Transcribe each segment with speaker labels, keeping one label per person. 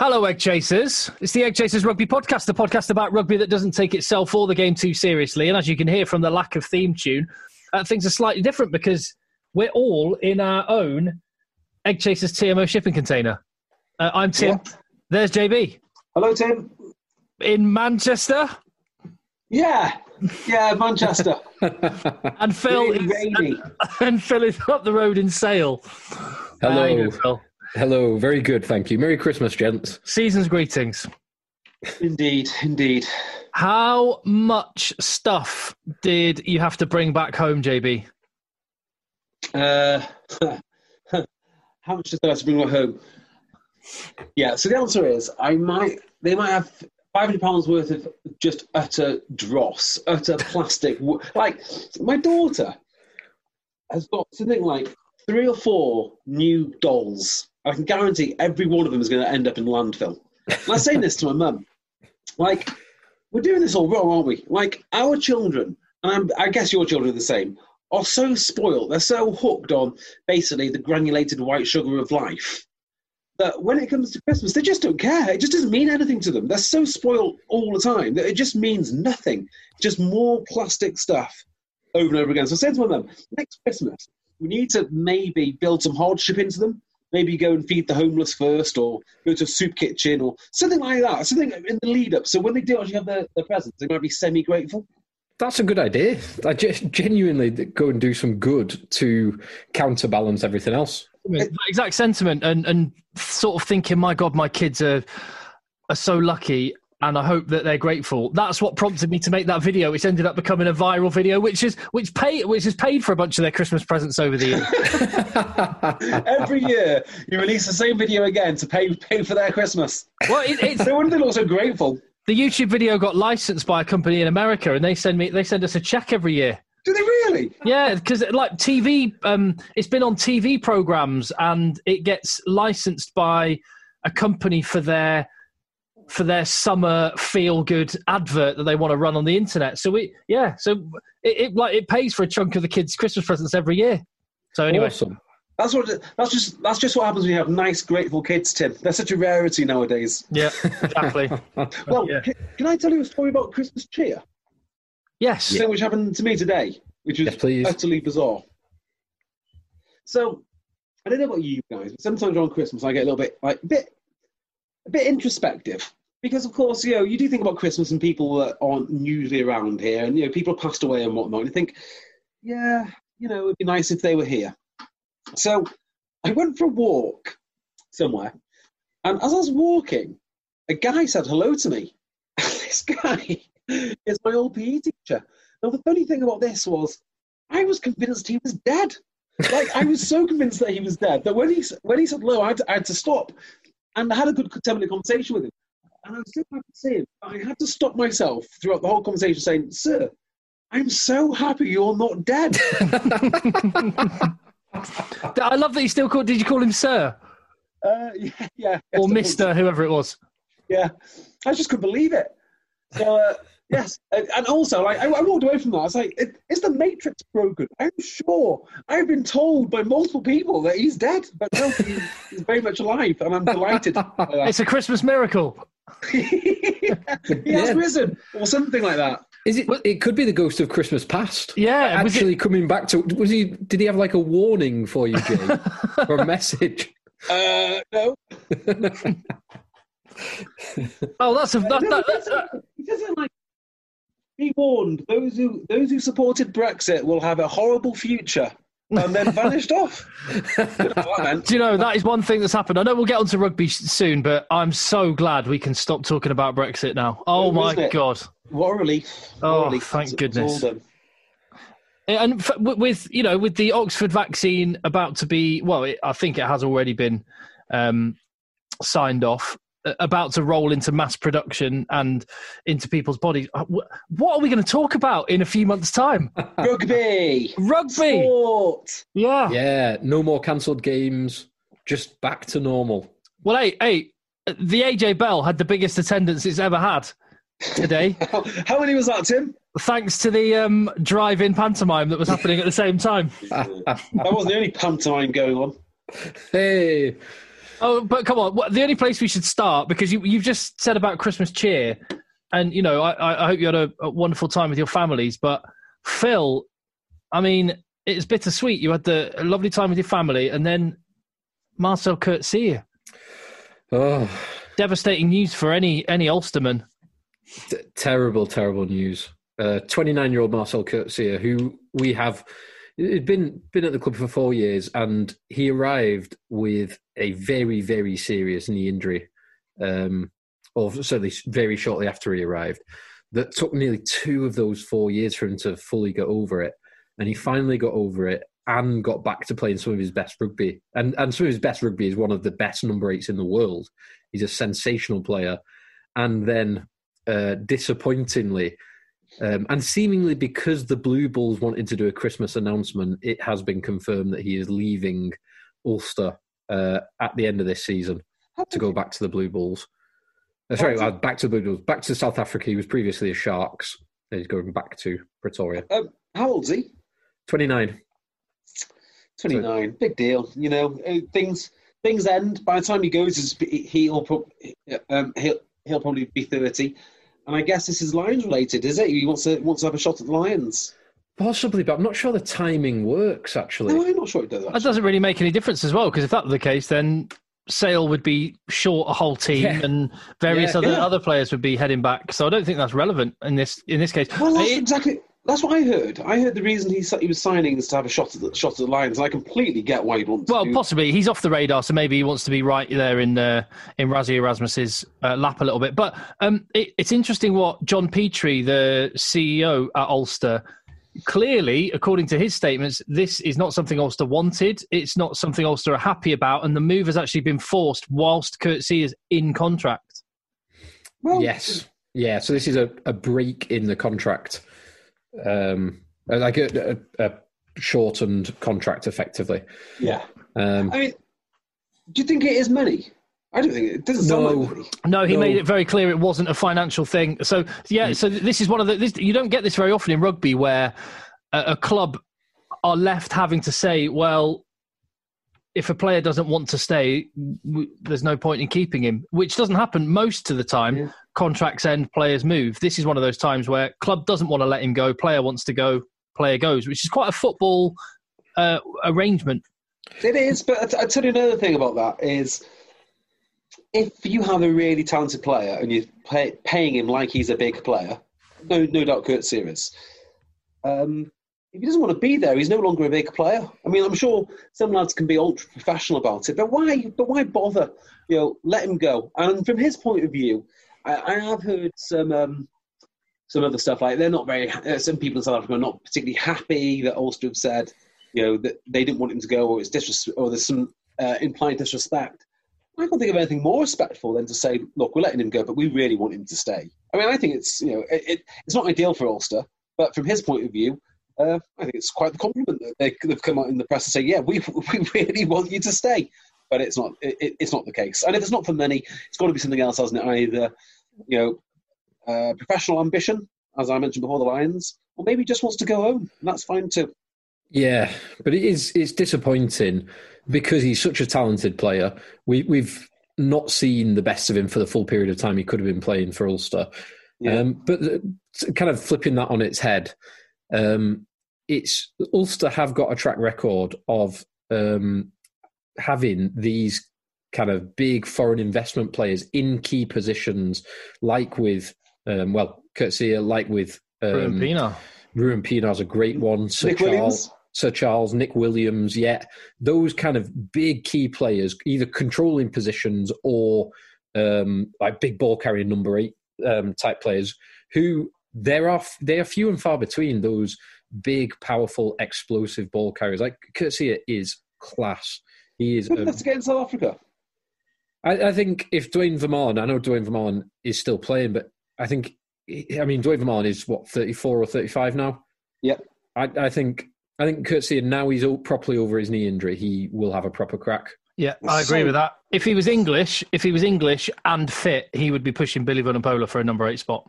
Speaker 1: Hello, Egg Chasers. It's the Egg Chasers Rugby Podcast, the podcast about rugby that doesn't take itself or the game too seriously. And as you can hear from the lack of theme tune, uh, things are slightly different because we're all in our own Egg Chasers TMO shipping container. Uh, I'm Tim.
Speaker 2: Yeah.
Speaker 1: There's JB.
Speaker 2: Hello, Tim.
Speaker 1: In Manchester.
Speaker 2: Yeah, yeah, Manchester.
Speaker 1: And Phil,
Speaker 2: Really
Speaker 1: is,
Speaker 2: rainy.
Speaker 1: and Phil is up the road in Sale.
Speaker 3: Hello.
Speaker 1: How you doing, Phil?
Speaker 3: Hello, very good, thank you. Merry Christmas, gents.
Speaker 1: Season's greetings.
Speaker 2: indeed, indeed.
Speaker 1: How much stuff did you have to bring back home, JB?
Speaker 2: Uh, how much did I have to bring back home? Yeah, so the answer is I might. They might have five hundred pounds worth of just utter dross, utter plastic. like my daughter has got something like three or four new dolls. I can guarantee every one of them is going to end up in landfill. And I say this to my mum, like we're doing this all wrong, aren't we? Like our children, and I'm, I guess your children are the same, are so spoiled. They're so hooked on basically the granulated white sugar of life that when it comes to Christmas, they just don't care. It just doesn't mean anything to them. They're so spoiled all the time that it just means nothing. Just more plastic stuff over and over again. So I said to my mum, next Christmas, we need to maybe build some hardship into them. Maybe go and feed the homeless first, or go to a soup kitchen, or something like that. Something in the lead up. So when they do actually have their, their presents, they might be semi grateful.
Speaker 3: That's a good idea. I ge- genuinely go and do some good to counterbalance everything else.
Speaker 1: That exact sentiment and and sort of thinking my god my kids are are so lucky and I hope that they're grateful. That's what prompted me to make that video, which ended up becoming a viral video, which is which pay which has paid for a bunch of their Christmas presents over the years.
Speaker 2: Every year, you release the same video again to pay pay for their Christmas.
Speaker 1: well, it, it's
Speaker 2: No wonder they're all so grateful.
Speaker 1: the YouTube video got licensed by a company in America, and they send me they send us a check every year.
Speaker 2: Do they really?
Speaker 1: Yeah, because like TV, um, it's been on TV programs, and it gets licensed by a company for their for their summer feel good advert that they want to run on the internet. So we, yeah, so it, it like it pays for a chunk of the kids' Christmas presents every year. So anyway,
Speaker 3: Awesome.
Speaker 2: That's what. That's just. That's just what happens when you have nice, grateful kids, Tim. They're such a rarity nowadays.
Speaker 1: yeah, exactly.
Speaker 2: Well,
Speaker 1: Yeah.
Speaker 2: can, can I tell you a story about Christmas cheer?
Speaker 1: yes,
Speaker 2: Something which happened to me today, which was
Speaker 3: Yes,
Speaker 2: utterly bizarre. So, I don't know about you guys, but sometimes around Christmas I get a little bit like a bit, a bit introspective because, of course, you know, you do think about Christmas and people that aren't usually around here, and you know, people passed away and whatnot. And you think, yeah, you know, it'd be nice if they were here. So, I went for a walk somewhere, and as I was walking, a guy said hello to me. this guy is my old PE teacher. Now, the funny thing about this was, I was convinced he was dead. Like, I was so convinced that he was dead that when he, when he said hello, I had, to, I had to stop. And I had a good 10 minute conversation with him. And I was so happy to see him. I had to stop myself throughout the whole conversation saying, Sir, I'm so happy you're not dead.
Speaker 1: I love that you still called, Did you call him Sir
Speaker 2: uh, yeah, yeah.
Speaker 1: or Mister, whoever it was?
Speaker 2: Yeah, I just couldn't believe it. So uh, yes, and and also like I, I walked away from that. I was like, "Is the Matrix broken?" I'm sure. I've been told by multiple people that he's dead, but no, he, he's very much alive, and I'm delighted. by that.
Speaker 1: It's a Christmas miracle.
Speaker 2: he has
Speaker 3: Yeah.
Speaker 2: risen, or something like that.
Speaker 3: Is it? It could be the ghost of Christmas past.
Speaker 1: Yeah, was it-
Speaker 3: actually coming back to. Was he? Did he have like a warning for you, Jay, or a message?
Speaker 2: Uh, no,
Speaker 1: Oh, that's a that,
Speaker 2: no
Speaker 1: that,
Speaker 2: he,
Speaker 1: that's
Speaker 2: doesn't, he doesn't like be warned: those who those who supported Brexit will have a horrible future. And then vanished off.
Speaker 1: Do you know that is one thing that's happened? I know we'll get onto rugby soon, but I'm so glad we can stop talking about Brexit now. Oh, my god!
Speaker 2: What a relief! What
Speaker 1: oh,
Speaker 2: a relief.
Speaker 1: thank goodness.
Speaker 2: It's all done.
Speaker 1: And f- with you know, with the Oxford vaccine about to be, well, it, I think it has already been um, signed off, about to roll into mass production and into people's bodies. Uh, What are we going to talk about in a few months' time?
Speaker 2: Rugby,
Speaker 1: Rugby.
Speaker 2: sport.
Speaker 1: Yeah.
Speaker 3: Yeah, no more cancelled games. Just back to normal.
Speaker 1: Well, hey, hey, the AJ Bell had the biggest attendance it's ever had today,
Speaker 2: How, how many was that, Tim?
Speaker 1: thanks to the um, drive-in pantomime that was happening at the same time.
Speaker 2: That wasn't the only pantomime going on.
Speaker 3: Hey,
Speaker 1: Oh, but come on. What, the only place we should start, because you, you've just said about Christmas cheer, and, you know, I, I- hope you had a, a wonderful time with your families. But Phil, I mean, it's bittersweet. You had the a lovely time with your family, and then Marcel Coetzee.
Speaker 3: oh,
Speaker 1: Devastating news for any any Ulsterman.
Speaker 3: t- terrible, terrible news. Uh, twenty-nine-year-old Marcel Coetzee, who we have he'd been been at the club for four years, and he arrived with a very, very serious knee injury, um, or certainly very shortly after he arrived. That took nearly two of those four years for him to fully get over it, and he finally got over it and got back to playing some of his best rugby. And and some of his best rugby is one of the best number eights in the world. He's a sensational player, and then uh, disappointingly, um, and seemingly because the Blue Bulls wanted to do a Christmas announcement, it has been confirmed that he is leaving Ulster uh, at the end of this season to go back to the Blue Bulls. Uh, sorry, uh, back to the Blue Bulls, back to South Africa. He was previously a Sharks. and He's going back to Pretoria.
Speaker 2: Um, how old's he?
Speaker 3: 29.
Speaker 2: 29. Big deal. You know, uh, things things end. By the time he goes, he'll, pro- um, he'll, he'll probably be 30. And I guess this is Lions related, is it? He wants to, wants to have a shot at the Lions.
Speaker 3: Possibly, but I'm not sure the timing works, actually.
Speaker 2: No, I'm not sure it does.
Speaker 1: That doesn't really make any difference as well, because if that were the case, then Sale would be short a whole team,
Speaker 3: Yeah.
Speaker 1: and various
Speaker 3: Yeah.
Speaker 1: other
Speaker 2: Yeah.
Speaker 1: other players would be heading back. So I don't think that's relevant in this in this case.
Speaker 2: Well, that's
Speaker 1: It-
Speaker 2: exactly. That's what I heard. I heard the reason he he was signing is to have a shot at the shot at the Lions. And I completely get why he'd want to.
Speaker 1: well,
Speaker 2: do-
Speaker 1: possibly he's off the radar, so maybe he wants to be right there in uh, in Rassie Erasmus's uh, lap a little bit. But um, it, it's interesting what John Petrie, the CEO at Ulster, clearly, according to his statements, this is not something Ulster wanted. It's not something Ulster are happy about, and the move has actually been forced whilst Coetzee is in contract.
Speaker 2: well,
Speaker 3: Yes. Yeah, so this is a, a break in the contract. Um, like a, a, a shortened contract, effectively.
Speaker 2: Yeah.
Speaker 3: Um,
Speaker 2: I mean, do you think it is money? I don't think it, it doesn't sound
Speaker 3: No.
Speaker 2: like money.
Speaker 1: No, he
Speaker 3: No.
Speaker 1: made it very clear it wasn't a financial thing. So yeah, so this is one of the this, you don't get this very often in rugby where a, a club are left having to say, well, if a player doesn't want to stay, w- there's no point in keeping him, which doesn't happen most of the time.
Speaker 2: Yeah.
Speaker 1: Contracts end, players move. This is one of those times where club doesn't want to let him go, player wants to go, player goes, which is quite a football uh, arrangement.
Speaker 2: It is, but I, tell you another thing about that is if you have a really talented player and you're pay, paying him like he's a big player, no, no doubt Coetzee. Um, if he doesn't want to be there, he's no longer a big player. I mean, I'm sure some lads can be ultra professional about it, but why? But why bother? You know, let him go. And from his point of view, I, I have heard some um, some other stuff like they're not very. Uh, some people in South Africa are not particularly happy that Ulster have said, you know, that they didn't want him to go, or it's disres- or there's some uh, implied disrespect. I can't think of anything more respectful than to say, look, we're letting him go, but we really want him to stay. I mean, I think it's you know, it, it, it's not ideal for Ulster, but from his point of view, uh, I think it's quite the compliment that they, they've come out in the press and say, yeah, we we really want you to stay. But it's not. It- it's not the case. And if it's not for money, it's got to be something else, hasn't it? Either you know, uh, professional ambition, as I mentioned before, the Lions, or maybe just wants to go home, and that's fine too.
Speaker 3: Yeah, but it is it's disappointing because he's such a talented player. We we've not seen the best of him for the full period of time he could have been playing for Ulster.
Speaker 2: Yeah.
Speaker 3: Um, but uh, kind of flipping that on its head, um, it's Ulster have got a track record of um, having these kind of big foreign investment players in key positions, like with um, well, Coetzee, like with
Speaker 1: Ruan Pienaar.
Speaker 3: Ruan Pienaar's a great one. Sir
Speaker 2: Nick
Speaker 3: Charles,
Speaker 2: Williams?
Speaker 3: Sir Charles, Nick Williams, yeah, those kind of big key players, either controlling positions or um, like big ball carrying number eight um, type players, who there are they are few and far between. Those big, powerful, explosive ball carriers. Like Coetzee is class. He is.
Speaker 2: Good
Speaker 3: a-
Speaker 2: enough to get in South Africa.
Speaker 3: I, I think if Duane Vermeulen, I know Duane Vermeulen is still playing, but I think, I mean, Duane Vermeulen is what thirty four or thirty five now.
Speaker 2: Yep.
Speaker 3: I, I think I think Coetzee now he's o- properly over his knee injury. He will have a proper crack.
Speaker 1: Yeah, I agree
Speaker 2: So-
Speaker 1: with that. If he was English, if he was English and fit, he would be pushing Billy Vunipola for a number eight spot.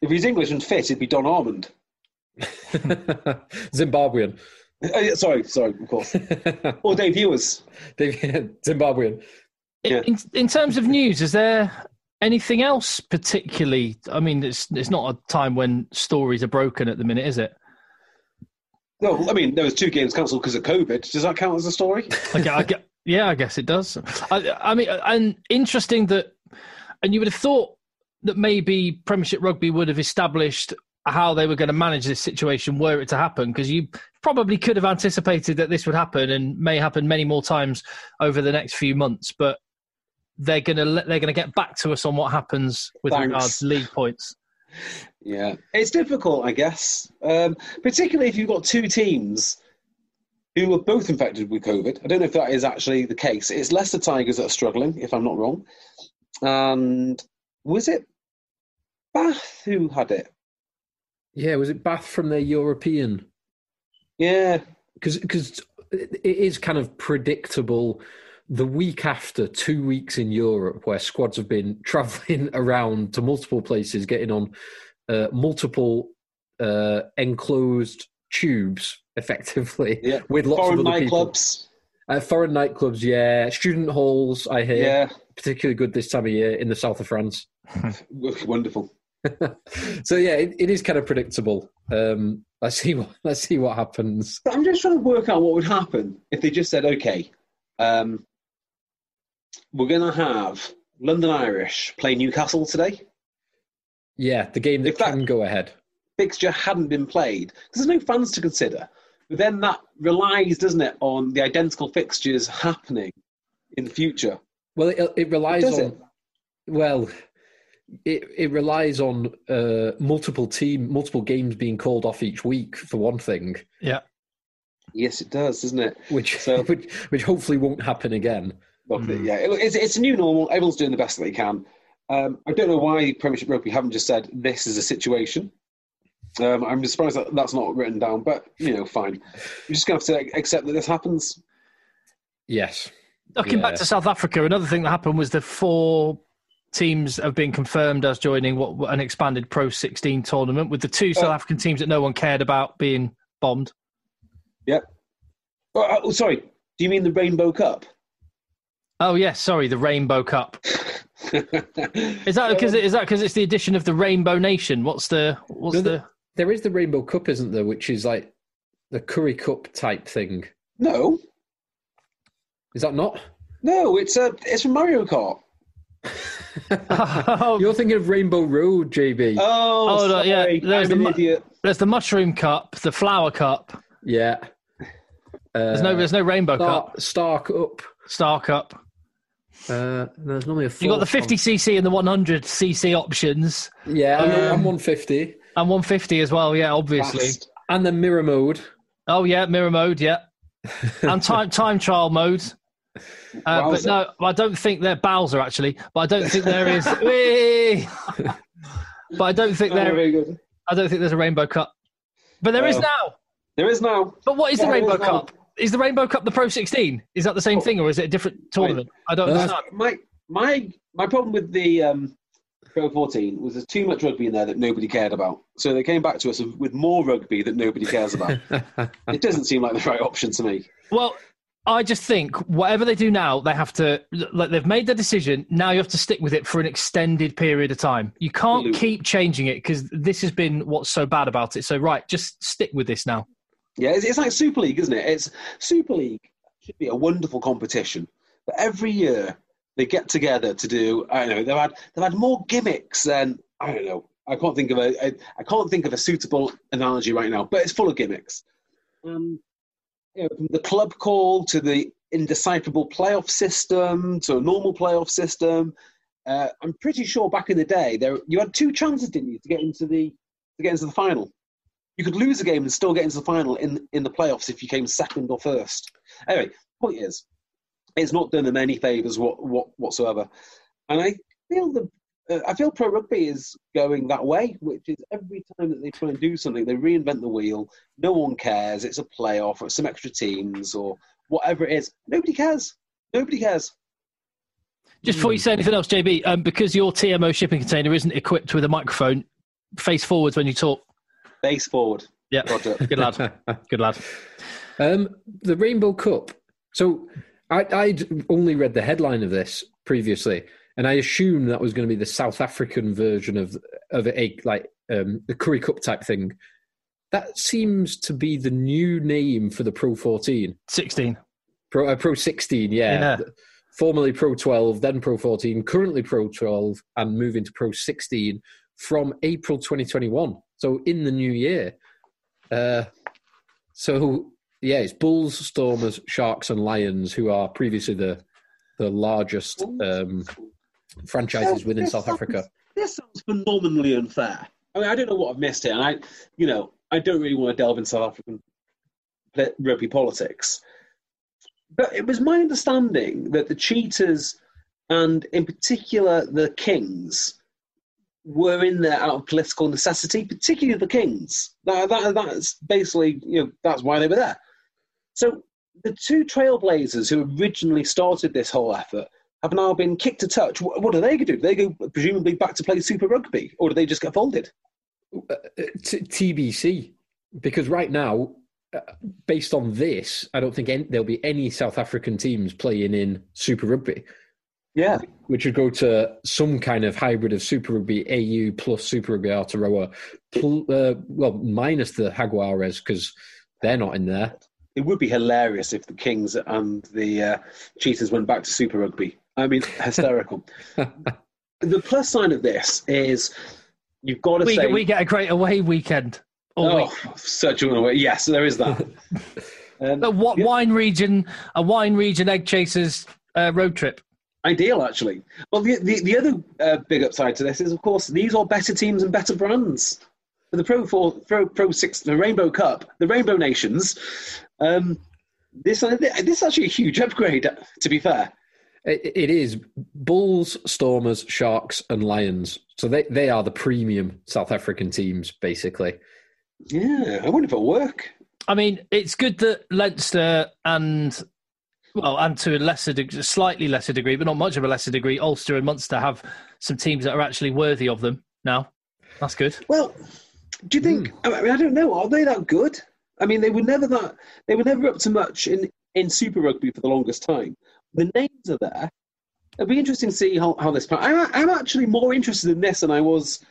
Speaker 2: If he's English and fit, it'd be Don Armand.
Speaker 3: Zimbabwean.
Speaker 2: Uh, sorry, sorry, of course. or Dave Ewers.
Speaker 3: They- Zimbabwean.
Speaker 1: In-
Speaker 2: Yeah.
Speaker 1: In, in terms of news, is there anything else particularly? I mean, it's it's not a time when stories are broken at the minute, is it?
Speaker 2: No, I mean, there was two games cancelled because of COVID. Does that count as a story?
Speaker 1: Gue- I, yeah, I guess it does. I, I mean, and interesting that, and you would have thought that maybe Premiership Rugby would have established how they were going to manage this situation were it to happen, because you probably could have anticipated that this would happen and may happen many more times over the next few months. But they're going to they're going to get back to us on what happens with
Speaker 2: Thanks.
Speaker 1: regards to league points.
Speaker 2: Yeah, it's difficult, I guess, um, particularly if you've got two teams who were both infected with COVID. I don't know if that is actually the case. It's Leicester Tigers that are struggling, if I'm not wrong. And was it Bath who had it?
Speaker 3: Yeah, was it Bath from their European?
Speaker 2: Yeah,
Speaker 3: Because it is kind of predictable. The week after, two weeks in Europe, where squads have been travelling around to multiple places, getting on uh, multiple uh, enclosed tubes, effectively,
Speaker 2: yeah.
Speaker 3: with lots
Speaker 2: Foreign
Speaker 3: of other
Speaker 2: nightclubs.
Speaker 3: Uh, foreign nightclubs, yeah. Student halls, I hear,
Speaker 2: Yeah,
Speaker 3: particularly good this time of year in the south of France.
Speaker 2: wonderful.
Speaker 3: so yeah, it, it is kind of predictable. Um, let's see what let's see what happens.
Speaker 2: I'm just trying to work out what would happen if they just said, okay, um, we're going to have London Irish play Newcastle today.
Speaker 3: Yeah, the game that,
Speaker 2: If that-
Speaker 3: can go ahead.
Speaker 2: fixture hadn't been played because there's no fans to consider. But then that relies, doesn't it, on the identical fixtures happening in the future?
Speaker 3: Well, it, it relies
Speaker 2: Does
Speaker 3: on.
Speaker 2: it?
Speaker 3: Well, it it relies on uh, multiple team, multiple games being called off each week for one thing,
Speaker 1: Yeah,
Speaker 2: Yes, it does, doesn't it?
Speaker 3: which
Speaker 2: So-
Speaker 3: which, which hopefully won't happen again.
Speaker 2: Well,
Speaker 1: Mm.
Speaker 2: Yeah, it- it's, it's a new normal. Everyone's doing the best that they can. Um, I don't know why Premiership Rugby haven't just said this is a situation. Um, I'm just surprised that that's not written down, but you know, fine. You're just going to have to accept that this happens.
Speaker 3: Yes.
Speaker 1: Looking
Speaker 3: Yeah.
Speaker 1: back to South Africa, another thing that happened was the four teams have been confirmed as joining what an expanded Pro 16 tournament, with the two South
Speaker 2: Oh.
Speaker 1: African teams that no one cared about being bombed.
Speaker 2: Yep. Oh, oh, sorry. Do you mean the Rainbow Cup?
Speaker 1: Oh yes, sorry, the Rainbow Cup. Is that because is that because it's the addition of the Rainbow Nation? What's the what's
Speaker 3: No,
Speaker 1: the?
Speaker 3: the- There is the Rainbow Cup, isn't there? Which is like the Currie Cup type thing.
Speaker 2: no,
Speaker 3: Is that not?
Speaker 2: no, it's uh, it's from Mario Kart.
Speaker 1: Oh,
Speaker 3: You're thinking of Rainbow Road, JB.
Speaker 2: Oh,
Speaker 1: Oh, no, yeah,
Speaker 2: sorry.
Speaker 1: there's
Speaker 2: I'm
Speaker 1: the
Speaker 2: an
Speaker 1: mu-
Speaker 2: idiot.
Speaker 1: there's the Mushroom Cup, the Flower Cup.
Speaker 3: yeah. Uh,
Speaker 1: There's no there's no Rainbow
Speaker 3: Star,
Speaker 1: Cup,
Speaker 3: Star Cup.
Speaker 1: Star Cup.
Speaker 3: Uh, there's normally a.
Speaker 1: You got the 50cc and the 100cc options.
Speaker 3: Yeah, and,
Speaker 1: Um,
Speaker 3: and 150,
Speaker 1: and 150 as well. Yeah, obviously.
Speaker 2: Fast.
Speaker 3: and then mirror mode.
Speaker 1: Oh yeah, mirror mode. Yeah, and time time trial mode. Uh, but no, I don't think they're Bowser actually. But I don't think there is. But I don't think there.
Speaker 2: very.
Speaker 1: I don't think there's a Rainbow Cup. But there is now.
Speaker 2: There is now.
Speaker 1: But what is the
Speaker 2: Yeah, there
Speaker 1: Rainbow
Speaker 2: is now.
Speaker 1: Cup? Is the Rainbow Cup the Pro 16? Is that the same
Speaker 2: Oh.
Speaker 1: thing, or is it a different tournament? I don't
Speaker 3: No,
Speaker 1: understand.
Speaker 2: My my my problem with the um, Pro 14 was there's too much rugby in there that nobody cared about. So they came back to us with more rugby that nobody cares about. it doesn't seem like the right option to me.
Speaker 1: Well, I just think whatever they do now, they have to. Like they've made the decision. Now you have to stick with it for an extended period of time. You can't
Speaker 2: Absolutely.
Speaker 1: keep changing it because this has been what's so bad about it. So right, just stick with this now.
Speaker 2: Yeah, it's, it's like Super League, isn't it? It's Super League should be a wonderful competition, but every year they get together to do. I don't know. They've had they've had more gimmicks than I don't know I can't think of a I, I can't think of a suitable analogy right now, but it's full of gimmicks. Um, you know, from the club call to the indecipherable playoff system to a normal playoff system. Uh, I'm pretty sure back in the day there you had two chances, didn't you, to get into the to get into the final. You could lose a game and still get into the final in in the playoffs if you came second or first. Anyway, point is, it's not done them any favours what, what, whatsoever. And I feel the uh, I feel pro rugby is going that way, which is every time that they try and do something, they reinvent the wheel. No one cares. It's a playoff or some extra teams or whatever it is. Nobody cares. Nobody cares.
Speaker 1: Just before you say anything else, JB, um, because your TMO shipping container isn't equipped with a microphone, face forwards when you talk.
Speaker 2: Face forward.
Speaker 1: Yeah, good lad. Good lad.
Speaker 3: Um, the Rainbow Cup. So I, I'd only read the headline of this previously, and I assumed that was going to be the South African version of of a like um, the Currie Cup type thing. That seems to be the new name for the Pro 14.
Speaker 1: 16.
Speaker 3: Pro, uh, Pro 16, yeah.
Speaker 1: Yeah.
Speaker 3: Formerly Pro 12, then Pro 14, currently Pro 12, and moving to Pro 16 from April 2021. So in the new year. Uh, so yeah, it's Bulls, Stormers, Sharks, and Lions who are previously the the largest um, franchises within
Speaker 2: This
Speaker 3: South
Speaker 2: sounds-
Speaker 3: Africa.
Speaker 2: This sounds phenomenally unfair. I mean, I don't know what I've missed here, and I, you know, I don't really want to delve into South African rugby politics. But it was my understanding that the Cheetahs, and in particular the Kings, were in there out of political necessity, particularly the Kings. That, that, that's basically, you know, that's why they were there. So the two trailblazers who originally started this whole effort have now been kicked to touch. What, do they do? Do they go presumably back to play Super Rugby, or do they just get folded?
Speaker 3: Uh, T- TBC, because right now, uh, based on this, I don't think there'll be any South African teams playing in Super Rugby,
Speaker 2: Yeah,
Speaker 3: which would go to some kind of hybrid of Super Rugby AU plus Super Rugby Aotearoa, pl- uh, well, minus the Jaguares because they're not in there.
Speaker 2: it would be hilarious if the Kings and the uh, Cheetahs went back to Super Rugby. I mean, hysterical. the plus side of this is you've got to
Speaker 1: We,
Speaker 2: say,
Speaker 1: we get a great away weekend. all
Speaker 2: oh,
Speaker 1: week.
Speaker 2: such a way. Yes, there is that. um,
Speaker 1: But what
Speaker 2: yeah.
Speaker 1: wine region? A wine region egg chasers uh, road trip.
Speaker 2: Ideal, actually. Well, the, the, the other uh, big upside to this is, of course, these are better teams and better brands. For the Pro Four, Pro, Pro Six, the Rainbow Cup, the Rainbow Nations, um, this uh, this is actually a huge upgrade. To be fair,
Speaker 3: It, it is Bulls, Stormers, Sharks, and Lions. So they, they are the premium South African teams, basically.
Speaker 2: yeah, I wonder if it'll work.
Speaker 1: I mean, it's good that Leinster and well, and to a lesser, deg- slightly lesser degree, but not much of a lesser degree, Ulster and Munster have some teams that are actually worthy of them now. That's good.
Speaker 2: Well, do you think? Hmm. I mean, I don't know. Are they that good? I mean, they were never that. They were never up to much in in Super Rugby for the longest time. The names are there. It'll be interesting to see how, how this. I'm, I'm actually more interested in this than I was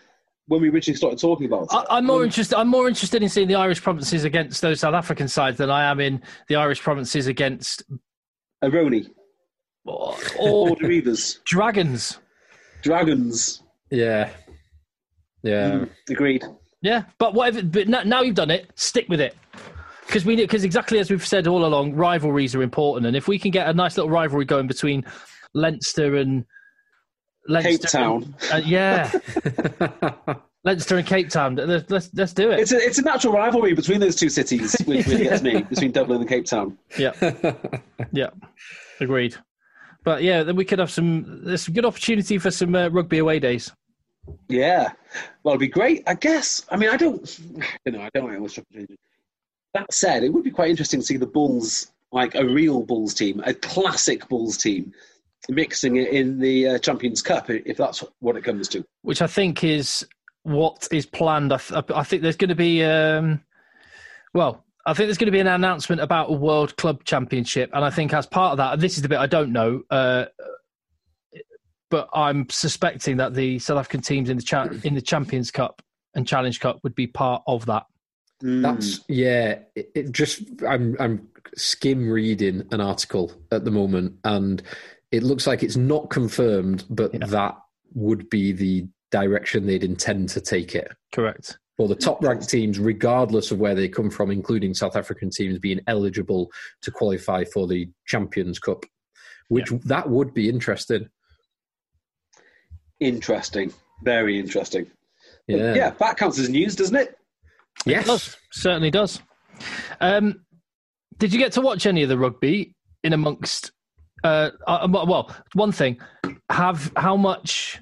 Speaker 2: when we originally started talking about it.
Speaker 1: I, I'm more um, interested. I'm more interested in seeing the Irish provinces against those South African sides than I am in the Irish provinces against
Speaker 2: Aroni,
Speaker 1: or,
Speaker 2: or
Speaker 1: or
Speaker 2: Reavers,
Speaker 1: Dragons.
Speaker 2: Dragons.
Speaker 3: Yeah. Yeah.
Speaker 2: Mm, agreed.
Speaker 1: Yeah, but whatever. But now, you've done it, stick with it. Because we because exactly as we've said all along, rivalries are important, and if we can get a nice little rivalry going between Leinster and
Speaker 2: Cape Town.
Speaker 1: uh, yeah, Leinster and Cape Town, let's let's, let's do it.
Speaker 2: It's a it's a natural rivalry between those two cities, which really gets me between Dublin and Cape Town.
Speaker 1: Yeah, yeah, agreed. But yeah, then we could have some. There's some good opportunity for some uh, rugby away days.
Speaker 2: Yeah, well, it'd be great. I guess. I mean, I don't. You know, I don't know what's That said, it would be quite interesting to see the Bulls, like a real Bulls team, a classic Bulls team, mixing it in the uh, Champions Cup, if that's what it comes to.
Speaker 1: which I think is what is planned. I, th- I think there's going to be, um, well, I think there's going to be an announcement about a World Club Championship, and I think as part of that, and this is the bit I don't know, uh, but I'm suspecting that the South African teams in the cha- in the Champions Cup and Challenge Cup would be part of that.
Speaker 3: That's yeah. It, it just I'm I'm skim reading an article at the moment, and it looks like it's not confirmed, but
Speaker 1: Yeah.
Speaker 3: that would be the direction they'd intend to take it.
Speaker 1: Correct.
Speaker 3: For the top ranked teams, regardless of where they come from, including South African teams being eligible to qualify for the Champions Cup, which that would be interesting.
Speaker 2: Interesting. Very interesting. But
Speaker 3: Yeah.
Speaker 2: yeah, that counts as news, doesn't it?
Speaker 3: Yes.
Speaker 1: does certainly does. Um, did you get to watch any of the rugby in amongst? Uh, uh, well, one thing, have how much?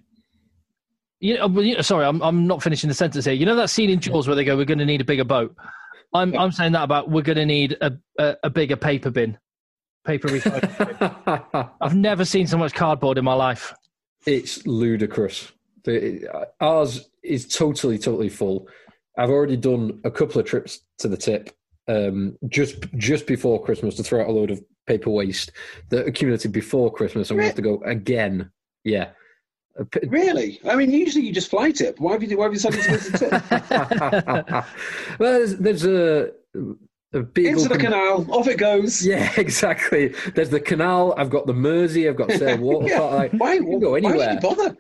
Speaker 1: You know, you know, sorry, I'm I'm not finishing the sentence here. You know that scene in Jaws where they go, "We're going to need a bigger boat." I'm I'm saying that about we're going to need a, a a bigger paper bin, paper recycling. I've never seen so much cardboard in my life.
Speaker 3: it's ludicrous. The, ours is totally, totally full. I've already done a couple of trips to the tip um, just just before Christmas to throw out a load of paper waste that accumulated before Christmas, and we have to go again. Yeah.
Speaker 2: Really? I mean, usually you just fly tip. Why have you, why have you decided to go to tip?
Speaker 3: well, there's, there's a, a big
Speaker 2: Into the canal, off it goes.
Speaker 3: Yeah, exactly. There's the canal. I've got the Mersey. I've got Sale Water
Speaker 2: Yeah.
Speaker 3: Park. Like,
Speaker 2: Why,
Speaker 3: you can go
Speaker 2: why
Speaker 3: anywhere.
Speaker 2: would you bother?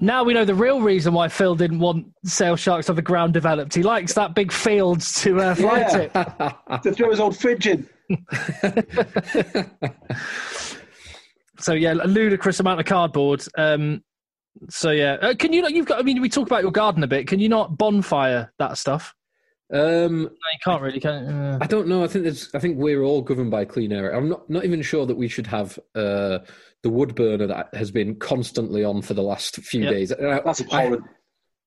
Speaker 1: Now we know the real reason why Phil didn't want Sale Sharks on the ground developed. He likes that big fields to uh, fly
Speaker 2: Yeah.
Speaker 1: tip.
Speaker 2: to throw his old fridge in.
Speaker 1: So yeah, a ludicrous amount of cardboard. Um, so yeah, uh, can you not? You've got. I mean, we talk about your garden a bit. Can you not bonfire that stuff?
Speaker 3: um,
Speaker 1: No, you can't really. Can you? Uh,
Speaker 3: I don't know. I think there's. I think we're all governed by clean air. I'm not not even sure that we should have uh, the wood burner that has been constantly on for the last few
Speaker 1: Yep.
Speaker 3: days. And I,
Speaker 2: That's
Speaker 3: I,
Speaker 2: abhorrent.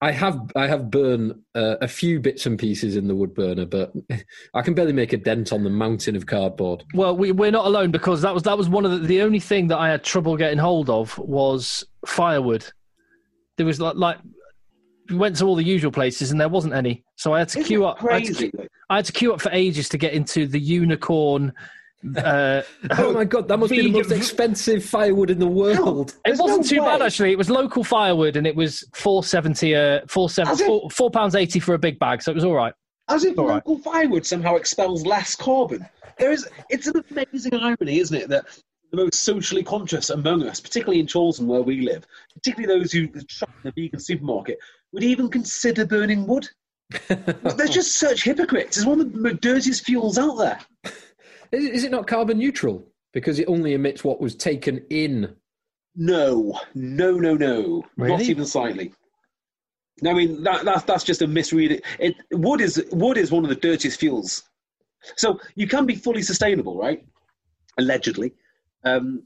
Speaker 3: I have I have burned uh, a few bits and pieces in the wood burner, but I can barely make a dent on the mountain of cardboard.
Speaker 1: well, we we're not alone because that was that was one of the the only thing that I had trouble getting hold of was firewood. There was like like we went to all the usual places and there wasn't any, so I had to
Speaker 2: Isn't
Speaker 1: queue
Speaker 2: it
Speaker 1: up. I had to,
Speaker 2: Crazy.
Speaker 1: I had to queue up for ages to get into the unicorn. Uh,
Speaker 3: Oh my god, that must be the most expensive firewood in the world.
Speaker 1: It wasn't
Speaker 2: no
Speaker 1: too bad actually. It was local firewood, and it was four seventy, uh, four seven,
Speaker 2: Has it?
Speaker 1: four, four pounds eighty for a big bag. So it was all right.
Speaker 2: As if
Speaker 1: All right.
Speaker 2: local firewood somehow expels less carbon. There is, it's an amazing irony, isn't it, that the most socially conscious among us, particularly in Chorlton where we live, particularly those who shop in the vegan supermarket, would even consider burning wood. They're just such hypocrites. It's one of the dirtiest fuels out there.
Speaker 3: Is, is it not carbon neutral because it only emits what was taken in?
Speaker 2: No, no, no, no, not even slightly. I mean, that, that, that's just a misreading. It, wood is wood is one of the dirtiest fuels. So you can be fully sustainable, right? Allegedly, um,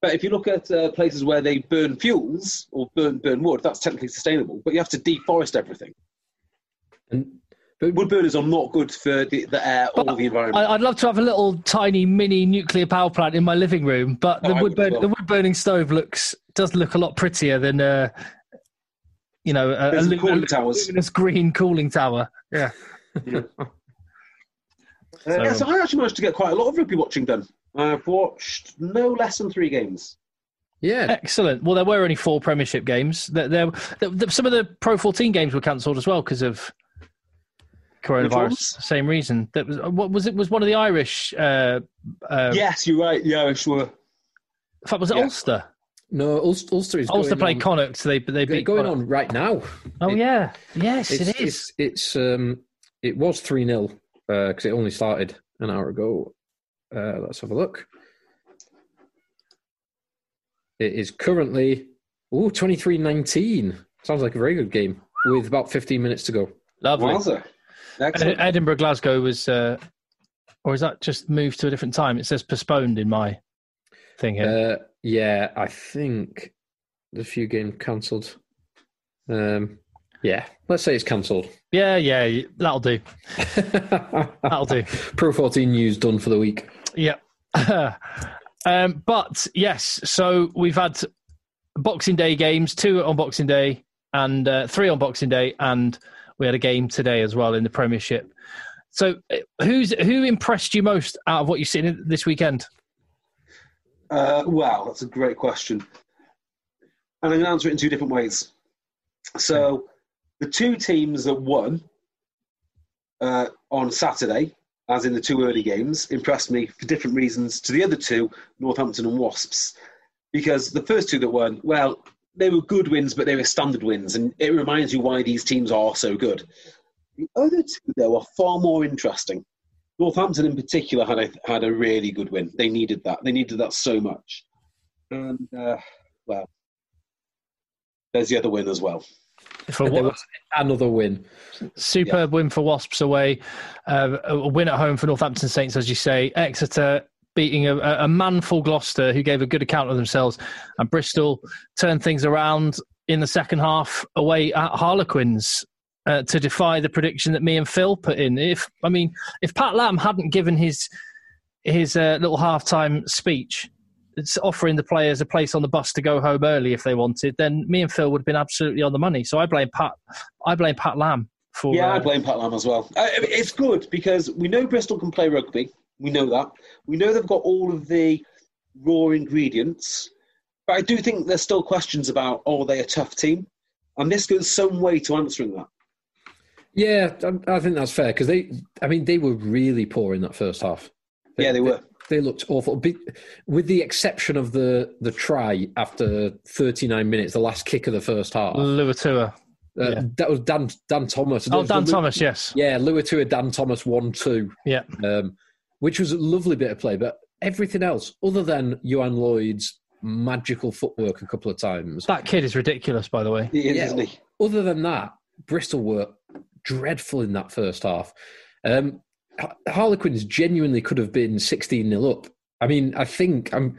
Speaker 2: but if you look at uh, places where they burn fuels or burn burn wood, that's technically sustainable. But you have to deforest everything.
Speaker 3: And but
Speaker 2: Wood burners are not good for the, the air or the environment.
Speaker 1: I, I'd love to have a little tiny mini nuclear power plant in my living room, but the
Speaker 2: Oh,
Speaker 1: wood burn,
Speaker 2: well.
Speaker 1: the wood burning stove looks does look a lot prettier than uh, you know a, a,
Speaker 2: There's
Speaker 1: lu-
Speaker 2: cooling
Speaker 1: a
Speaker 2: towers.
Speaker 1: luminous green cooling tower. Yeah,
Speaker 2: Uh, yeah, so I actually managed to get quite a lot of rugby watching done. I've watched no less than three games.
Speaker 3: yeah,
Speaker 1: excellent. Well, there were only four Premiership games. There, there, there- some of the Pro 14 games were cancelled as well because of coronavirus. Same reason. That was what was it? Was one of the Irish? Uh, uh,
Speaker 2: yes, you're right. Yeah, sure.
Speaker 1: In fact, was it
Speaker 2: Yeah.
Speaker 1: Ulster?
Speaker 3: no, Ulster, Ulster is
Speaker 1: Ulster
Speaker 3: going
Speaker 1: played Connacht. So they they
Speaker 3: They're
Speaker 1: beat
Speaker 3: going
Speaker 1: Connacht.
Speaker 3: on right now.
Speaker 1: Oh
Speaker 3: It-
Speaker 1: yeah, yes,
Speaker 3: It's,
Speaker 1: it is.
Speaker 3: It's, it's um, it was three 0 because it only started an hour ago. Uh, let's have a look. It is currently oh 23-19. Sounds like a very good game with about 15 minutes to go.
Speaker 1: Lovely.
Speaker 2: Wowza. Excellent.
Speaker 1: Edinburgh, Glasgow was, uh, or is that just moved to a different time? It says postponed in my thing here.
Speaker 3: Uh, yeah, I think the few games cancelled. Um, yeah, let's say it's cancelled.
Speaker 1: yeah, yeah, that'll do. That'll do.
Speaker 3: Pro 14 news done for the week.
Speaker 1: Yeah. um, but yes, so we've had Boxing Day games, two on Boxing Day and uh, three on Boxing Day, and we had a game today as well in the Premiership. So, who's who impressed you most out of what you've seen this weekend?
Speaker 2: Uh, wow, that's a great question. And I'm going to answer it in two different ways. So, the two teams that won uh, on Saturday, as in the two early games, impressed me for different reasons to the other two, Northampton and Wasps. Because the first two that won, well, they were good wins, but they were standard wins, and it reminds you why these teams are so good. The other two, though, are far more interesting. Northampton, in particular, had a had a really good win. They needed that. They needed that so much. And uh, well, there's the other win as well.
Speaker 1: For what,
Speaker 3: was another win.
Speaker 1: superb win for Wasps away, uh, a win at home for Northampton Saints, as you say. Exeter beating a, a manful Gloucester, who gave a good account of themselves, and Bristol turned things around in the second half away at Harlequins. Uh, to defy the prediction that me and Phil put in, if I mean, if Pat Lam hadn't given his his uh, little halftime speech, it's offering the players a place on the bus to go home early if they wanted, then me and Phil would have been absolutely on the money. So I blame Pat. I blame Pat Lam for.
Speaker 2: Yeah, I
Speaker 1: uh,
Speaker 2: blame Pat Lam as well. Uh, I it's good because we know Bristol can play rugby. We know that. We know they've got all of the raw ingredients. But I do think there's still questions about, oh, are they a tough team? And this goes some way to answering that.
Speaker 3: Yeah, I, I think that's fair because they, I mean, they were really poor in that first half.
Speaker 2: Yeah, they were.
Speaker 3: They looked awful, Be- with the exception of the the try after 39 minutes, the last kick of the first half.
Speaker 1: Luatua.
Speaker 3: Uh,
Speaker 1: yeah.
Speaker 3: That was Dan Dan Thomas.
Speaker 1: Oh, Dan
Speaker 3: the-
Speaker 1: Thomas, yes.
Speaker 3: Yeah, Luatua, Dan Thomas, one two,
Speaker 1: Yeah.
Speaker 3: um, which was a lovely bit of play. But everything else, other than Ioan Lloyd's magical footwork a couple of times,
Speaker 1: That kid is ridiculous, by the way.
Speaker 2: He is,
Speaker 3: Yeah.
Speaker 2: isn't he?
Speaker 3: other than that, Bristol were dreadful in that first half. Um, Harlequins genuinely could have been 16 0 up. I mean, I think I'm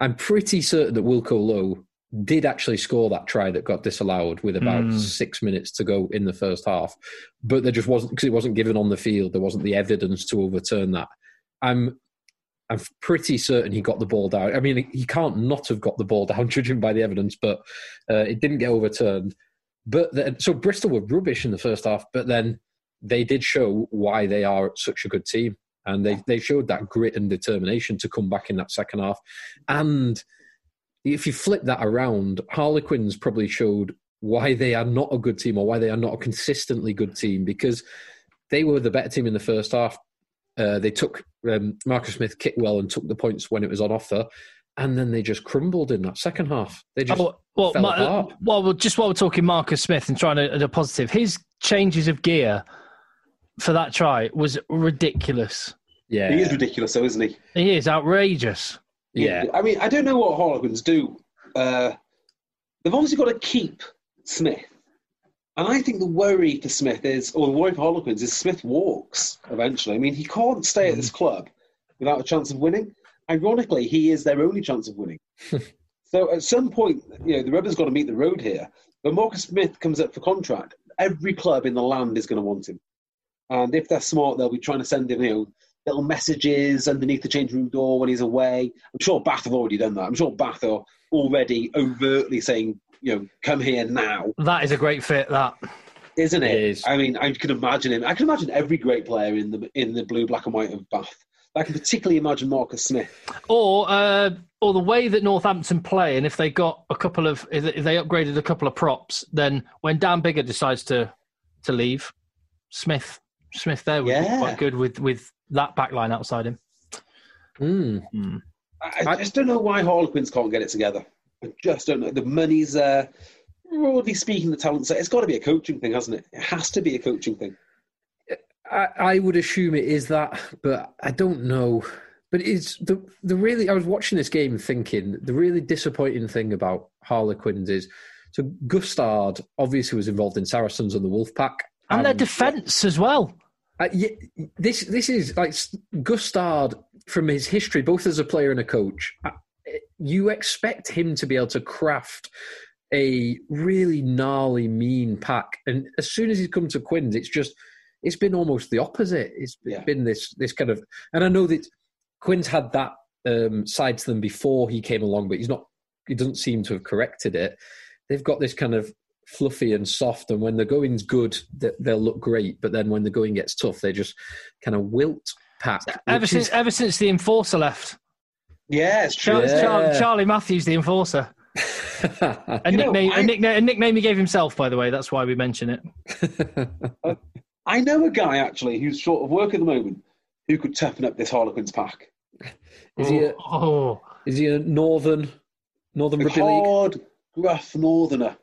Speaker 3: I'm pretty certain that Wilco Louw did actually score that try that got disallowed with about
Speaker 1: Mm.
Speaker 3: six minutes to go in the first half, but there just wasn't because it wasn't given on the field. There wasn't the evidence to overturn that. I'm I'm pretty certain he got the ball down. I mean, he can't not have got the ball down, judging by the evidence, but uh, it didn't get overturned. But so Bristol were rubbish in the first half, but then they did show why they are such a good team, and they they showed that grit and determination to come back in that second half. And if you flip that around, Harlequins probably showed why they are not a good team or why they are not a consistently good team because they were the better team in the first half. Uh, they took um, Marcus Smith kicked well and took the points when it was on offer, and then they just crumbled in that second half. They just
Speaker 1: Oh, well,
Speaker 3: fell
Speaker 1: Ma-
Speaker 3: apart.
Speaker 1: well, well, just while we're talking Marcus Smith and trying to a positive, his changes of gear for that try was ridiculous.
Speaker 3: yeah,
Speaker 2: He is ridiculous, though, isn't he?
Speaker 1: He is outrageous.
Speaker 3: yeah.
Speaker 2: I mean, I don't know what Harlequins do. Uh, they've obviously got to keep Smith. And I think the worry for Smith is, or the worry for Harlequins is Smith walks eventually. I mean, he can't stay at this mm. club without a chance of winning. Ironically, he is their only chance of winning. so at some point, you know, the rubber's got to meet the road here. But Marcus Smith comes up for contract, every club in the land is going to want him. And if they're smart, they'll be trying to send him, you know, little messages underneath the changing room door when he's away. I'm sure Bath have already done that. I'm sure Bath are already overtly saying, you know, come here now,
Speaker 1: That is a great fit. That
Speaker 2: isn't it?
Speaker 3: It is.
Speaker 2: I mean, I can imagine him. I can imagine every great player in the in the blue, black, and white of Bath. I can particularly imagine Marcus Smith.
Speaker 1: or uh, or the way that Northampton play, and if they got a couple of if they- upgraded a couple of props, then when Dan Biggar decides to to leave, Smith Smith there would be quite good with with that back line outside him.
Speaker 3: Mm.
Speaker 2: I, I just don't know why Harlequins can't get it together. I just don't know. The money's there. Broadly speaking, the talent's there. It's got to be a coaching thing, hasn't it? It has to be a coaching thing.
Speaker 3: I, I would assume it is that, but I don't know. But it's the the really. I was watching this game thinking the really disappointing thing about Harlequins is so Gustard obviously was involved in Saracens and the Wolfpack,
Speaker 1: And their
Speaker 3: um,
Speaker 1: defence as well.
Speaker 3: Uh, yeah, this this is like Gustard from his history, both as a player and a coach. You expect him to be able to craft a really gnarly, mean pack, and as soon as he's come to Quinns, it's just it's been almost the opposite. It's
Speaker 2: Yeah.
Speaker 3: been this this kind of, and I know that Quinns had that um, side to them before he came along, but he's not. He doesn't seem to have corrected it. They've got this kind of fluffy and soft, and when the going's good, they'll look great. But then when the going gets tough, they just kind of wilt pack.
Speaker 1: Ever since
Speaker 3: is-
Speaker 1: ever since the enforcer left,
Speaker 2: Yeah, it's true.
Speaker 1: Char-
Speaker 3: Yeah.
Speaker 1: Char- Charlie Matthews, the enforcer, a
Speaker 2: You know,
Speaker 1: nickname,
Speaker 2: I-
Speaker 1: a nickname, a nickname he gave himself, by the way. That's why we mention it.
Speaker 2: I know a guy actually who's short of work at the moment who could toughen up this Harlequins pack.
Speaker 3: is he a,
Speaker 1: oh,
Speaker 3: is he a northern northern rugby league?
Speaker 2: Hard gruff northerner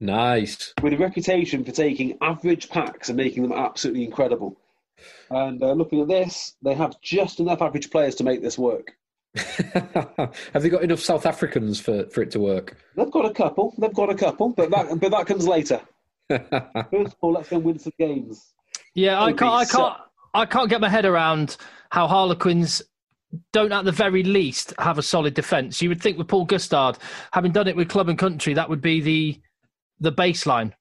Speaker 3: Nice.
Speaker 2: with a reputation for taking average packs and making them absolutely incredible. And uh, looking at this, they have just enough average players to make this work.
Speaker 3: Have they got enough South Africans for, for it to work?
Speaker 2: They've got a couple. They've got a couple, but that but that comes later. First of all, let's go and win some games.
Speaker 1: Yeah, I can't. I can't. I can't get my head around how Harlequins don't, at the very least, have a solid defence. You would think with Paul Gustard, having done it with club and country, that would be the the baseline.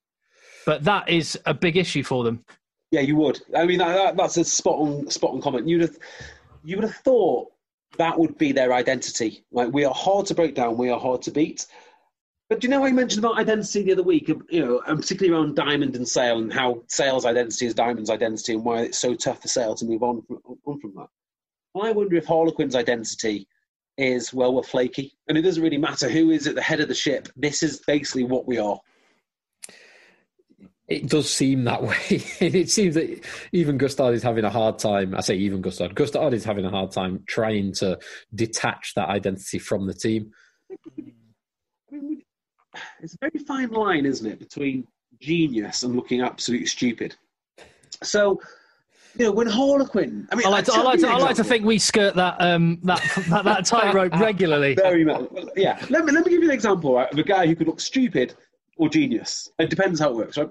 Speaker 1: But that is a big issue for them.
Speaker 2: Yeah, you would. I mean, that, that, that's a spot on spot on comment. You'd have you would have thought that would be their identity. Like we are hard to break down, we are hard to beat. But do you know you mentioned about identity the other week? You know, and particularly around Diamond and Sale, and how Sale's identity is Diamond's identity, and why it's so tough for Sale to move on from, on from that. I wonder if Harlequin's identity is well, we're flaky, and it doesn't really matter who is at the head of the ship. This is basically what we are.
Speaker 3: It does seem that way. it seems that even Gustard is having a hard time. I say even Gustard. Gustard is having a hard time trying to detach that identity from the team.
Speaker 2: I mean, we- it's a very fine line, isn't it, between genius and looking absolutely stupid. So, you know, when Harlequin, I mean,
Speaker 1: I like to. I like to. I like to think we skirt that um that that, that tightrope regularly.
Speaker 2: very much. Yeah, let me let me give you an example right, of a guy who could look stupid or genius. It depends how it works, right?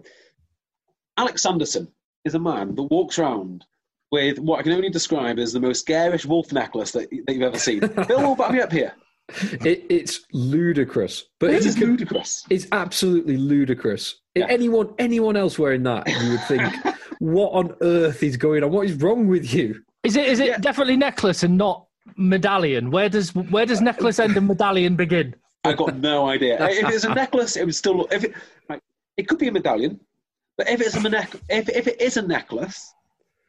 Speaker 2: Alex Sanderson is a man that walks around with what I can only describe as the most garish wolf necklace that, that you've ever seen. Bill will back me up here.
Speaker 3: It, it's ludicrous, but
Speaker 2: This is ludicrous.
Speaker 3: It's absolutely ludicrous.
Speaker 2: Yeah.
Speaker 3: Anyone, anyone else wearing that, you would think, "What on earth is going on? What is wrong with you?"
Speaker 1: Is it? Is it
Speaker 2: Yeah.
Speaker 1: definitely necklace and not medallion? Where does where does necklace end and medallion begin?
Speaker 2: I've got no idea. if it's a necklace, it would still look. If it, right, it could be a medallion, but if it's a neck, if if it is a necklace,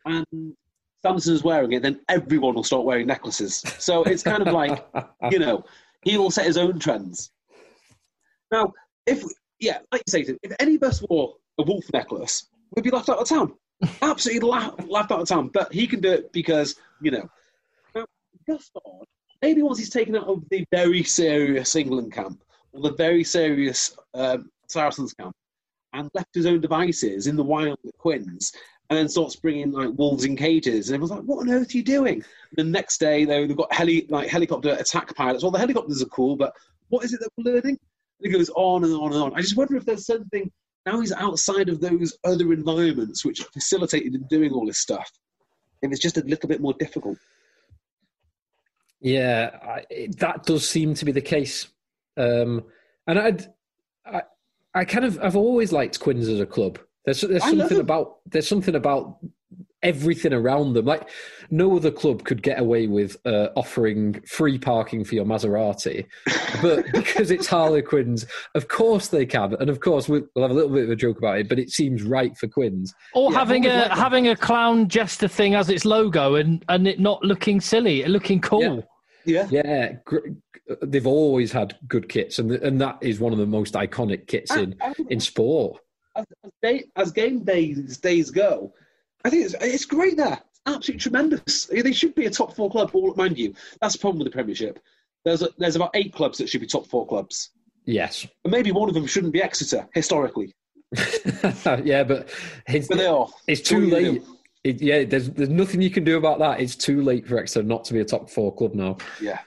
Speaker 2: and Samson's wearing it, then everyone will start wearing necklaces. So it's kind of like, you know, he will set his own trends. Now, if yeah, like you say, if any of us wore a wolf necklace, we'd be laughed out of town. Absolutely laughed, laughed out of town. But he can do it because you know. Now, Gustard, maybe once he's taken out of the very serious England camp or the very serious um, Saracens camp and left his own devices in the wild with Quins, and then starts bringing like wolves in cages, and everyone's like, "What on earth are you doing?" And the next day, though, they've got heli like helicopter attack pilots. Well, the helicopters are cool, but what is it that we're learning? And it goes on and on and on. I just wonder if there's something now he's outside of those other environments which facilitated him doing all this stuff. If it's just a little bit more difficult.
Speaker 3: Yeah, I, that does seem to be the case. Um, and I'd, I, I kind of, I've always liked Quins as a club. There's, there's
Speaker 2: I
Speaker 3: something about, there's something about everything around them. Like no other club could get away with uh, offering free parking for your Maserati, but because it's Harlequins, of course they can, and of course we'll, we'll have a little bit of a joke about it. But it seems right for Quins.
Speaker 1: Or
Speaker 3: Yeah,
Speaker 1: having a
Speaker 3: liked
Speaker 1: having a clown jester thing as its logo and and it not looking silly, looking cool.
Speaker 2: Yeah.
Speaker 3: Yeah, gr- they've always had good kits, and and that is one of the most iconic kits in in sport.
Speaker 2: as, as, day, as game days days go, I think it's, it's great there. Absolutely tremendous. They should be a top four club. All mind you, that's the problem with the Premiership. There's a, there's about eight clubs that should be top four clubs,
Speaker 3: Yes,
Speaker 2: and maybe one of them shouldn't be Exeter historically,
Speaker 3: yeah, but it's,
Speaker 2: but they are.
Speaker 3: it's too late.
Speaker 2: Gonna
Speaker 3: It, yeah, there's there's nothing you can do about that. It's too late for Exeter not to be a top four club now.
Speaker 2: Yeah.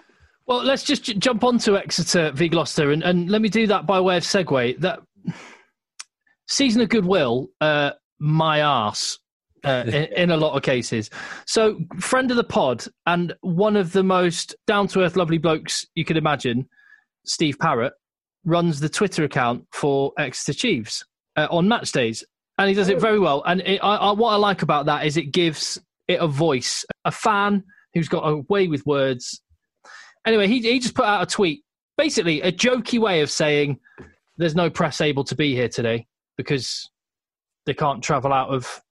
Speaker 1: Well, let's just j- jump onto Exeter v Gloucester, and, and let me do that by way of segue. That season of goodwill, uh, my ass, Uh, in, in a lot of cases. So, friend of the pod and one of the most down to earth, lovely blokes you could imagine, Steve Parrott, runs the Twitter account for Exeter Chiefs uh, on match days. And he does it oh. very well. And it, I, I, what I like about that is it gives it a voice. A fan who's got a way with words Anyway, he, he just put out a tweet, basically a jokey way of saying there's no press able to be here today because they can't travel out of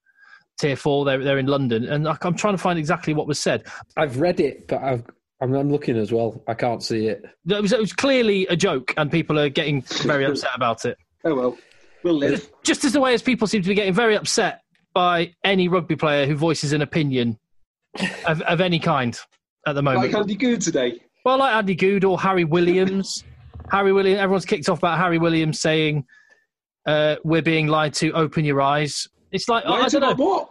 Speaker 1: tier four. They're, they're in London. And I- I'm trying to find exactly what was said.
Speaker 3: I've read it, but I've, I'm, I'm looking as well. I can't see it.
Speaker 1: It was, it was clearly a joke, and people are getting very upset about it.
Speaker 2: Oh well, we'll live.
Speaker 1: Just as the way as people seem to be getting very upset by any rugby player who voices an opinion of, of any kind at the moment.
Speaker 2: Like Andy Goode today.
Speaker 1: Well, like Andy Goode or Harry Williams. Harry Williams. Everyone's kicked off about Harry Williams saying uh, we're being lied to. Open your eyes. It's like I, I don't know.
Speaker 2: What?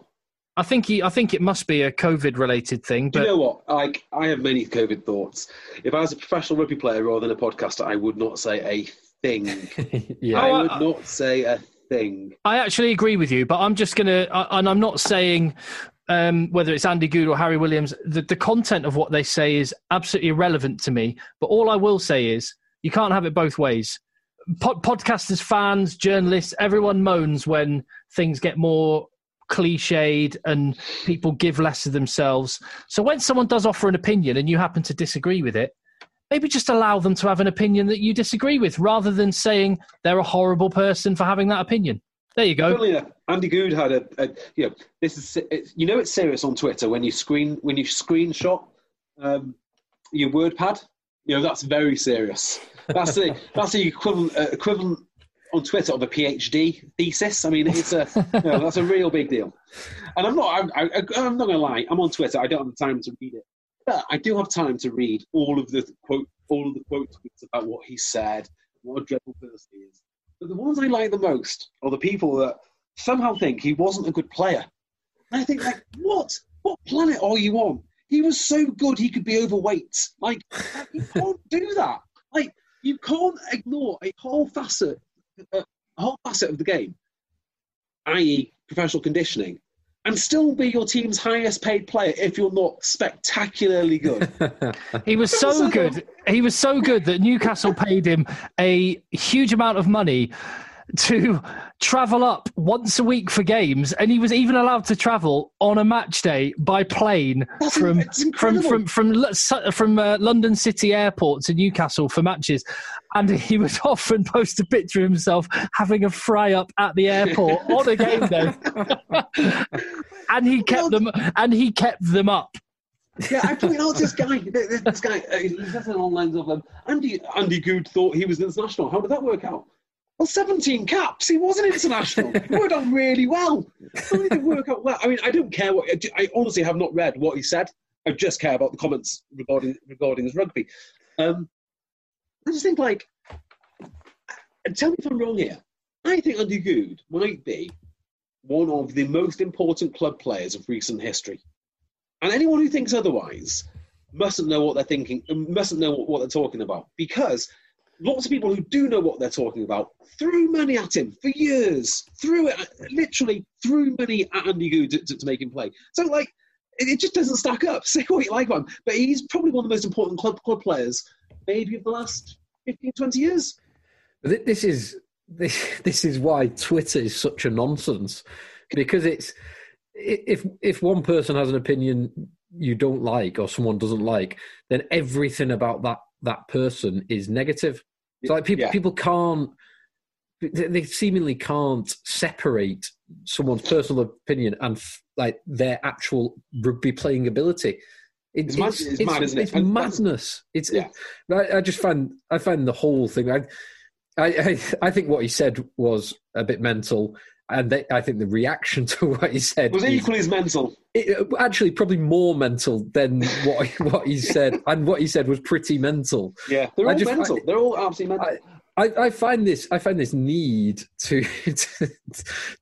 Speaker 1: I think he, I think it must be a COVID related thing. But
Speaker 2: Do you know what? Like, I have many COVID thoughts. If I was a professional rugby player rather than a podcaster, I would not say a thing.
Speaker 3: yeah.
Speaker 2: I
Speaker 1: Oh,
Speaker 2: would not say a thing.
Speaker 1: I actually agree with you, but I'm just gonna, and I'm not saying um, whether it's Andy Goode or Harry Williams. The, the content of what they say is absolutely irrelevant to me. But all I will say is you can't have it both ways. Pod- podcasters, fans, journalists, everyone moans when things get more cliched and people give less of themselves. So when someone does offer an opinion and you happen to disagree with it, maybe just allow them to have an opinion that you disagree with rather than saying they're a horrible person for having that opinion. There you go.
Speaker 2: Enough, Andy Goode had a, a you know, this is you know it's serious on Twitter when you screen when you screenshot um, your WordPad. You know that's very serious. That's the that's the equivalent uh, equivalent on Twitter of a PhD thesis. I mean, it's a you know, that's a real big deal. And I'm not I, I, I'm not gonna lie. I'm on Twitter. I don't have the time to read it, but I do have time to read all of the quote all of the quote tweets about what he said, what a dreadful person he is. But the ones I like the most are the people that somehow think he wasn't a good player. And I think, like, what? What planet are you on? He was so good he could be overweight. Like, you can't do that. Like, you can't ignore a whole facet, a whole facet of the game, i.e., professional conditioning, and still be your team's highest paid player if you're not spectacularly good.
Speaker 1: He was so
Speaker 2: So-
Speaker 1: good. He was so good that Newcastle paid him a huge amount of money to travel up once a week for games, and he was even allowed to travel on a match day by plane
Speaker 2: That's-
Speaker 1: from from from from from uh, London City Airport to Newcastle for matches, and he would often post a picture of himself having a fry up at the airport on a game day, and he kept them and he kept them up.
Speaker 2: yeah, I point out this guy. This, guy. Uh, he says along the lines of um, Andy. Andy Goode thought he was international. How did that work out? Well, 17 caps. He was an international. It worked out really well. How did work out well? I mean, I don't care what. I honestly have not read what he said. I just care about the comments regarding regarding his rugby. Um, I just think like, tell me if I'm wrong here. I think Andy Goode might be one of the most important club players of recent history. And anyone who thinks otherwise mustn't know what they're thinking, mustn't know what they're talking about. Because lots of people who do know what they're talking about threw money at him for years, threw it, literally threw money at Andy Goode to, to, to make him play. So, like, it, it just doesn't stack up. Say what you like about him, but he's probably one of the most important club, club players, maybe of the last 15, 20 years.
Speaker 3: But this is this this is why Twitter is such a nonsense because it's if if one person has an opinion you don't like or someone doesn't like, then everything about that that person is negative. It's like people
Speaker 2: Yeah.
Speaker 3: people can't they seemingly can't separate someone's personal opinion and f- like their actual rugby playing ability. It-
Speaker 2: It's mad- it's mad, isn't it?
Speaker 3: It's
Speaker 2: And
Speaker 3: madness. It's
Speaker 2: Yeah.
Speaker 3: I, I just find I find the whole thing. I, I, I think what he said was a bit mental, and they, I think the reaction to what he said
Speaker 2: Was
Speaker 3: is-
Speaker 2: equally as mental.
Speaker 3: it, actually probably more mental than what what he said, and what he said was pretty mental.
Speaker 2: Yeah, they're
Speaker 3: I
Speaker 2: all
Speaker 3: just-
Speaker 2: mental.
Speaker 3: I-
Speaker 2: they're all absolutely mental.
Speaker 3: I, I find this I find this need to to,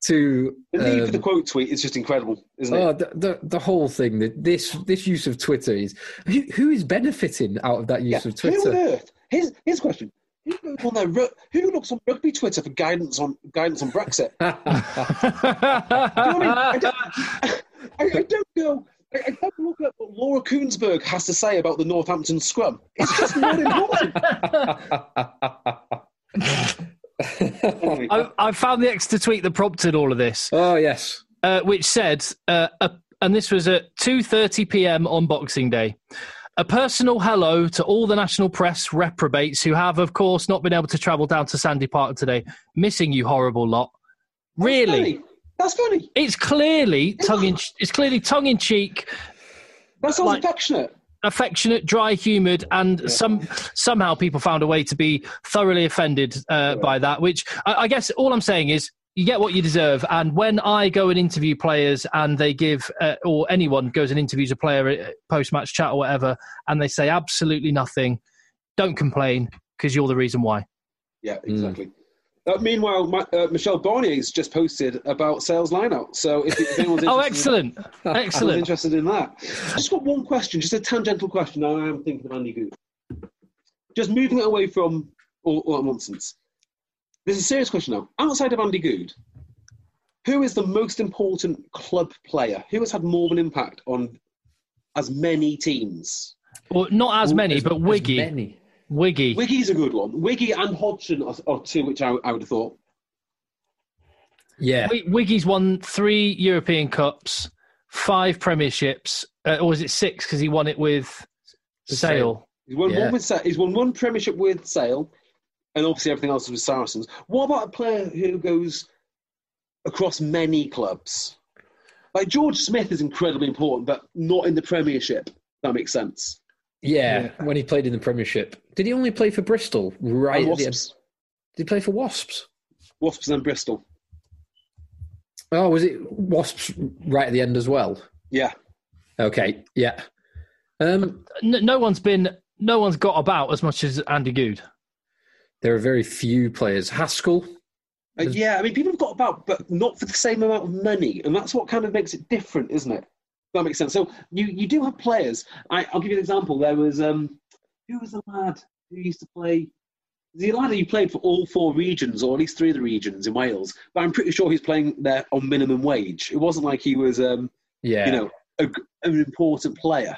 Speaker 3: to
Speaker 2: the need for
Speaker 3: um,
Speaker 2: the quote tweet is just incredible, isn't it?
Speaker 3: Oh, the, the the whole thing. that This this use of Twitter is who, who is benefiting out of that use
Speaker 2: Yeah.
Speaker 3: of
Speaker 2: Who on
Speaker 3: Twitter?
Speaker 2: earth? Here's, here's a question. Who goes on their who looks on rugby Twitter for guidance on guidance on Brexit? You know I mean? I don't, I, I don't go. I, I don't look at what Laura Kuenssberg has to say about the Northampton scrum. It's just not important.
Speaker 1: I, I found the extra tweet that prompted all of this,
Speaker 3: oh yes.
Speaker 1: uh, which said, uh, a, and this was at 2:30 p.m. on Boxing Day. A personal hello to all the national press reprobates who have, of course, not been able to travel down to Sandy Park today. Missing you, horrible lot. Really.
Speaker 2: That's funny.
Speaker 1: it's clearly tongue in it's clearly tongue in cheek,
Speaker 2: That sounds
Speaker 1: Like-
Speaker 2: affectionate.
Speaker 1: affectionate, dry humoured, and some somehow people found a way to be thoroughly offended uh, by that. Which I, I guess all I'm saying is you get what you deserve. And when I go and interview players, and they give uh, or anyone goes and interviews a player post match chat or whatever, and they say absolutely nothing, don't complain. because you're the reason why.
Speaker 2: Yeah, exactly. Uh, meanwhile, my, uh, Michel Barnier's just posted about sales lineout. So if, if anyone's
Speaker 1: Oh,
Speaker 2: interested in-
Speaker 1: excellent, excellent.
Speaker 2: interested in that, just got one question, just a tangential question. Now I am thinking of Andy Goode. Just moving it away from all, all that nonsense. This is a serious question now. Outside of Andy Goode, who is the most important club player? Who has had more of an impact on as many teams?
Speaker 1: Well, not as many,
Speaker 3: As-
Speaker 1: but
Speaker 3: as
Speaker 1: Wiggy,
Speaker 3: many.
Speaker 1: Wiggy.
Speaker 2: Wiggy's a good one. Wiggy and Hodgson are, are two which I, I would have thought.
Speaker 3: Yeah,
Speaker 1: Wi- Wiggy's won three European Cups, five Premierships, uh, or was it six because he won it with
Speaker 3: With
Speaker 1: Sale?
Speaker 3: Sale.
Speaker 2: He's won
Speaker 3: Yeah.
Speaker 2: one with Sa- he's won one Premiership with Sale, and obviously everything else is with Saracens. What about a player who goes across many clubs? Like George Smith is incredibly important, but not in the Premiership. That makes sense.
Speaker 3: yeah. When he played in the Premiership, did he only play for Bristol? Right at the end? Did he play for Wasps?
Speaker 2: Wasps and Bristol.
Speaker 3: Oh, was it Wasps right at the end as well?
Speaker 2: Yeah,
Speaker 3: Okay, yeah. Um,
Speaker 1: N- no one's been, no one's got about as much as Andy Goode.
Speaker 3: There are very few players. Haskell,
Speaker 2: Uh, yeah. I mean, people have got about, but not for the same amount of money, and that's what kind of makes it different, isn't it? That makes sense. So you you do have players. I, I'll give you an example. There was um, who was the lad who used to play? The lad who played for all four regions, or at least three of the regions in Wales. But I'm pretty sure he's playing there on minimum wage. It wasn't like he was, um,
Speaker 3: yeah.
Speaker 2: you know, a, an important player.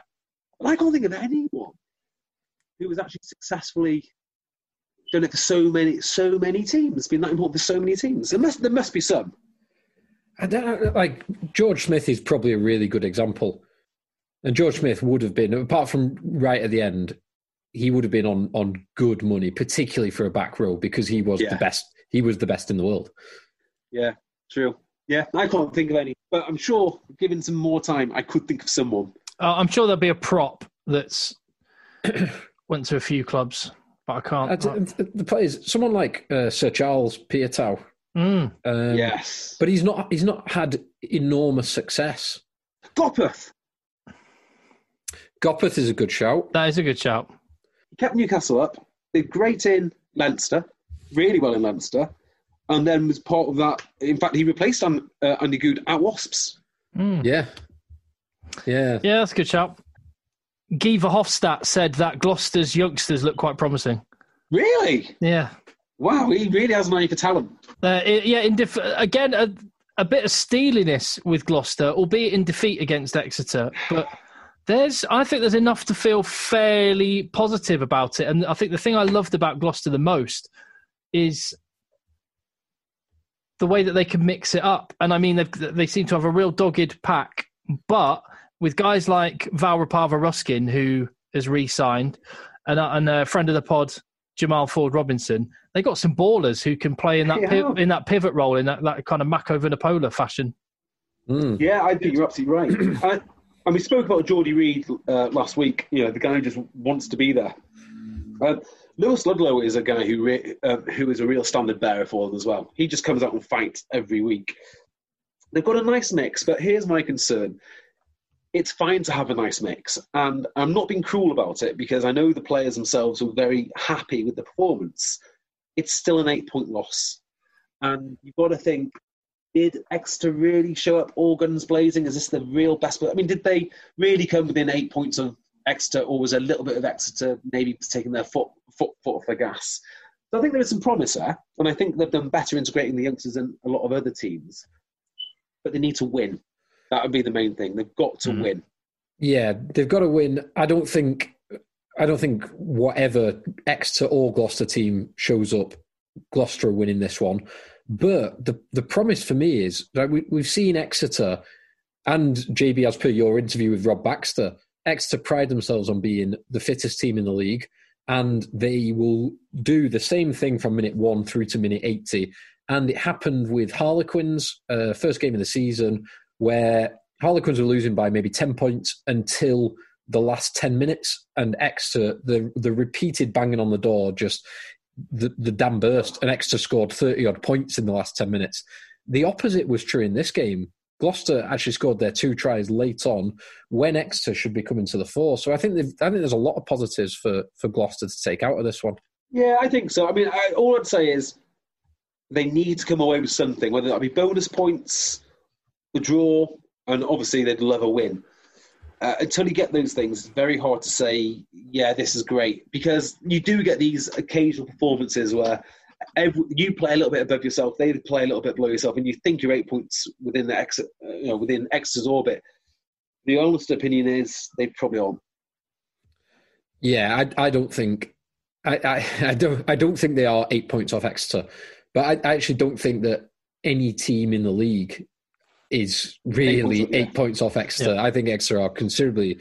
Speaker 2: And I can't think of anyone who was actually successfully done it for so many, so many teams. Been that important for so many teams. There must, there must be some.
Speaker 3: I don't know, like George Smith is probably a really good example. And George Smith would have been, apart from right at the end, he would have been on on good money, particularly for a back row, because he was
Speaker 2: Yeah.
Speaker 3: the best. He was the best in the world.
Speaker 2: Yeah, true. Yeah, I can't think of any, but I'm sure, given some more time, I could think of someone.
Speaker 1: Uh, I'm sure there'll be a prop that's went to a few clubs, but I can't.
Speaker 3: The, the players, someone like uh, Sir Charles Piutau,
Speaker 1: Mm.
Speaker 3: um,
Speaker 2: yes,
Speaker 3: but he's not. He's not had enormous success.
Speaker 2: Gopperth.
Speaker 3: Gopperth is a good shout.
Speaker 1: That is a good shout.
Speaker 2: He kept Newcastle up. Did great in Leinster, really well in Leinster, and then was part of that. In fact, he replaced An- uh, Andy Goode at Wasps.
Speaker 1: Mm.
Speaker 3: Yeah, yeah.
Speaker 1: Yeah, that's a good shout. Guy Verhofstadt said that Gloucester's youngsters look quite promising.
Speaker 2: Really?
Speaker 1: Yeah.
Speaker 2: Wow, he really has an eye for talent.
Speaker 1: Uh, it- yeah, in def- again, a, a bit of steeliness with Gloucester, albeit in defeat against Exeter. But there's, I think there's enough to feel fairly positive about it. And I think the thing I loved about Gloucester the most is the way that they can mix it up. And I mean, they seem to have a real dogged pack. But with guys like Val Rapava Ruskin, who has re signed, and, a- and a friend of the pod, Jamal Ford Robinson, they got some ballers who can play in that
Speaker 2: Yeah.
Speaker 1: pi- in that pivot role in that, that kind of Mako Vunipola fashion.
Speaker 3: Mm.
Speaker 2: Yeah, I think you're absolutely right. I, and we spoke about Jordy Reid uh, last week. You know, the guy who just wants to be there. Uh, Lewis Ludlow is a guy who re- uh, who is a real standard bearer for them as well. He just comes out and fights every week. They've got a nice mix, but here's my concern. It's fine to have a nice mix, and I'm not being cruel about it because I know the players themselves were very happy with the performance. It's still an eight-point loss, and you've got to think did Exeter really show up all guns blazing? Is this the real best? I mean, did they really come within eight points of Exeter, or was a little bit of Exeter maybe taking their foot foot foot off the gas? So I think there is some promise there, and I think they've done better integrating the youngsters than a lot of other teams. But they need to win. That would be the main thing. They've got to
Speaker 3: Mhm.
Speaker 2: win.
Speaker 3: Yeah, they've got to win. I don't think. I don't think whatever Exeter or Gloucester team shows up, Gloucester are winning this one. But the the promise for me is that we, we've seen Exeter and JB as per your interview with Rob Baxter. Exeter pride themselves on being the fittest team in the league, and they will do the same thing from minute one through to minute eighty. And it happened with Harlequins, uh, first game of the season, where Harlequins were losing by maybe 10 points until the last 10 minutes, and Exeter, the, the repeated banging on the door, just the, the dam burst, and Exeter scored 30 odd points in the last 10 minutes. The opposite was true in this game. Gloucester actually scored their two tries late on when Exeter should be coming to the fore. So I think I think there's a lot of positives for, for Gloucester to take out of this one.
Speaker 2: Yeah, I think so. I mean, I, all I'd say is they need to come away with something, whether that be bonus points, the draw, and obviously they'd love a win. Uh, until you get those things, it's very hard to say, yeah, this is great. Because you do get these occasional performances where every, you play a little bit above yourself, they play a little bit below yourself, and you think you're eight points within the exit, you know, within Exeter's orbit. The honest opinion is they probably aren't.
Speaker 3: Yeah, I, I don't think I, I, I don't I don't think they are eight points off Exeter, but I, I actually don't think that any team in the league is really eight points, eight points off Exeter. Yeah. I think Exeter are considerably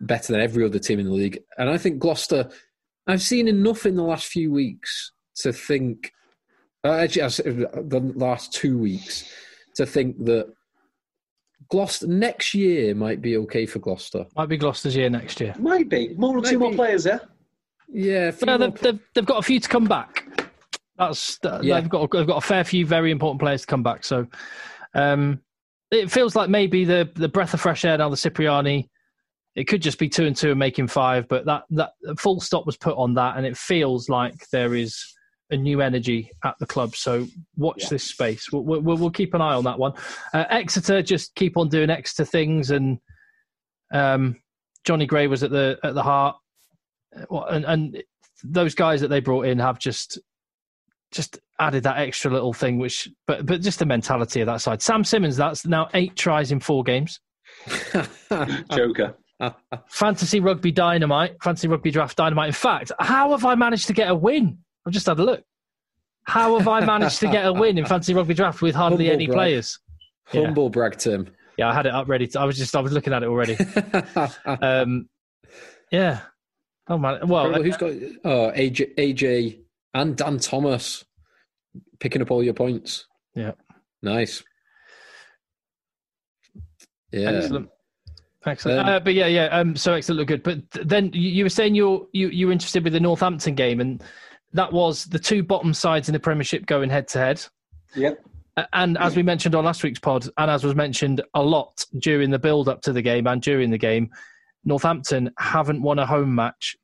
Speaker 3: better than every other team in the league, and I think Gloucester. I've seen enough in the last few weeks to think, uh, actually, the last two weeks, to think that Gloucester next year might be okay for Gloucester.
Speaker 1: Might be Gloucester's year next year.
Speaker 2: Might be more or two more players there.
Speaker 3: Yeah,
Speaker 1: no, they've, they've, they've, got a few to come back. That's yeah. they've got they've got a fair few very important players to come back. So um, it feels like maybe the the breath of fresh air now the Cipriani. It could just be two and two and making five, but that that full stop was put on that, and it feels like there is a new energy at the club. So watch yeah. this space. We'll, we'll, we'll, keep an eye on that one. Uh, Exeter just keep on doing Exeter things, and um, Jonny Gray was at the at the heart, and, and those guys that they brought in have just just added that extra little thing. Which, but but just the mentality of that side. Sam Simmonds, that's now eight tries in four games.
Speaker 2: Joker.
Speaker 1: Fantasy rugby dynamite, fantasy rugby draft dynamite. In fact, how have I managed to get a win? I've just had a look. How have I managed to get a win in fantasy rugby draft with hardly Humble any brag. players?
Speaker 3: Humble yeah. brag, Tim.
Speaker 1: Yeah, I had it up ready. To, I was just, I was looking at it already. um, yeah. Oh man. Well,
Speaker 3: who's got? Oh, AJ, AJ and Dan Thomas picking up all your points.
Speaker 1: Yeah.
Speaker 3: Nice.
Speaker 1: Yeah. Excellent. Excellent. Um, uh, but yeah, yeah. Um, so excellent, look good. But then you, you were saying you're you you were interested with the Northampton game, and that was the two bottom sides in the Premiership going head to head.
Speaker 2: Yep.
Speaker 1: And as we mentioned on last week's pod, and as was mentioned a lot during the build up to the game and during the game, Northampton haven't won a home match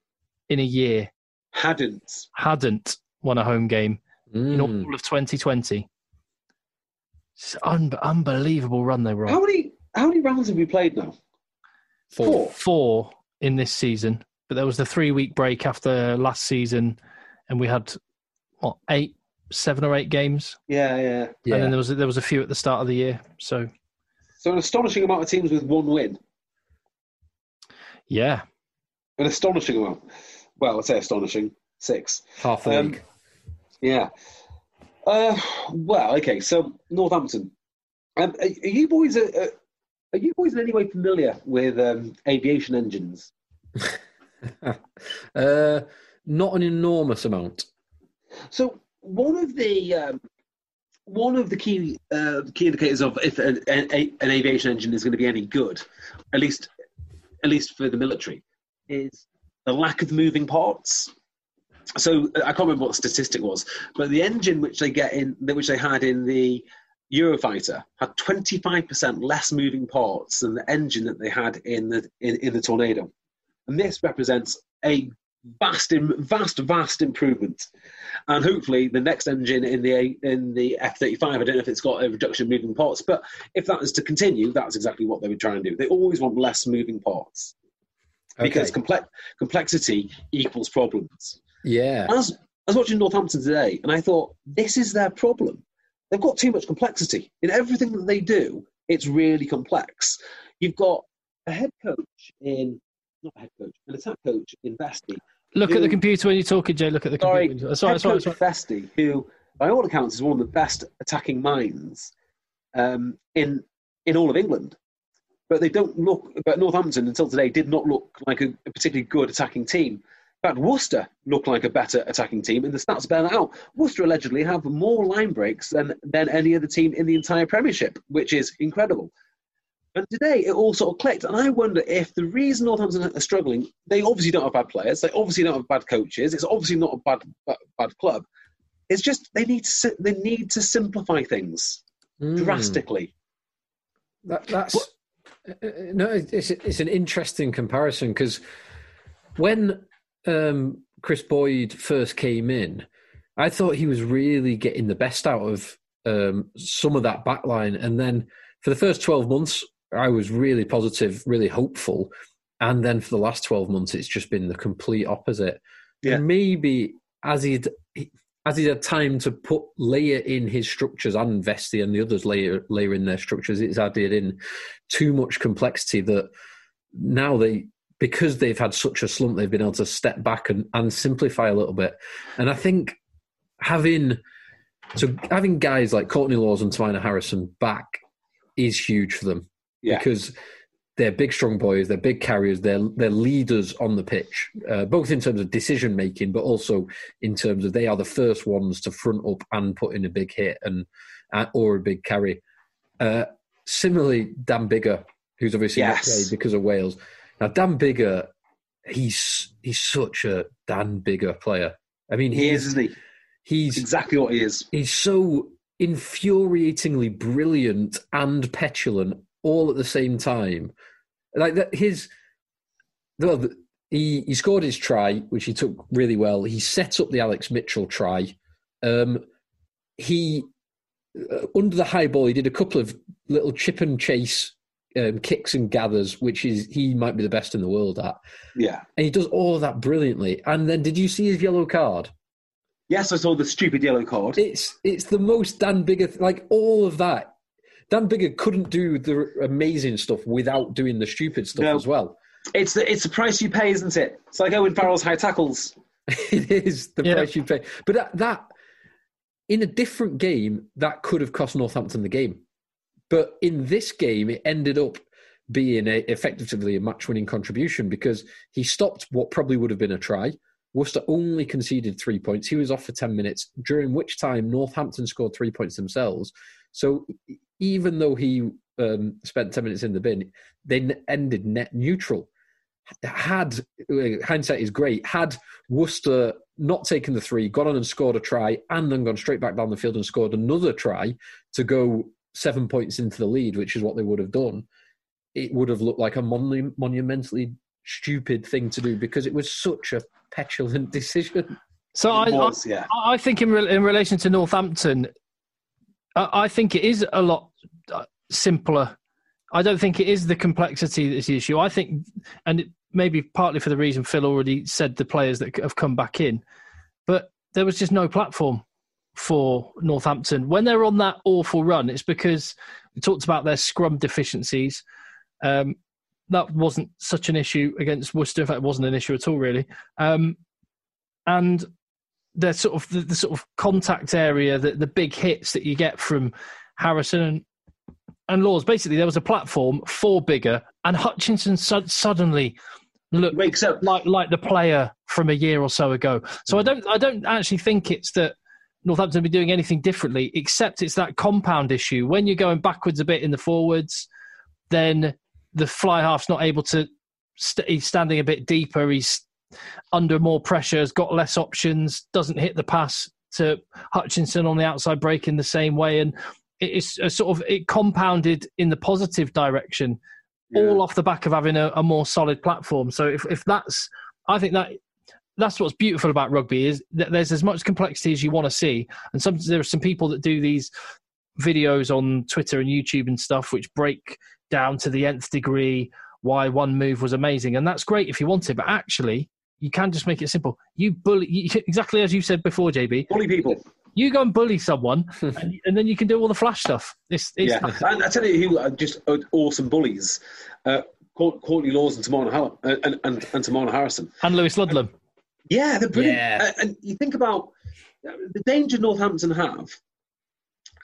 Speaker 1: in a year.
Speaker 2: Hadn't.
Speaker 1: Hadn't won a home game mm. in all of 2020. It's un- unbelievable run they were on.
Speaker 2: How many how many rounds have we played now?
Speaker 1: Four. Four in this season. But there was the three week break after last season and we had what eight, seven or eight games.
Speaker 2: Yeah, yeah,
Speaker 1: yeah. And then there was there was a few at the start of the year. So,
Speaker 2: so an astonishing amount of teams with one win.
Speaker 1: Yeah,
Speaker 2: an astonishing amount. Well, I'd say astonishing six.
Speaker 3: Half the um, league.
Speaker 2: Yeah. Uh, well, okay. So Northampton. Um, are, are, you boys? Uh, uh, are you boys in any way familiar with um, aviation engines?
Speaker 3: uh, not an enormous amount.
Speaker 2: So one of the um, one of the key uh, key indicators of if an, an, an aviation engine is going to be any good, at least at least for the military, is the lack of moving parts. So uh, I can't remember what the statistic was, but the engine which they get in, which they had in the Eurofighter, had 25% less moving parts than the engine that they had in the in, in the Tornado, and this represents a vast, vast, vast improvement. And hopefully, the next engine in the in the F thirty five, I don't know if it's got a reduction of moving parts, but if that is to continue, that's exactly what they would try and do. They always want less moving parts because okay. complex, complexity equals problems.
Speaker 3: Yeah.
Speaker 2: As I was watching Northampton today, and I thought this is their problem. They've got too much complexity in everything that they do. It's really complex. You've got a head coach in not a head coach, an attack coach in Vesty
Speaker 1: Look who, at the computer when you're talking, Jay. Look at the sorry, computer.
Speaker 2: Sorry, sorry, sorry. Vesty, who, by all accounts, is one of the best attacking minds um, in in all of England. But they don't look. But Northampton until today did not look like a, a particularly good attacking team. In fact, Worcester looked like a better attacking team, and the stats bear that out. Worcester allegedly have more line breaks than, than any other team in the entire Premiership, which is incredible. And today it all sort of clicked. And I wonder if the reason Northampton are struggling, they obviously don't have bad players, they obviously don't have bad coaches, it's obviously not a bad, bad, bad club. It's just they need to they need to simplify things mm. drastically.
Speaker 3: That, that's uh, no, it's it's an interesting comparison because when um, Chris Boyd first came in, I thought he was really getting the best out of um, some of that backline. And then for the first 12 months, I was really positive, really hopeful. And then for the last 12 months, it's just been the complete opposite.
Speaker 2: Yeah.
Speaker 3: And maybe as he'd, as he'd had time to put layer in his structures and Vesty and the others layer layer in their structures, it's added in too much complexity that now they because they've had such a slump, they've been able to step back and, and simplify a little bit. And I think having so having guys like Courtney Lawes and Teimana Harrison back is huge for them
Speaker 2: Yeah.
Speaker 3: because they're big, strong boys. They're big carriers. They're they're leaders on the pitch, uh, both in terms of decision making, but also in terms of they are the first ones to front up and put in a big hit and uh, or a big carry. Uh, similarly, Dan Biggar, who's obviously not played because of Wales. Now, Dan Biggar, he's he's such a Dan Biggar player. I mean,
Speaker 2: He is, isn't he?
Speaker 3: he's
Speaker 2: Exactly what he is.
Speaker 3: he's so infuriatingly brilliant and petulant all at the same time. Like that, his well, the- he he scored his try, which he took really well. He set up the Alex Mitchell try. Um, he uh, under the high ball, he did a couple of little chip and chase um, kicks and gathers, which is he might be the best in the world at.
Speaker 2: Yeah.
Speaker 3: And he does all of that brilliantly. And then, did you see his yellow card?
Speaker 2: Yes, I saw the stupid yellow card.
Speaker 3: It's it's the most Dan Biggar like all of that. Dan Biggar couldn't do the amazing stuff without doing the stupid stuff
Speaker 2: No.
Speaker 3: as well.
Speaker 2: It's the it's the price you pay, isn't it? It's like Owen Farrell's high tackles.
Speaker 3: it is the
Speaker 1: Yeah.
Speaker 3: price you pay. But that, that in a different game that could have cost Northampton the game. But in this game, it ended up being a, effectively a match-winning contribution because he stopped what probably would have been a try. Worcester only conceded three points. He was off for ten minutes, during which time Northampton scored three points themselves. So even though he um, spent ten minutes in the bin, they ended net neutral. Had uh, hindsight is great. Had Worcester not taken the three, gone on and scored a try, and then gone straight back down the field and scored another try to go seven points into the lead, which is what they would have done, it would have looked like a monu- monumentally stupid thing to do because it was such a petulant decision.
Speaker 1: So I,
Speaker 2: It
Speaker 1: I,
Speaker 2: yeah.
Speaker 1: I I think in re- in relation to Northampton, I, think it is a lot uh, simpler. I don't think it is the complexity that's the issue. I think, and maybe partly for the reason Phil already said the players that have come back in, but there was just no platform for Northampton when they're on that awful run. It's because we talked about their scrum deficiencies. Um, that wasn't such an issue against Worcester. In fact, it wasn't an issue at all, really. Um, and the sort of the, the sort of contact area, the, the big hits that you get from Harrison and and Lawes. Basically, there was a platform for Biggar, and Hutchinson su- suddenly looked
Speaker 2: Wakes up.
Speaker 1: like like the player from a year or so ago. So I mm. don't I don't actually think it's that Northampton be doing anything differently, except it's that compound issue. When you're going backwards a bit in the forwards, then the fly half's not able to. St- he's standing a bit deeper. He's under more pressure. Has got less options. Doesn't hit the pass to Hutchinson on the outside break in the same way, and it's a sort of it compounded in the positive direction all off the back of having a, a more solid platform. So if, if that's, I think that that's what's beautiful about rugby is that there's as much complexity as you want to see. And some there are some people that do these videos on Twitter and YouTube and stuff, which break down to the nth degree why one move was amazing, and that's great if you want it. But actually, you can't just make it simple. You bully you, exactly as you said before, JB.
Speaker 2: Bully people.
Speaker 1: You go and bully someone, and, and then you can do all the flash stuff. It's, it's
Speaker 2: yeah. And I tell you who are just uh, awesome bullies. Uh, Courtney Lawes and Teimana, Hall- uh, and, and, and Harrison.
Speaker 1: and Lewis Ludlam.
Speaker 2: Yeah, they're brilliant.
Speaker 3: Yeah.
Speaker 2: Uh, and you think about uh, the danger Northampton have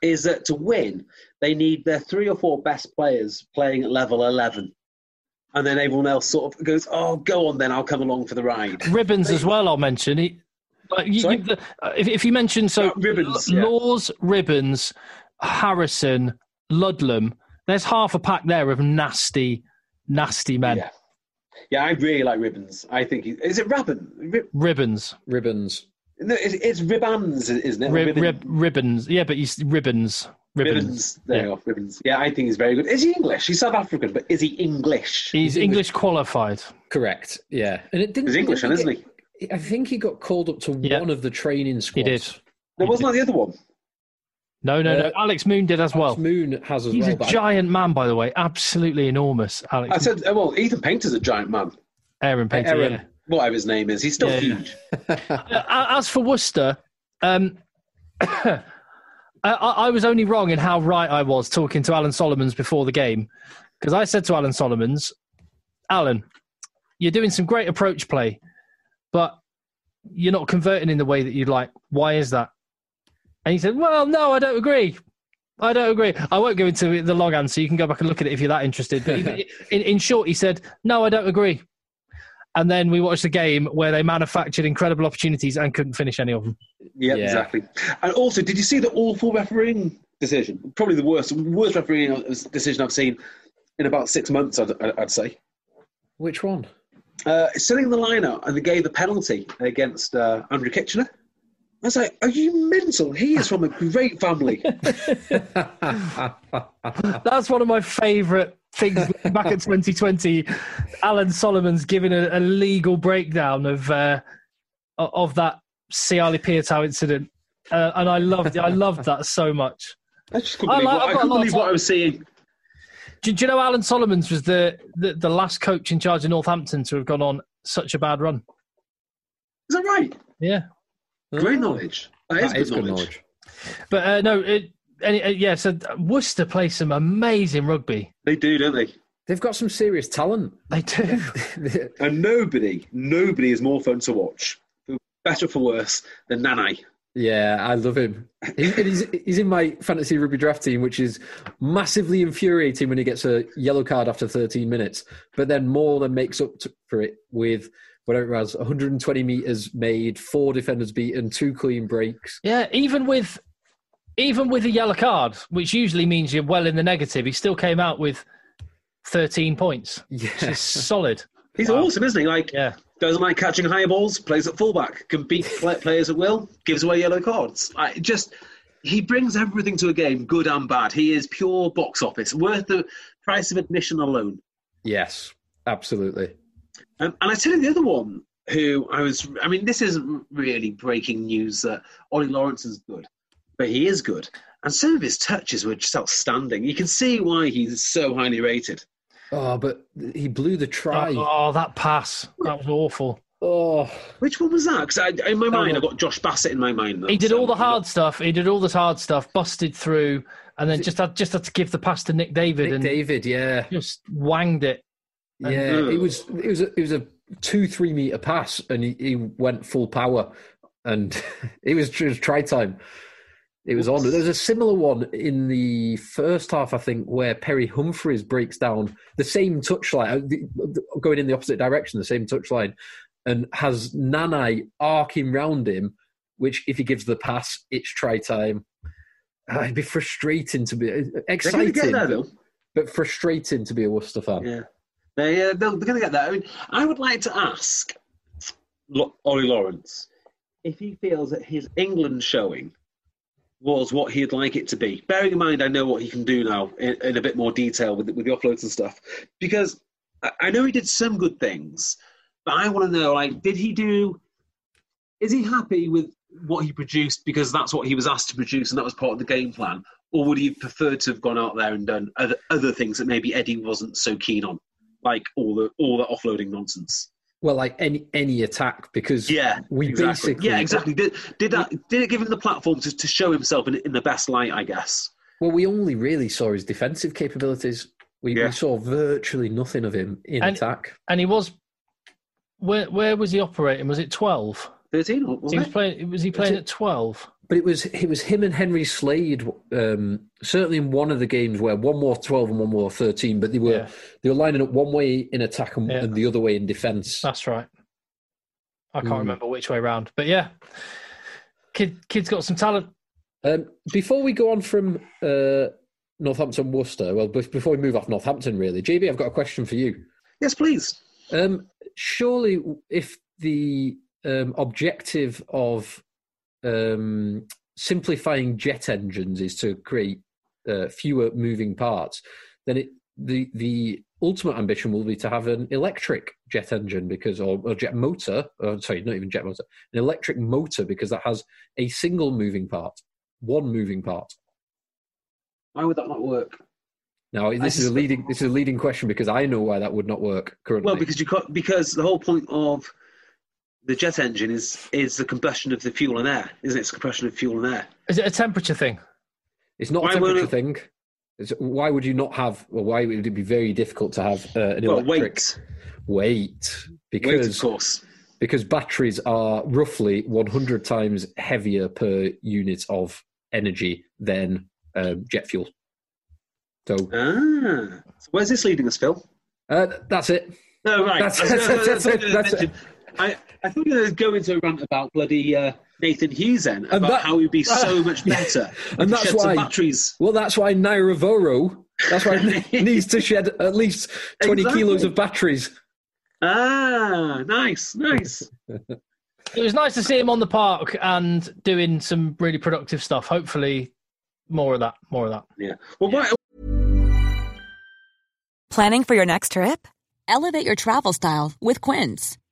Speaker 2: is that to win, they need their three or four best players playing at level 11. And then everyone else sort of goes, oh, go on then, I'll come along for the ride.
Speaker 1: Ribbans as well. I'll mention. He, like, you, you, the- uh, if, if you mention so
Speaker 2: Ribbans,
Speaker 1: L-
Speaker 2: yeah.
Speaker 1: Lawes, Ribbans, Harrison, Ludlam. There's half a pack there of nasty, nasty men.
Speaker 2: Yeah. Yeah, I really like Ribbans. I think he, is it Rabin? Rib,
Speaker 1: Ribbans,
Speaker 3: Ribbans.
Speaker 2: no, it's, it's Ribbans, isn't it?
Speaker 1: Rib,
Speaker 2: Ribbon-
Speaker 1: rib, ribbons. Yeah, but he's ribbons, ribbons.
Speaker 2: Ribbans. There
Speaker 1: Yeah.
Speaker 2: Ribbans. Yeah, I think he's very good. Is he English? He's South African, but is he English?
Speaker 1: He's English qualified.
Speaker 3: Correct. Yeah, and it didn't.
Speaker 2: He's English,
Speaker 3: didn't
Speaker 2: isn't
Speaker 3: get-
Speaker 2: he?
Speaker 3: I think he got called up to
Speaker 1: Yeah.
Speaker 3: one of the training squads.
Speaker 1: He did.
Speaker 2: There wasn't that the other one.
Speaker 1: No, no, no.
Speaker 3: Uh,
Speaker 1: Alex Moon did as well.
Speaker 3: Alex Moon has as
Speaker 1: He's
Speaker 3: well.
Speaker 1: a
Speaker 3: but I-
Speaker 1: giant man, by the way. Absolutely enormous. Alex
Speaker 2: I said, uh, well, Ethan Painter's a giant man.
Speaker 1: Ehren Painter.
Speaker 3: Aaron.
Speaker 1: yeah.
Speaker 2: Whatever his name is, he's still
Speaker 1: Yeah, yeah.
Speaker 2: huge.
Speaker 1: Uh, As for Worcester, um, I, I was only wrong in how right I was talking to Alan Solomons before the game because I said to Alan Solomons, Alan, you're doing some great approach play, but you're not converting in the way that you'd like. Why is that? And he said, Well, no, I don't agree. I don't agree. I won't go into the long answer. You can go back and look at it if you're that interested. But in, in short, he said, No, I don't agree. And then we watched a game where they manufactured incredible opportunities and couldn't finish any of them.
Speaker 2: Yeah,
Speaker 3: Yeah.
Speaker 2: exactly. And also, did you see the awful refereeing decision? Probably the worst, worst refereeing decision I've seen in about six months. I'd, I'd say.
Speaker 3: Which one?
Speaker 2: Uh, sitting in the lineup and they gave the penalty against uh, Andrew Kitchener. I was like, "Are you mental? He is from a great family."
Speaker 1: That's one of my favourite things back in 2020. Alan Solomon's giving a, a legal breakdown of uh, of that Ciali Piutau incident, uh, and I loved it. I loved that so much.
Speaker 2: I just couldn't
Speaker 1: I
Speaker 2: believe,
Speaker 1: like-
Speaker 2: what,
Speaker 1: I've
Speaker 2: I couldn't believe what. I was seeing.
Speaker 1: Do, do you know Alan Solomons was the, the the last coach in charge of Northampton to have gone on such a bad run?
Speaker 2: Is that right?
Speaker 1: Yeah,
Speaker 2: Great knowledge. That is,
Speaker 3: That is
Speaker 2: good, knowledge.
Speaker 3: knowledge.
Speaker 1: but uh, no, it, any, uh, yeah. So Worcester play some amazing rugby.
Speaker 2: They do, don't they?
Speaker 3: They've got some serious talent.
Speaker 1: They do.
Speaker 2: And nobody, nobody is more fun to watch, for better for worse, than Nanai.
Speaker 3: yeah, I love him. He's, he's in my fantasy rugby draft team, which is massively infuriating when he gets a yellow card after 13 minutes, but then more than makes up to, for it with whatever it was 120 meters made, four defenders beaten, two clean breaks.
Speaker 1: Yeah, even with even with a yellow card, which usually means you're well in the negative, he still came out with 13 points. Which
Speaker 3: Yeah.
Speaker 1: is solid.
Speaker 2: He's
Speaker 1: Wow.
Speaker 2: awesome, isn't he? Like,
Speaker 1: Yeah.
Speaker 2: doesn't like catching high balls, plays at fullback, can beat players at will, gives away yellow cards. I just he brings everything to a game, good and bad. He is pure box office, worth the price of admission alone.
Speaker 3: Yes, absolutely.
Speaker 2: Um, and I tell you the other one who I was. I mean, this isn't really breaking news that Ollie Lawrence is good, but he is good, and some of his touches were just outstanding. You can see why he's so highly rated.
Speaker 3: Oh, but he blew the try.
Speaker 1: Oh, oh that pass. That was awful.
Speaker 3: Oh,
Speaker 2: Which one was that? Because in my mind,
Speaker 3: no.
Speaker 2: I got Josh Bassett in my mind.
Speaker 1: He did
Speaker 2: So-
Speaker 1: all the hard stuff. He did all this hard stuff, busted through, and then just had just had to give the pass to Nick David
Speaker 3: Nick
Speaker 1: and
Speaker 3: David, yeah.
Speaker 1: just wanged it.
Speaker 3: Yeah, oh. it was it was a, it was a two three meter pass, and he, he went full power, and it was, it was try time. It was on. There's a similar one in the first half, I think, where Perry Humphreys breaks down the same touchline, uh, going in the opposite direction, the same touchline, and has Nanai arcing round him. Which, if he gives the pass, it's try time. Uh, it'd be frustrating to be
Speaker 2: to
Speaker 3: exciting,
Speaker 2: there,
Speaker 3: but frustrating to be a Worcester fan.
Speaker 2: Yeah, they, uh, they're, they're going to get that. I mean, I would like to ask Ollie Lawrence if he feels that his England showing was what he'd like it to be. Bearing in mind, I know what he can do now in, in a bit more detail with, with the offloads and stuff. Because I, I know he did some good things, but I want to know, like, did he do? Is he happy with what he produced because that's what he was asked to produce and that was part of the game plan? Or would he prefer to have gone out there and done other, other things that maybe Eddie wasn't so keen on, like all the all the offloading nonsense?
Speaker 3: Well, like any any attack, because
Speaker 2: Yeah,
Speaker 3: we
Speaker 2: exactly.
Speaker 3: basically
Speaker 2: yeah, exactly. Did, did that? Did it give him the platform to, to show himself in, in the best light? I guess.
Speaker 3: Well, we only really saw his defensive capabilities. We,
Speaker 2: Yeah.
Speaker 3: we saw virtually nothing of him in
Speaker 1: And-
Speaker 3: attack.
Speaker 1: And he was where where was he operating? Was it twelve?
Speaker 2: Thirteen,
Speaker 1: He
Speaker 2: wasn't
Speaker 1: was
Speaker 2: it?
Speaker 1: playing was he playing
Speaker 3: it-
Speaker 1: at twelve?
Speaker 3: But it was it was him and Henry Slade. Um, certainly in one of the games where one wore twelve and one wore thirteen, but they were
Speaker 1: Yeah.
Speaker 3: they were lining up one way in attack and,
Speaker 1: Yeah.
Speaker 3: and the other way in defence.
Speaker 1: That's right. I can't
Speaker 3: Mm.
Speaker 1: remember which way round. But yeah. Kid kid's got some talent.
Speaker 3: Um, before we go on from uh, Northampton Worcester, well, before we move off Northampton, really, JB, I've got a question for you.
Speaker 2: Yes, please.
Speaker 3: Um, surely, if the um, objective of um, simplifying jet engines is to create uh, fewer moving parts, then it, the the ultimate ambition will be to have an electric jet engine because, or, or jet motor. Or, sorry, not even jet motor, an electric motor because that has a single moving part, one moving part.
Speaker 2: Why would that not work?
Speaker 3: Now, this is a leading this is a leading question because I know why that would not work currently.
Speaker 2: Well, because you because the whole point of the jet engine is is the combustion of the fuel and air, isn't it? It's compression of fuel and air.
Speaker 1: Is it a temperature thing?
Speaker 3: it's not
Speaker 2: why
Speaker 3: a temperature
Speaker 2: won't
Speaker 3: thing. It's, why would you not have? Well, why would it be very difficult to have uh, an
Speaker 2: Well,
Speaker 3: electric
Speaker 2: weight,
Speaker 3: weight?
Speaker 2: weight, of
Speaker 3: Because
Speaker 2: course.
Speaker 3: because batteries are roughly 100 times heavier per unit of energy than um, jet fuel. So
Speaker 2: Ah, so where's this leading us, Phil?
Speaker 3: uh, that's it.
Speaker 2: No, right.
Speaker 3: That's-
Speaker 2: I was gonna-
Speaker 3: that's-
Speaker 2: I was
Speaker 3: that's-
Speaker 2: mention- I, I thought you were going to go rant about bloody uh, Nathan Hughes then,
Speaker 3: And
Speaker 2: about
Speaker 3: that-
Speaker 2: how he'd be so much better.
Speaker 3: And that's
Speaker 2: shed some
Speaker 3: why-
Speaker 2: batteries.
Speaker 3: Well, that's why Naira Voro. That's why he needs to shed at least 20
Speaker 2: Exactly.
Speaker 3: kilos of batteries.
Speaker 2: Ah, nice, nice.
Speaker 1: It was nice to see him on the park and doing some really productive stuff. Hopefully, more of that. More of that.
Speaker 2: Yeah. Well, why,
Speaker 4: Planning for your next trip?
Speaker 5: Elevate your travel style with Quince.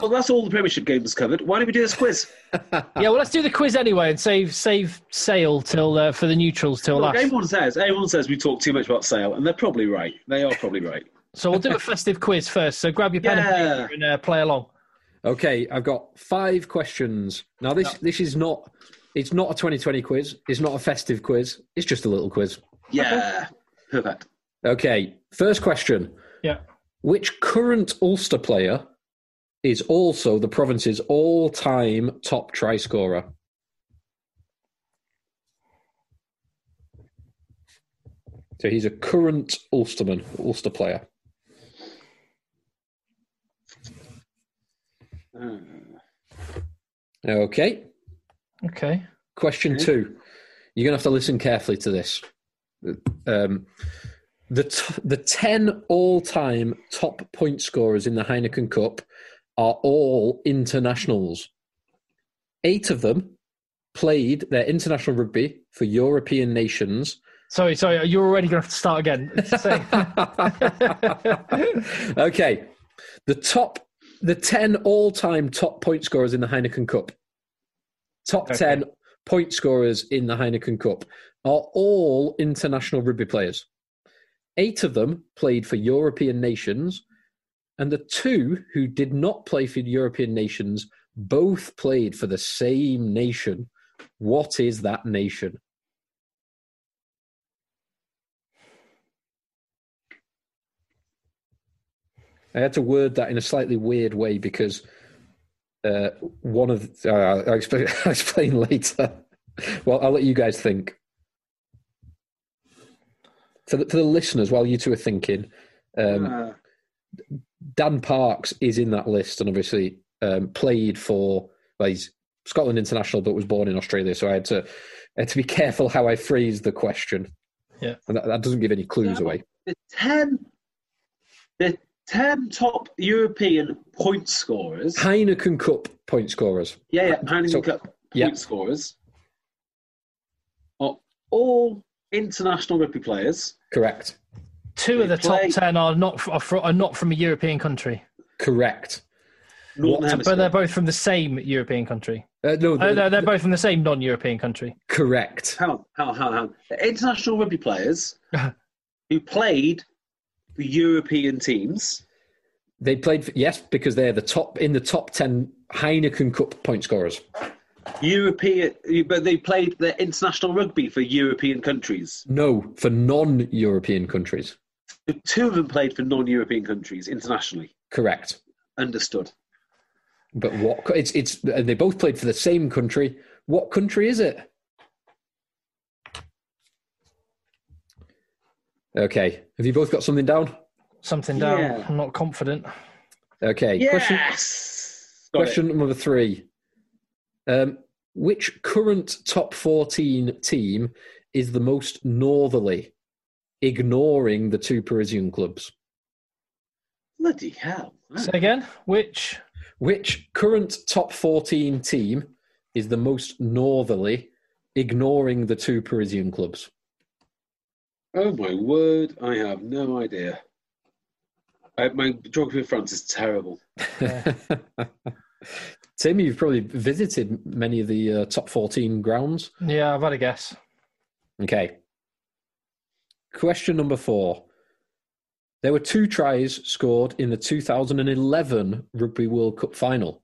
Speaker 2: well, that's all the Premiership games covered. Why don't we do this quiz?
Speaker 1: Yeah, well, let's do the quiz anyway and save save Sale till uh, for the neutrals till
Speaker 2: Look,
Speaker 1: last.
Speaker 2: everyone says everyone says we talk too much about Sale, and they're probably right. They are probably right.
Speaker 1: So we'll do a festive quiz first. So grab your pen
Speaker 2: Yeah.
Speaker 1: and paper and uh, play along.
Speaker 3: Okay, I've got five questions. Now, this this is not it's not a 2020 quiz. It's not a festive quiz. It's just a little quiz.
Speaker 2: Yeah, perfect.
Speaker 3: Okay, first question:
Speaker 1: Yeah.
Speaker 3: Which current Ulster player is also the province's all-time top try scorer? So he's a current Ulsterman, Ulster player.
Speaker 2: Uh,
Speaker 3: Okay.
Speaker 1: Okay.
Speaker 3: Question two. You're going to have to listen carefully to this. Um, the t- the ten all time top point scorers in the Heineken Cup are all internationals. Eight of them played their international rugby for European nations.
Speaker 1: Sorry, sorry. You're already going to have to start again.
Speaker 3: Okay, the top, the ten all-time top point scorers in the Heineken Cup, top
Speaker 1: Okay.
Speaker 3: ten point scorers in the Heineken Cup are all international rugby players. Eight of them played for European nations, and the two who did not play for European nations both played for the same nation. What is that nation? I had to word that in a slightly weird way because uh, one of uh, I'll, explain, I'll explain later. well, I'll let you guys think. For the, for the listeners, while you two are thinking, um,
Speaker 2: uh,
Speaker 3: Dan Parks is in that list and obviously um, played for well, he's Scotland international, but was born in Australia. So I had to I had to be careful how I phrased the question.
Speaker 1: Yeah.
Speaker 3: and that, that doesn't give any clues
Speaker 2: Yeah.
Speaker 3: away.
Speaker 2: the ten, the ten top European point scorers.
Speaker 3: Heineken Cup point scorers.
Speaker 2: Yeah, yeah, Heineken
Speaker 3: So-
Speaker 2: Cup point
Speaker 3: yeah.
Speaker 2: scorers are all international rugby players.
Speaker 3: Correct.
Speaker 1: Two of the
Speaker 2: They
Speaker 1: top ten are not are, fro- are not from a European country,
Speaker 3: Correct. What-
Speaker 1: but they're both from the same European country.
Speaker 3: Uh, no,
Speaker 1: Oh,
Speaker 3: the-
Speaker 1: no, they're both from the same non-European country.
Speaker 3: correct.
Speaker 2: Hang on, hang on, hang on. They're international rugby players who played for for European teams.
Speaker 3: They played for, yes because they're the top in the top ten Heineken Cup point scorers.
Speaker 2: European, but they played their international rugby for European countries.
Speaker 3: No, for non-European countries.
Speaker 2: Two of them played for non-European countries internationally.
Speaker 3: Correct.
Speaker 2: Understood.
Speaker 3: But what? It's it's. And they both played for the same country. What country is it? Okay. Have you both got something down?
Speaker 1: Something down.
Speaker 2: Yeah.
Speaker 1: I'm not confident.
Speaker 3: Okay. Question.
Speaker 2: Yes. Got it.
Speaker 3: Question number three. Um, which current top 14 team is the most northerly, ignoring the two Parisian clubs?
Speaker 2: Bloody hell!
Speaker 1: Say again. Which?
Speaker 3: Which current top 14 team is the most northerly, ignoring the two Parisian clubs?
Speaker 2: Oh my word! I have no idea. I, my geography of France is terrible.
Speaker 3: Tim, you've probably visited many of the uh, top 14 grounds.
Speaker 1: Yeah, I've had a guess.
Speaker 3: Okay. Question number four. There were two tries scored in the 2011 Rugby World Cup final.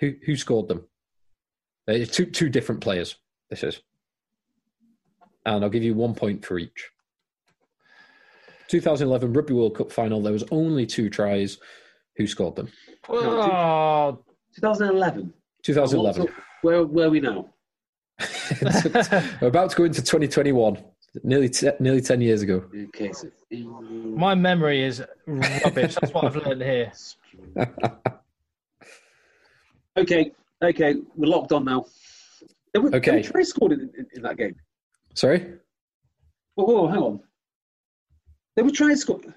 Speaker 3: Who who scored them? Uh, two two different players. This is, and I'll give you one point for each. 2011 Rugby World Cup final. There was only two tries. Who scored them?
Speaker 1: Oh,
Speaker 2: 2011.
Speaker 3: 2011.
Speaker 2: Where where are we now?
Speaker 3: We're about to go into 2021. Nearly te- nearly 10 years ago.
Speaker 2: Okay, so England.
Speaker 1: my memory is rubbish. That's what I've learned here.
Speaker 2: Okay, okay, we're locked on now. There were,
Speaker 3: Okay.
Speaker 2: There were tries scored in, in, in that game.
Speaker 3: Sorry,
Speaker 2: Whoa, whoa, hang on. There were tries scored.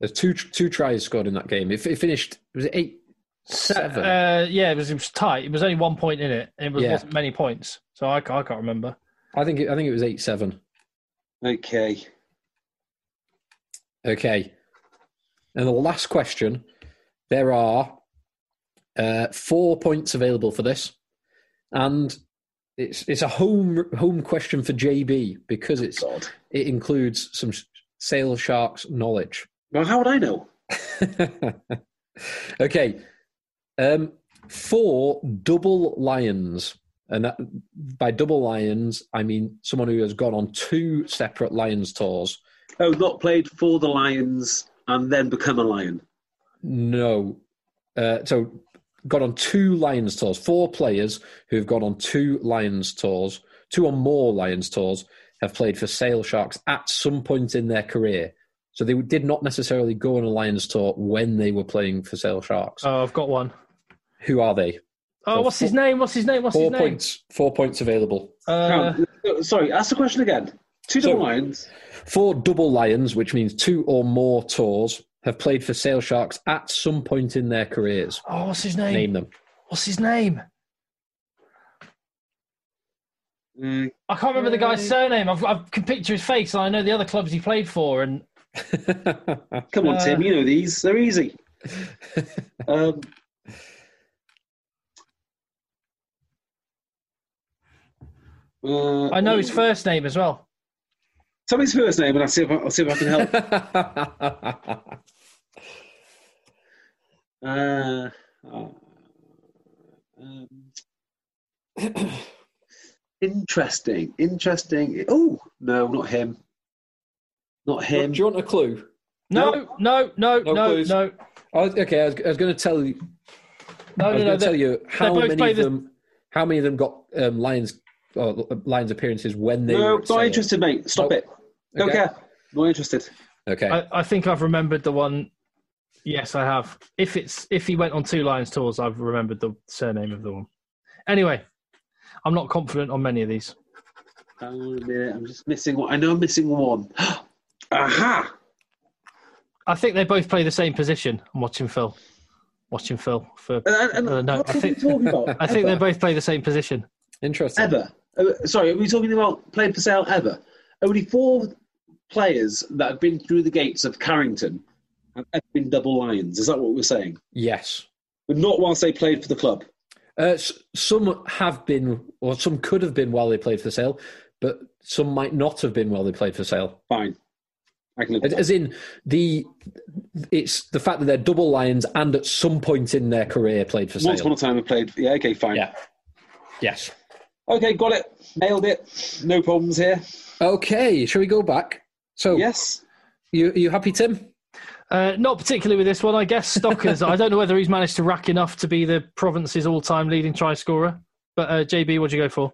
Speaker 3: there's two two tries scored in that game. It, it finished. Was it eight? Seven.
Speaker 1: Uh, yeah, it was, it was tight. It was only one point in it. It was,
Speaker 3: Yeah.
Speaker 1: wasn't many points, so I, I can't remember.
Speaker 3: I think it, I think it was eight seven.
Speaker 2: Okay.
Speaker 3: Okay. And the last question. There are uh, four points available for this, and it's it's a home home question for JB because it's
Speaker 2: God.
Speaker 3: it includes some sh- Sale Sharks knowledge.
Speaker 2: Well, how would I know?
Speaker 3: okay. Um, four double lions. And that, by double lions, I mean someone who has gone on two separate Lions tours.
Speaker 2: Oh, not played for the Lions and then become a Lion.
Speaker 3: No. Uh, so, got on two Lions tours. Four players who have gone on two Lions tours, two or more Lions tours, have played for Sale Sharks at some point in their career. So, they did not necessarily go on a Lions tour when they were playing for Sale Sharks.
Speaker 1: Oh, I've got one.
Speaker 3: Who are they?
Speaker 1: Oh,
Speaker 3: So
Speaker 1: what's his name? What's his name? What's
Speaker 3: Four
Speaker 1: his name?
Speaker 3: points. Four points available.
Speaker 1: Uh,
Speaker 2: Hang on. Uh, Sorry, ask the question again. Two
Speaker 3: So-
Speaker 2: double Lions.
Speaker 3: Four double lions, which means two or more tours, have played for Sale Sharks at some point in their careers.
Speaker 1: oh, what's his name?
Speaker 3: Name them.
Speaker 1: What's his name?
Speaker 2: Uh,
Speaker 1: I can't remember the guy's surname. I've, I can picture his face, and I know the other clubs he played for. And
Speaker 2: come on,
Speaker 1: Uh,
Speaker 2: Tim. You know these. They're easy. um, uh,
Speaker 1: I know his first name as well.
Speaker 2: Tell me his first name, and I'll see if I, I'll see if I can help. Uh, uh, um, interesting, interesting. Oh no, not him. Not him.
Speaker 3: Do you want a clue?
Speaker 1: No,
Speaker 2: No.
Speaker 1: no, no,
Speaker 3: No
Speaker 1: no, no,
Speaker 3: I was, okay, I was, I was going to tell you.
Speaker 1: no,
Speaker 3: I was
Speaker 1: no, no.
Speaker 3: going to tell you how many of
Speaker 1: the-
Speaker 3: them. How many of them got um, Lions or Lions appearances when they
Speaker 2: No,
Speaker 3: were
Speaker 2: not
Speaker 3: Sale?
Speaker 2: interested, mate. Stop
Speaker 3: Oh,
Speaker 2: it. Don't
Speaker 3: okay.
Speaker 2: care. Not interested.
Speaker 3: Okay,
Speaker 1: I, I think I've remembered the one. Yes, I have. If it's if he went on two Lions tours, I've remembered the surname of the one. Anyway, I'm not confident on many of these.
Speaker 2: Hang on a minute. I'm just missing one. I know I'm missing one. Aha!
Speaker 1: I think they both play the same position. I'm watching Phil. Watching Phil for.
Speaker 2: And, and,
Speaker 1: Uh, no,
Speaker 2: what
Speaker 1: I
Speaker 2: are
Speaker 1: think-
Speaker 2: talking about?
Speaker 1: I think they
Speaker 2: Ever?
Speaker 1: both play the same position.
Speaker 3: interesting.
Speaker 2: ever. Uh, sorry, are we talking about played for sale ever? Only four players that have been through the gates of Carrington have ever been double lions. Is that what we're saying?
Speaker 3: Yes.
Speaker 2: But not whilst they played for the club.
Speaker 3: Uh, s- some have been, or some could have been while they played for Sale, but some might not have been while they played for Sale.
Speaker 2: Fine. I can
Speaker 3: As in the, it's the fact that they're double lions and at some point in their career played for sale.
Speaker 2: Once upon a time I played. Yeah, okay, fine.
Speaker 3: Yeah. Yes.
Speaker 2: Okay, got it. Nailed it. No problems here.
Speaker 3: Okay, shall we go back? So,
Speaker 2: Yes.
Speaker 3: you you happy, Tim?
Speaker 1: Uh, not particularly with this one, I guess. Stockers. I don't know whether he's managed to rack enough to be the province's all-time leading try scorer. But uh, JB, what'd you go for?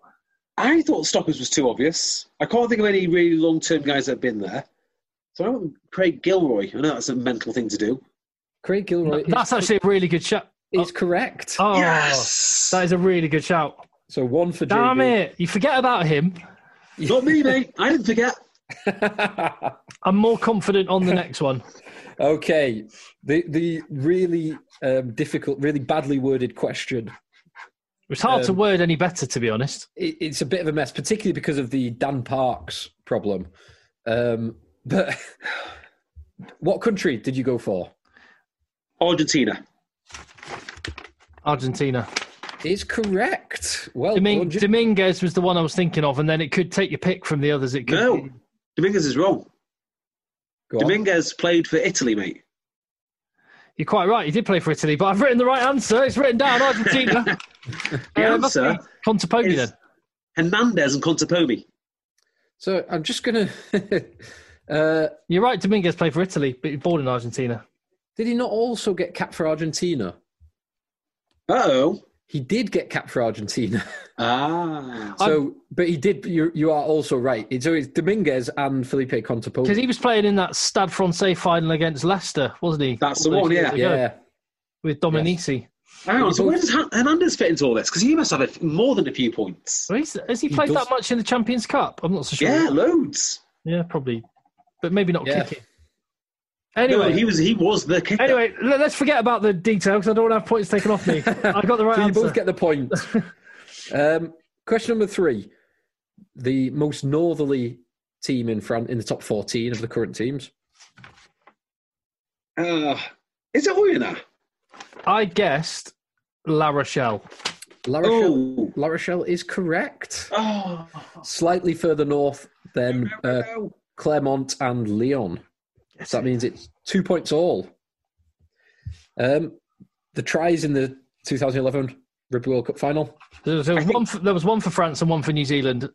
Speaker 2: I thought Stockers was too obvious. I can't think of any really long term guys that have been there. So I went with Craig Gilroy. I know that's a mental thing to do.
Speaker 3: Craig Gilroy.
Speaker 1: That's
Speaker 3: is,
Speaker 1: actually a really good shout.
Speaker 3: is correct.
Speaker 1: Oh,
Speaker 2: yes!
Speaker 1: that is a really good shout.
Speaker 3: So one for
Speaker 1: Damn
Speaker 3: JB.
Speaker 1: it! You forget about him.
Speaker 2: Not me, mate. I didn't forget.
Speaker 1: I'm more confident on the next one.
Speaker 3: okay, the the really um, difficult, really badly worded question.
Speaker 1: It's hard to
Speaker 3: Um,
Speaker 1: word any better, to be honest.
Speaker 3: It, it's a bit of a mess, particularly because of the Dan Parks problem. Um, but what country did you go for?
Speaker 2: Argentina.
Speaker 1: Argentina.
Speaker 3: Is correct. Well,
Speaker 1: Domin-
Speaker 3: done, Jim.
Speaker 1: Dominguez was the one I was thinking of, and then it could take your pick from the others. It could.
Speaker 2: No.
Speaker 1: be-
Speaker 2: Dominguez is wrong. Dominguez played for Italy, mate.
Speaker 1: You're quite right. He did play for Italy, but I've written the right answer. It's written down Argentina.
Speaker 2: The
Speaker 1: Uh, it
Speaker 2: answer
Speaker 1: be Contepomi
Speaker 2: is
Speaker 1: then.
Speaker 2: Hernandez and Contepomi.
Speaker 3: So I'm just gonna. uh,
Speaker 1: You're right. Dominguez played for Italy, but he born in Argentina.
Speaker 3: did he not also get capped for Argentina?
Speaker 2: Uh oh.
Speaker 3: He did get capped for Argentina.
Speaker 2: Ah.
Speaker 3: So, but he did. You you are also right. It's, so it's Dominguez and Felipe Contepomi.
Speaker 1: Because he was playing in that Stade Francais final against Leicester, wasn't he?
Speaker 2: That's the
Speaker 1: All those
Speaker 2: one, yeah.
Speaker 1: ago,
Speaker 3: yeah.
Speaker 1: With Dominici.
Speaker 2: Hang on, so where does Hernandez fit into all this? Because he must have a, more than a few points.
Speaker 1: Well, Has he played
Speaker 3: does.
Speaker 1: that much in the Champions Cup? I'm not so sure.
Speaker 2: Yeah, loads.
Speaker 1: Yeah, probably. But maybe not
Speaker 3: Yeah.
Speaker 1: kicking.
Speaker 2: No,
Speaker 1: Anyway,
Speaker 2: he was he was the kicker.
Speaker 1: anyway, let- let's forget about the detail because I don't want to have points taken off me. I got the right
Speaker 3: So you both get the point. um, question number three: the most northerly team in front in the top fourteen of the current teams.
Speaker 2: Uh, is it Oyonnax?
Speaker 1: I guessed La Rochelle.
Speaker 3: La Rochelle.
Speaker 2: Oh.
Speaker 3: La Rochelle is correct.
Speaker 2: Oh.
Speaker 3: Slightly further north than uh, Clermont and Lyon. So that means it's two points all. Um, the tries in the 2011 Rugby World Cup final.
Speaker 1: There was, there was one for, there was one for France and one for New Zealand.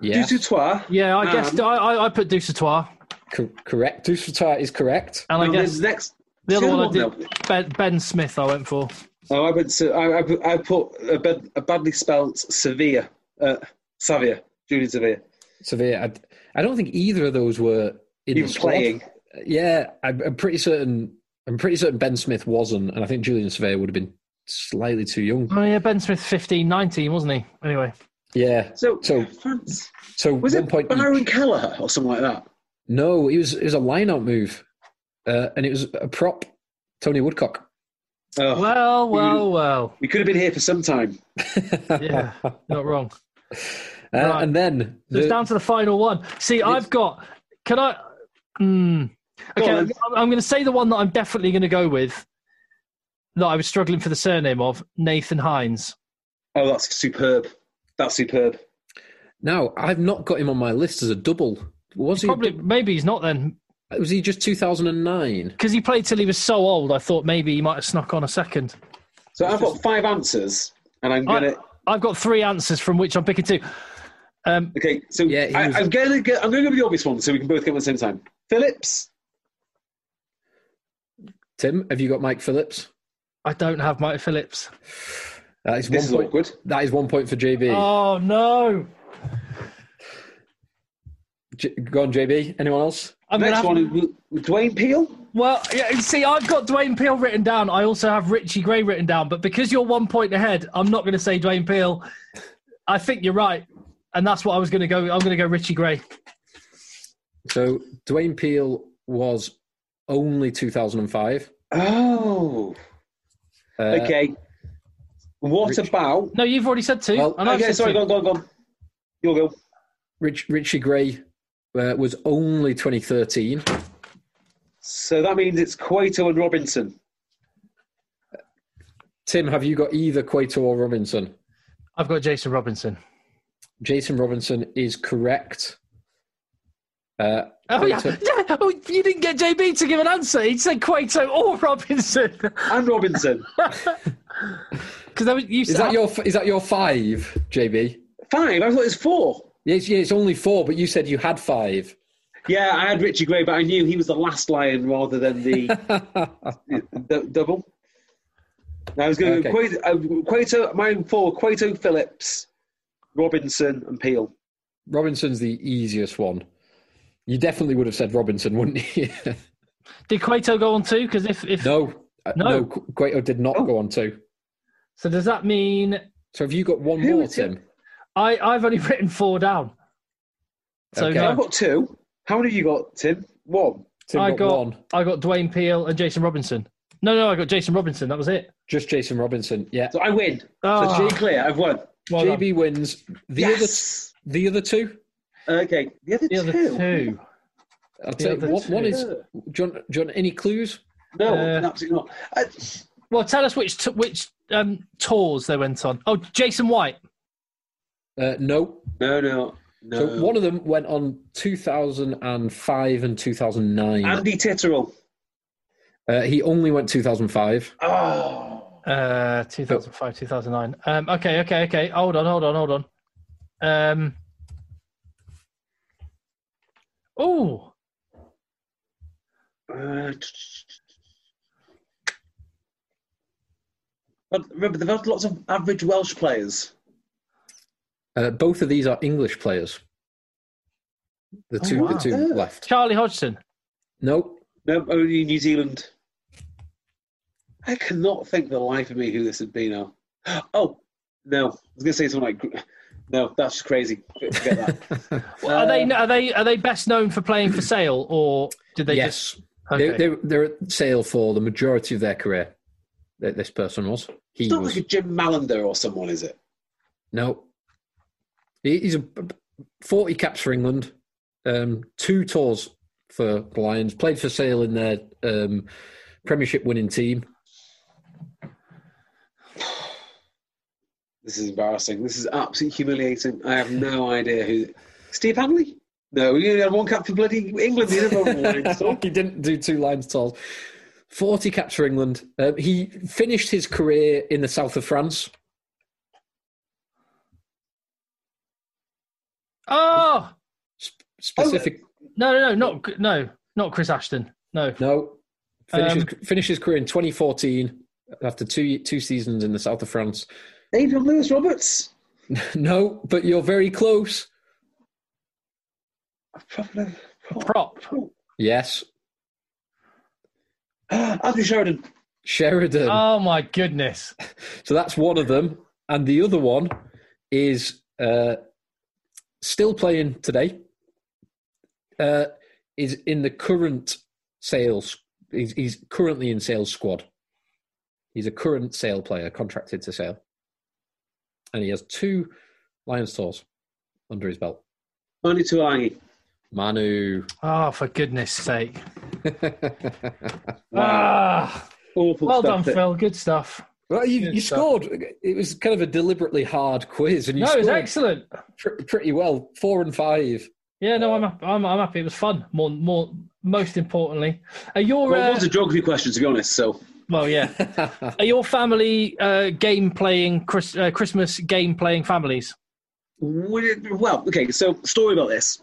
Speaker 3: Yeah,
Speaker 2: Dusautoir.
Speaker 1: Yeah, I
Speaker 2: Um,
Speaker 1: guessed. I, I, I put Dusautoir,
Speaker 3: co- correct. Dusautoir is correct.
Speaker 1: and I
Speaker 2: Now,
Speaker 1: guess
Speaker 2: next.
Speaker 1: the other one I
Speaker 2: other
Speaker 1: did. Ben, ben Smith, I went for.
Speaker 2: Oh, I went to. I, I, put- I put a, bad, a badly spelt Sevilla. Uh, Savia. Julian Savea.
Speaker 3: Sevilla. I, I don't think either of those were in
Speaker 2: He
Speaker 3: the
Speaker 2: was
Speaker 3: squad.
Speaker 2: playing.
Speaker 3: Yeah, I'm, I'm pretty certain. I'm pretty certain Ben Smith wasn't, and I think Julian Savea would have been slightly too young.
Speaker 1: Oh yeah, Ben Smith, 15, 19, wasn't he? Anyway,
Speaker 3: Yeah.
Speaker 2: So,
Speaker 3: So-
Speaker 2: France.
Speaker 3: So
Speaker 2: Was
Speaker 3: one
Speaker 2: it
Speaker 3: point.
Speaker 2: Byron
Speaker 3: each.
Speaker 2: Kelleher or something like that?
Speaker 3: No, it was it was a line-out move, uh, and it was a prop. Tony Woodcock.
Speaker 2: Oh,
Speaker 1: well, well, well.
Speaker 2: we could have been here for some time.
Speaker 1: Yeah, not wrong.
Speaker 3: Uh,
Speaker 1: Right.
Speaker 3: And then
Speaker 1: So it's down to the final one. See, I've got. Can I? Hmm.
Speaker 2: Go
Speaker 1: okay,
Speaker 2: on
Speaker 1: I'm. I'm going to say the one that I'm definitely going to go with. That I was struggling for the surname of Nathan Hines.
Speaker 2: Oh, that's superb. That's superb.
Speaker 3: now I've not got him on my list as a double. Was he? a
Speaker 1: Probably,
Speaker 3: dou-
Speaker 1: maybe he's not then,
Speaker 3: was he just 2009?
Speaker 1: because he played till he was so old. I thought maybe he might have snuck on a second.
Speaker 2: So I've got five answers, and I'm gonna.
Speaker 1: I've got three answers from which I'm picking two. Um,
Speaker 2: Okay, so
Speaker 3: Yeah,
Speaker 2: I,
Speaker 3: was-
Speaker 2: I'm gonna get. I'm gonna go with the obvious one, so we can both get them at the same time. Phillips.
Speaker 3: Tim, have you got Mike Phillips?
Speaker 1: I don't have Mike Phillips.
Speaker 3: That is
Speaker 2: This
Speaker 3: one
Speaker 2: is
Speaker 3: point.
Speaker 2: awkward.
Speaker 3: That is one point for JB.
Speaker 1: Oh no!
Speaker 3: J- go on, JB. Anyone else?
Speaker 1: I'm gonna
Speaker 2: Next
Speaker 1: have,
Speaker 2: one, is Dwayne Peel.
Speaker 1: Well, yeah, see, I've got Dwayne Peel written down. I also have Richie Gray written down. But because you're one point ahead, I'm not going to say Dwayne Peel. I think you're right, and that's what I was going to go. I'm going to go Richie Gray.
Speaker 3: So Dwayne Peel was only 2005.
Speaker 2: Oh,
Speaker 3: Uh,
Speaker 2: okay. What
Speaker 3: Rich-
Speaker 2: about?
Speaker 1: No, you've already said two.
Speaker 3: Well,
Speaker 1: and I've
Speaker 2: Okay,
Speaker 1: said
Speaker 2: sorry,
Speaker 1: two.
Speaker 2: go on, go on, go on. You'll go.
Speaker 3: Rich, Richie Gray uh, was only 2013.
Speaker 2: So that means it's Cueto and Robinson.
Speaker 3: Tim, have you got either Cueto or Robinson?
Speaker 1: I've got Jason Robinson.
Speaker 3: Jason Robinson is correct. Uh,
Speaker 1: Oh yeah,
Speaker 3: Cueto-
Speaker 1: yeah. Oh, you didn't get JB to give an answer. He said Cueto or Robinson.
Speaker 2: And Robinson.
Speaker 1: Because you
Speaker 3: Is
Speaker 1: said
Speaker 3: that your is that your five, JB?
Speaker 2: Five. I thought it was four.
Speaker 3: Yes, yeah, it's only four, but you said you had five.
Speaker 2: Yeah, I had Richie Gray, but I knew he was the last lion rather than the, the double. I was going
Speaker 3: Okay.
Speaker 2: to Cueto, uh, Cueto, mine four, Cueto Phillips, Robinson, and Peel.
Speaker 3: Robinson's the easiest one. You definitely would have said Robinson, wouldn't you?
Speaker 1: did Cueto go on too? Because if if
Speaker 3: no, uh,
Speaker 1: No.
Speaker 3: no, Cueto did not
Speaker 2: Oh.
Speaker 3: go on two.
Speaker 1: so, does that mean
Speaker 3: So have you got one
Speaker 2: Who
Speaker 3: more,
Speaker 2: is it?
Speaker 3: Tim?
Speaker 1: I I've only written four down. So
Speaker 3: Okay.
Speaker 1: no,
Speaker 2: I've got two. How many have you got, Tim? One.
Speaker 3: Tim
Speaker 1: I
Speaker 3: got,
Speaker 1: got
Speaker 3: one.
Speaker 1: I got Dwayne Peel and Jason Robinson. No, no, I got Jason Robinson. That was it.
Speaker 3: Just Jason Robinson. Yeah.
Speaker 2: So I win.
Speaker 1: Oh,
Speaker 2: So Jay Clear, I've won.
Speaker 1: well done.
Speaker 3: JB wins. The
Speaker 2: yes.
Speaker 3: other the other two.
Speaker 2: Okay. The other
Speaker 1: the other
Speaker 2: two.
Speaker 1: two.
Speaker 3: I'll
Speaker 1: The
Speaker 3: tell you,
Speaker 1: other
Speaker 3: one, one
Speaker 1: two.
Speaker 3: is. Do you, want, do you want any clues?
Speaker 2: No,
Speaker 1: Uh,
Speaker 2: absolutely not. Uh,
Speaker 1: Well, tell us which t- which um, tours they went on. Oh, Jason White.
Speaker 3: Uh, no.
Speaker 2: no, no, no.
Speaker 3: So one of them went on 2005 and 2009.
Speaker 2: Andy Titterrell.
Speaker 3: Uh, he only went 2005.
Speaker 2: Oh.
Speaker 1: Uh, 2005, 2009. Um, okay, okay, okay. Hold on, hold on, hold on. Um, oh,
Speaker 2: Uh, but remember, they've had lots of average Welsh players.
Speaker 3: Uh, both of these are English players. The
Speaker 1: Oh,
Speaker 3: two,
Speaker 1: wow.
Speaker 3: the two left.
Speaker 1: Charlie Hodgson.
Speaker 3: No,
Speaker 2: No, only New Zealand. I cannot think the life of me who this would be now. Oh, no. I was going to say something like, no, that's crazy. Forget that.
Speaker 1: are they are they are they best known for playing for Sale, or did they
Speaker 3: yes,
Speaker 1: just? Okay.
Speaker 3: they, they, they're at Sale for the majority of their career. th- This person was. He
Speaker 2: It's not
Speaker 3: was.
Speaker 2: like a Jim Mallinder or someone, is it?
Speaker 3: No, he's a forty caps for England, um, two tours for the Lions. Played for Sale in their um, Premiership winning team.
Speaker 2: This is embarrassing. This is absolutely humiliating. I have no idea who. Steve Hanley? No, he only had one cap for bloody England. You never won one, so.
Speaker 3: he didn't do two lines tours. Forty caps for England. Um, he finished his career in the south of France.
Speaker 1: Oh
Speaker 3: Specific.
Speaker 1: no, no, no, not no, not Chris Ashton. No.
Speaker 3: No, finishes,
Speaker 1: Um,
Speaker 3: finished his career in 2014 after two two seasons in the south of France.
Speaker 2: Adrian Lewis Roberts?
Speaker 3: no, but you're very close.
Speaker 2: Probably.
Speaker 1: Prop.
Speaker 3: Yes,
Speaker 2: Andrew Sheridan.
Speaker 3: Sheridan.
Speaker 1: Oh my goodness.
Speaker 3: So that's one of them, and the other one is uh, still playing today. Uh, is in the current sales. He's, he's currently in sales squad. He's a current sale player contracted to sale, and he has two Lions tours under his belt.
Speaker 2: Manu Tuilagi.
Speaker 3: Manu.
Speaker 1: Oh, for goodness sake. Ah,
Speaker 2: Awful
Speaker 1: well done,
Speaker 2: that-
Speaker 1: Phil. Good stuff.
Speaker 3: Well, you,
Speaker 1: Good
Speaker 3: you
Speaker 1: stuff.
Speaker 3: scored. It was kind of a deliberately hard quiz, and you
Speaker 1: No, it was excellent.
Speaker 3: pr- pretty well. Four and five.
Speaker 1: Yeah, no, I'm I'm, I'm happy. It was fun. More, more. Most importantly, are your
Speaker 2: Well, it
Speaker 1: uh,
Speaker 2: was a geography question, to be honest, so.
Speaker 1: Well, yeah. Are your family uh, game playing Chris, uh, Christmas game playing families?
Speaker 2: Well, okay, so story about this.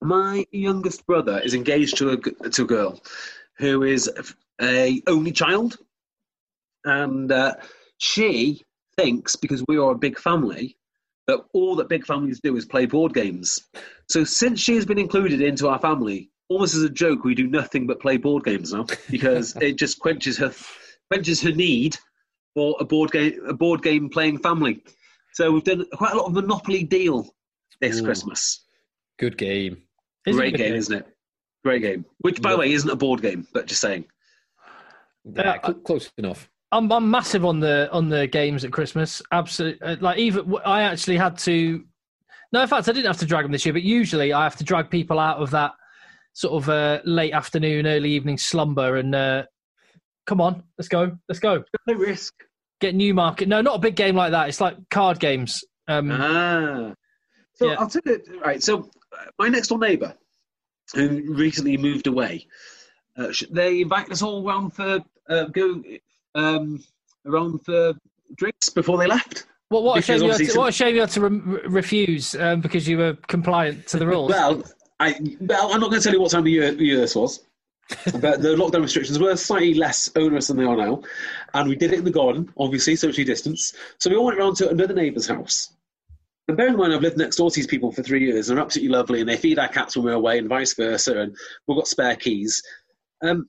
Speaker 2: My youngest brother is engaged to a, to a girl who is a only child. And uh, she thinks, because we are a big family, that all that big families do is play board games. So since she has been included into our family, almost as a joke, we do nothing but play board games now because it just quenches her quenches her need for a board game a board game playing family. So we've done quite a lot of Monopoly deal this
Speaker 3: Ooh.
Speaker 2: Christmas.
Speaker 3: Good game.
Speaker 1: Is it
Speaker 2: Great
Speaker 1: a
Speaker 2: game,
Speaker 1: game?
Speaker 2: isn't it? Great game. Which, by the way, isn't a board game, but just saying.
Speaker 3: Yeah,
Speaker 1: Uh,
Speaker 3: cl- close enough.
Speaker 1: I'm I'm massive on the on the games at Christmas. Absolutely, like even I actually had to. No, in fact, I didn't have to drag them this year, but usually I have to drag people out of that sort of uh, late afternoon, early evening slumber and uh, come on, let's go, let's go.
Speaker 2: No risk.
Speaker 1: Get Newmarket. No, not a big game like that. It's like card games. Um,
Speaker 2: Ah. So
Speaker 1: Yeah.
Speaker 2: I'll tell you. Right. So uh, my next door neighbour, who recently moved away. Uh, they invited us all around for uh, go um, around for drinks before they left.
Speaker 1: What, what, a shame you had
Speaker 2: obviously
Speaker 1: to, what a shame you had to re- refuse um, because you were compliant to the rules.
Speaker 2: Well, I well, I'm not going to tell you what time of year, year this was, but the lockdown restrictions were slightly less onerous than they are now, and we did it in the garden, obviously socially distanced. So we all went round to another neighbour's house. And bear in mind, I've lived next door to these people for three years, and they're absolutely lovely, and they feed our cats when we're away, and vice versa, and we've got spare keys. Um,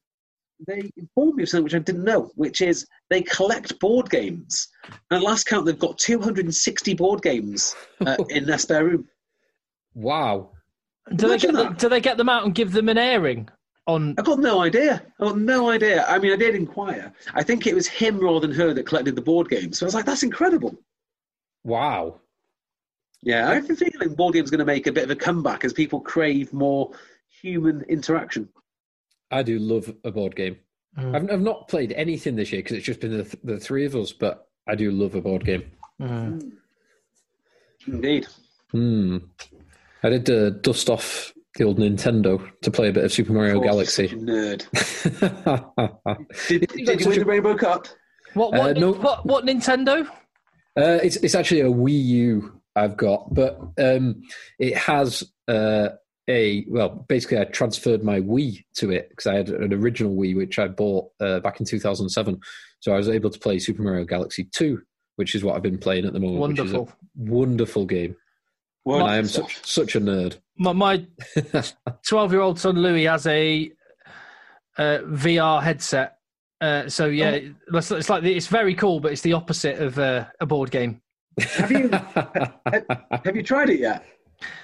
Speaker 2: they informed me of something which I didn't know, which is they collect board games. And at last count, they've got 260 board games uh, in their spare room.
Speaker 3: Wow.
Speaker 1: Do, they
Speaker 2: imagine
Speaker 1: get the, do they get them out and give them an airing on?
Speaker 2: I've got no idea. I've got no idea. I mean, I did inquire. I think it was him rather than her that collected the board games. So I was like, that's incredible.
Speaker 3: Wow.
Speaker 2: Yeah, I have a feeling board games going to make a bit of a comeback as people crave more human interaction.
Speaker 3: I do love a board game.
Speaker 1: Mm.
Speaker 3: I've, I've not played anything this year because it's just been the, th- the three of us, but I do love a board game.
Speaker 1: Mm.
Speaker 2: Indeed.
Speaker 3: Hmm. I did uh, dust off the old Nintendo to play a bit of Super Mario
Speaker 2: Of
Speaker 3: Galaxy.
Speaker 2: such a nerd.
Speaker 3: uh,
Speaker 2: Did, did you win
Speaker 3: such
Speaker 2: the Rainbow Cup?
Speaker 1: What what,
Speaker 3: Uh, no.
Speaker 1: what what Nintendo?
Speaker 3: it's it's actually a Wii U I've got, but um, it has uh, a well. Basically, I transferred my Wii to it because I had an original Wii which I bought uh, back in 2007. So I was able to play Super Mario Galaxy 2, which is what I've been playing at the moment.
Speaker 1: Wonderful.
Speaker 3: Which is a wonderful game.
Speaker 2: Well,
Speaker 3: And I am such such a nerd.
Speaker 1: My my twelve year old son Louis has a uh, VR headset. Uh, so yeah,
Speaker 3: Oh.
Speaker 1: it's, it's like the, it's very cool, but it's the opposite of uh, a board game.
Speaker 2: Have you have you tried it yet?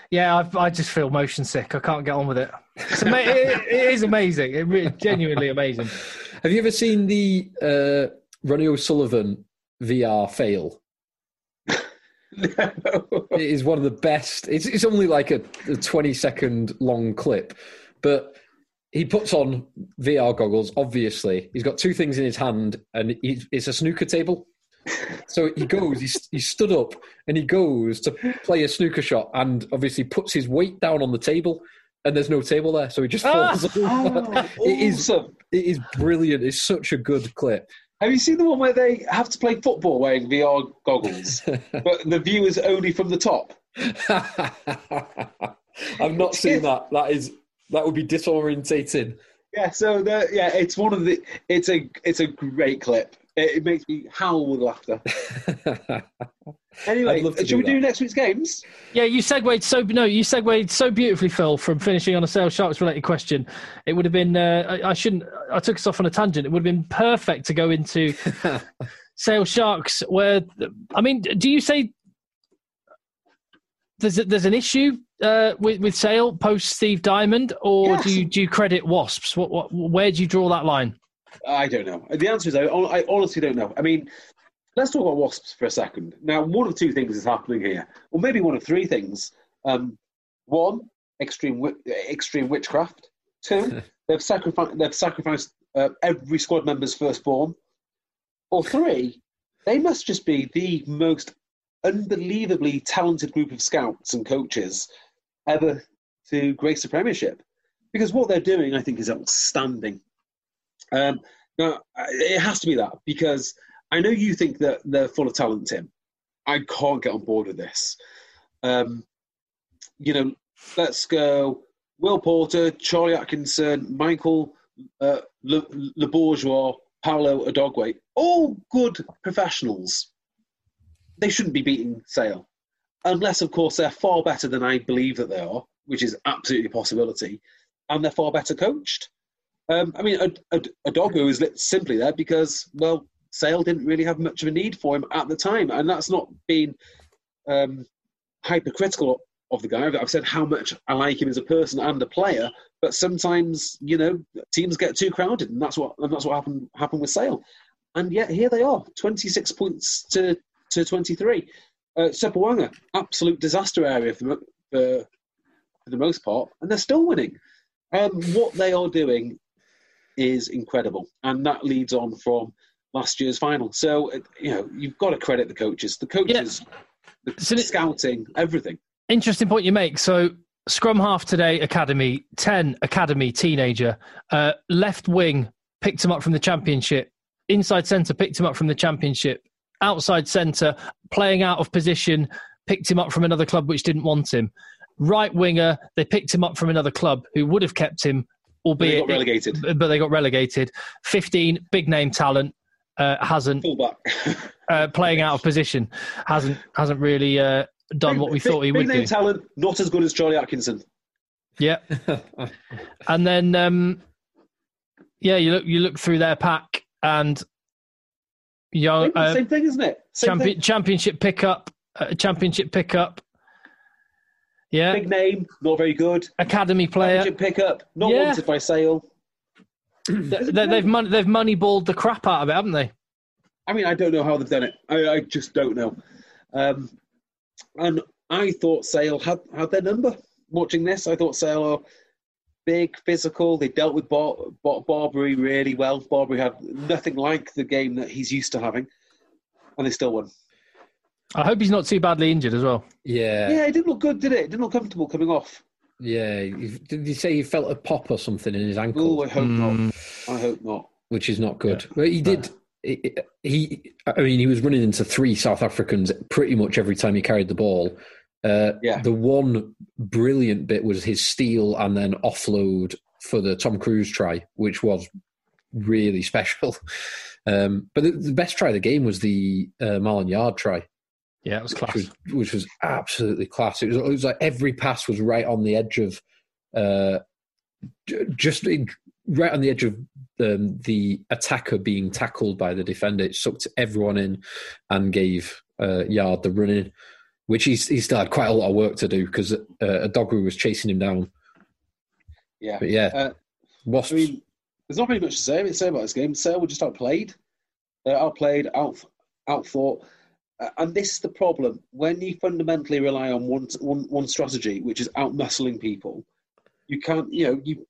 Speaker 1: Yeah, I've, I just feel motion sick. I can't get on with it. It's ama- it, it is amazing. It really, genuinely amazing.
Speaker 3: Have you ever seen the uh, Ronnie O'Sullivan VR fail?
Speaker 2: No.
Speaker 3: it is one of the best. It's, it's only like a, a 20 second long clip, but he puts on VR goggles, obviously. He's got two things in his hand, and he, it's a snooker table. So he goes, he's, he stood up, and he goes to play a snooker shot, and obviously puts his weight down on the table, and there's no table there, so he just
Speaker 1: Ah!
Speaker 3: falls over. it, is,
Speaker 2: Awesome.
Speaker 3: it is brilliant. It's such a good clip.
Speaker 2: Have you seen the one where they have to play football wearing VR goggles, but the view is only from the top?
Speaker 3: I've not seen that. That is that would be disorientating.
Speaker 2: Yeah, so the, yeah, it's one of the. It's a it's a great clip. It, it makes me howl with laughter. Anyway,
Speaker 3: I'd love to
Speaker 2: should
Speaker 3: do
Speaker 2: we do next week's games?
Speaker 1: Yeah, you segued so no, you segued so beautifully, Phil, from finishing on a sales sharks related question. It would have been uh, I, I shouldn't. I took us off on a tangent. It would have been perfect to go into sales sharks. Where I mean, do you say there's a, there's an issue uh, with with sale post Steve Diamond, or
Speaker 2: Yes.
Speaker 1: do you do you credit Wasps? What, what where do you draw that line?
Speaker 2: I don't know. The answer is I, I honestly don't know. I mean, let's talk about wasps for a second. Now, one of two things is happening here, or maybe one of three things. Um, one, extreme extreme witchcraft. Two, they've sacrificed they've sacrificed uh, every squad member's firstborn. Or three, they must just be the most unbelievably talented group of scouts and coaches ever to grace the Premiership. Because what they're doing, I think, is outstanding. Um, now, it has to be that because I know you think that they're full of talent, Tim. I can't get on board with this. Um, you know, let's go Will Porter, Charlie Atkinson, Michael uh, Le, Le Bourgeois, Paolo Odogwu, all good professionals. They shouldn't be beating Sale. Unless, of course, they're far better than I believe that they are, which is absolutely a possibility, and they're far better coached. Um, I mean, a, Odogwu is simply there because, well, Sale didn't really have much of a need for him at the time, and that's not being um, hypercritical of the guy. I've- said how much I like him as a person and a player, but sometimes you know teams get too crowded, and that's what and that's what happened happened with Sale. And yet here they are, twenty six points to to twenty three. Uh, Sopoaga, absolute disaster area for, the for for the most part, and they're still winning. Um, what they are doing is incredible, and that leads on from last year's final. So you know you've got to credit the coaches, the coaches, the
Speaker 1: So
Speaker 2: scouting, everything.
Speaker 1: Interesting point you make. So Scrum half today, academy, 10, academy, teenager. Uh, left wing, picked him up from the championship. Inside centre, picked him up from the championship. Outside centre, playing out of position, picked him up from another club which didn't want him. Right winger, they picked him up from another club who would have kept him, albeit
Speaker 2: They got relegated.
Speaker 1: but they got relegated. 15, big name talent, uh, hasn't uh, playing out of position, hasn't hasn't really uh, done what we
Speaker 2: Big-
Speaker 1: thought he
Speaker 2: big
Speaker 1: would
Speaker 2: name
Speaker 1: do.
Speaker 2: talent, not as good as Charlie Atkinson.
Speaker 1: Yeah, and then um, yeah, you look you look through their pack and young uh,
Speaker 2: Same thing, isn't it? Same
Speaker 1: champion,
Speaker 2: thing.
Speaker 1: championship pickup, uh, championship pickup. Yeah,
Speaker 2: Big name, not very good.
Speaker 1: academy player.
Speaker 2: Pickup, not
Speaker 1: Yeah.
Speaker 2: wanted by Sale.
Speaker 1: They, they've mon- they've moneyballed the crap out of it, haven't they?
Speaker 2: I mean, I don't know how they've done it. I, I just don't know. Um, and I thought Sale had, had their number. Watching this, I thought Sale are big, physical. They dealt with Bar- Bar- Barbeary really well. Barbeary had nothing like the game that he's used to having, and they still won.
Speaker 1: I hope he's not too badly injured as well.
Speaker 3: Yeah,
Speaker 2: Yeah, it didn't look good, did it? It didn't look comfortable coming off.
Speaker 3: yeah. Did you say he felt a pop or something in his ankle?
Speaker 2: Oh, I hope
Speaker 1: Hmm.
Speaker 2: not. I hope not.
Speaker 3: which is not good. But he did. He, he, I mean, he was running into three South Africans pretty much every time he carried the ball. Uh,
Speaker 2: Yeah.
Speaker 3: The one brilliant bit was his steal and then offload for the Tom Cruse try, which was really special. Um, but the, the best try of the game was the uh, Marland Yarde try,
Speaker 1: Yeah, it was
Speaker 3: which
Speaker 1: class.
Speaker 3: was, which was absolutely class. It was, it was like every pass was right on the edge of, uh, just in, right on the edge of um, the attacker being tackled by the defender. It sucked everyone in and gave uh, Yarde the run in, which he's, he still had quite a lot of work to do because uh, Odogwu was chasing him down.
Speaker 2: Yeah.
Speaker 3: But yeah,
Speaker 2: Uh,
Speaker 3: Wasps.
Speaker 2: I mean, there's not really much to say, say about this game. Sale were just outplayed. They're outplayed, out, outthought. Uh, and this is the problem. When you fundamentally rely on one, one, one strategy, which is outmuscling people, you can't, you know, you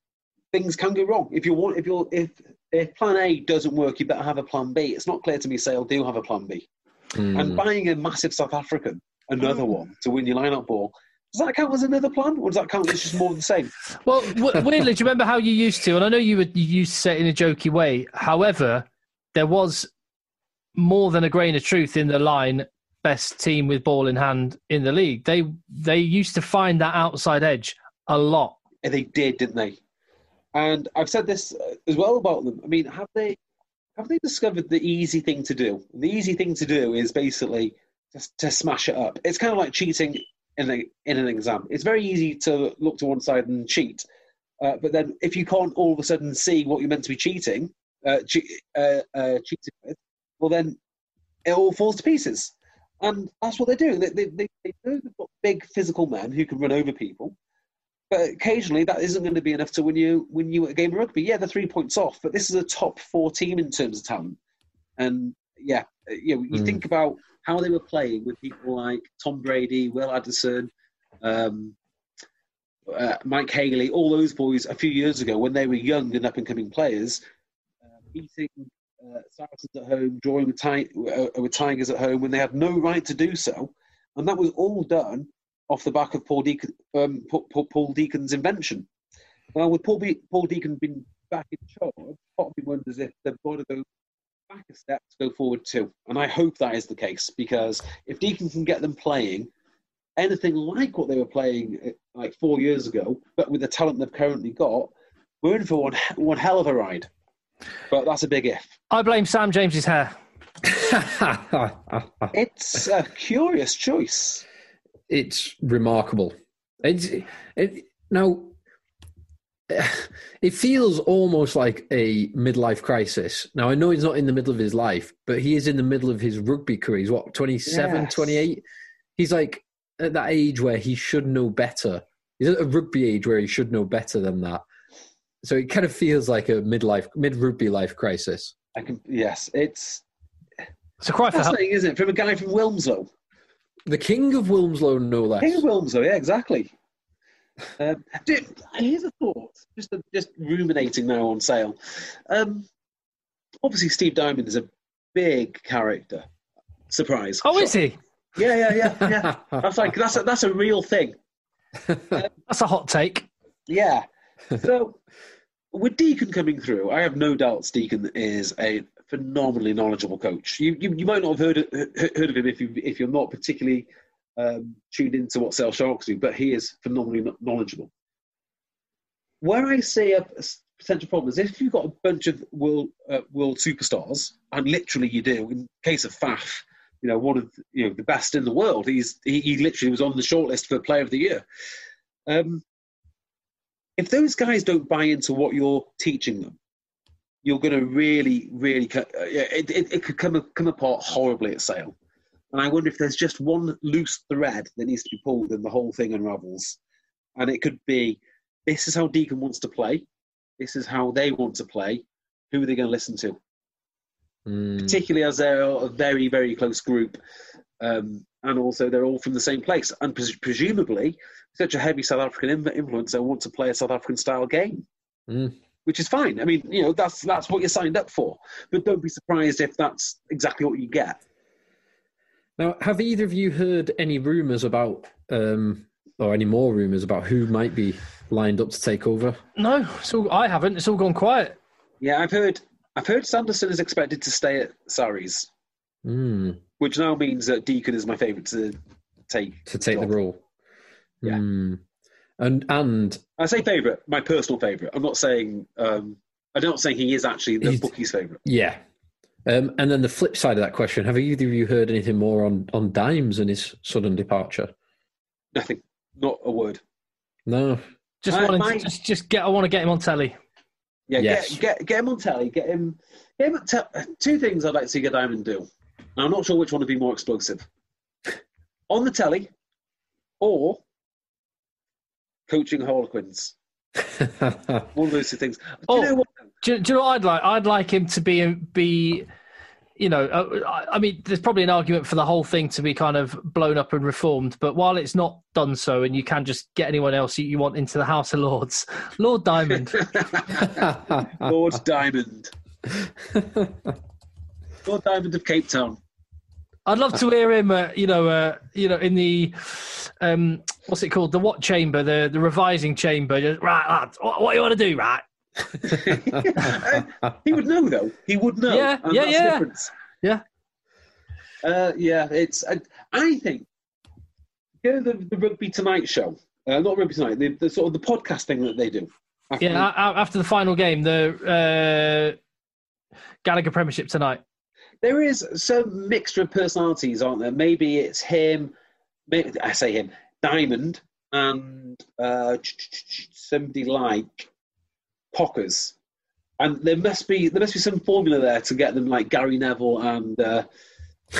Speaker 2: things can go wrong. If you want, if you're, if, if plan A doesn't work, you better have a plan B. It's not clear to me Sale do have a plan B.
Speaker 3: Mm.
Speaker 2: And buying a massive South African, another one, to win your line-up ball, does that count as another plan? Or does that count as just more of the same?
Speaker 1: Well, w- weirdly, do you remember how you used to? And I know you, would, you used to say it in a jokey way. However, there was more than a grain of truth in the line. Best team with ball in hand in the league. They they used to find that outside edge a lot.
Speaker 2: And they did, didn't they? And I've said this uh, as well about them. I mean, have they have they discovered the easy thing to do? The easy thing to do is basically just to smash it up. It's kind of like cheating in a, in an exam. It's very easy to look to one side and cheat, uh, but then if you can't all of a sudden see what you're meant to be cheating, uh, che- uh, uh, cheating with, well then it all falls to pieces. And that's what they do. They, they, they, they know they've got big physical men who can run over people, but occasionally that isn't going to be enough to win you win you a game of rugby. Yeah, they're three points off, but this is a top four team in terms of talent. And yeah, uh, you know, you
Speaker 3: Mm.
Speaker 2: think about how they were playing with people like Tom Brady, Will Addison, um, uh, Mike Haley, all those boys a few years ago when they were young and up and coming players, uh, beating uh, Saracens at home, drawing with, ti- uh, with Tigers at home when they had no right to do so, and that was all done off the back of Paul, Deacon, um, Paul, Paul- Deacon's invention. Well, with Paul, Be- Paul Deacon being back in charge, part of me wonders if they've got to go back a step to go forward too. And I hope that is the case because if Deacon can get them playing anything like what they were playing uh, like four years ago, but with the talent they've currently got, we're in for one, one hell of a ride. But that's a big if.
Speaker 1: I blame Sam James's hair.
Speaker 2: It's a curious choice.
Speaker 3: it's remarkable. It's, it, now, it feels almost like a midlife crisis. Now, I know he's not in the middle of his life, but he is in the middle of his rugby career. He's what, 27,
Speaker 2: Yes.
Speaker 3: 28? He's like at that age where he should know better. He's at a rugby age where he should know better than that. So it kind of feels like a midlife, mid rugby life crisis.
Speaker 2: I can, yes, it's
Speaker 1: It's a cry for help.
Speaker 2: fascinating, isn't it? From a guy from Wilmslow.
Speaker 3: The king of Wilmslow, no less.
Speaker 2: King of Wilmslow, yeah, exactly. Um, dude, here's a thought, just just ruminating now on sale. Um, obviously, Steve Diamond is a big character. Surprise.
Speaker 1: Oh, is he?
Speaker 2: Yeah, yeah, yeah, yeah. That's like that's a, that's a real thing.
Speaker 1: That's a hot take.
Speaker 2: Yeah. So with Deacon coming through, I have no doubts Deacon is a phenomenally knowledgeable coach. You you, you might not have heard of, heard of him if you if you're not particularly um, tuned into what Sale Sharks do, but he is phenomenally knowledgeable. Where I see a potential problem is if you've got a bunch of world uh, world superstars, and literally you do. In case of Faf, you know one of the- you know the best in the world. He's he, he literally was on the shortlist for Player of the Year. Um, if those guys don't buy into what you're teaching them, you're going to really, really, uh, yeah, it, it, it could come come apart horribly at sale. And I wonder if there's just one loose thread that needs to be pulled, and the whole thing unravels. And it could be, this is how Deacon wants to play. This is how they want to play. Who are they going to listen to?
Speaker 3: Mm.
Speaker 2: Particularly as they're a very, very close group, um, and also they're all from the same place. And pres- presumably, such a heavy South African in- influence, they want to play a South African style game
Speaker 3: Mm.
Speaker 2: which is fine. I mean, you know, that's that's what you signed up for. But don't be surprised if that's exactly what you get.
Speaker 3: Now, have either of you heard any rumours about, um, or any more rumours about who might be lined up to take over?
Speaker 1: No, it's all, I haven't. It's all gone quiet.
Speaker 2: Yeah, I've heard. I've heard Sanderson is expected to stay at Sarries,
Speaker 3: Mm.
Speaker 2: which now means that Deacon is my favourite to take.
Speaker 3: To take the
Speaker 2: job.
Speaker 3: role.
Speaker 2: Yeah.
Speaker 3: Mm. And and
Speaker 2: I say favourite, my personal favourite. I'm not saying. Um, I'm not saying he is actually the
Speaker 3: He's-
Speaker 2: bookie's favourite.
Speaker 3: yeah. Um, and then the flip side of that question: Have either of you heard anything more on on Dimes and his sudden departure?
Speaker 2: Nothing. Not a word.
Speaker 3: No.
Speaker 1: Just
Speaker 2: My-
Speaker 1: wanted
Speaker 2: my-
Speaker 1: to just, just get. I want to get him on telly.
Speaker 2: Yeah,
Speaker 3: Yes.
Speaker 2: get, get get him on telly. Get him. Get him te- two things I'd like to see get Diamond do. And I'm not sure which one would be more explosive. On the telly, or coaching Harlequins. One of those two things. Do
Speaker 1: Oh.
Speaker 2: you know what?
Speaker 1: Do, you- do you know what I'd like? I'd like him to be be, you know, uh, I, I mean, there's probably an argument for the whole thing to be kind of blown up and reformed. But while it's not done so, and you can just get anyone else you, you want into the House of Lords, Lord Diamond.
Speaker 2: Lord Diamond. Lord Diamond of Cape Town.
Speaker 1: I'd love to hear him, uh, you know, uh, you know, in the um, what's it called, the what chamber, the the revising chamber. Just, right, lads, what, what do you want to do, right?
Speaker 2: he would know though. He would know.
Speaker 1: Yeah, yeah, yeah.
Speaker 2: The.
Speaker 1: Yeah.
Speaker 2: Uh, yeah, it's. I, I think. You know the, the Rugby Tonight show. Uh, not Rugby Tonight. The, the sort of the podcast thing that they do. After
Speaker 1: Yeah, a- after the final game, the uh, Gallagher Premiership tonight.
Speaker 2: There is some mixture of personalities, aren't there? Maybe it's him. Maybe, I say him, Diamond, and uh, somebody like Pockers. And there must be there must be some formula there to get them like Gary Neville and uh,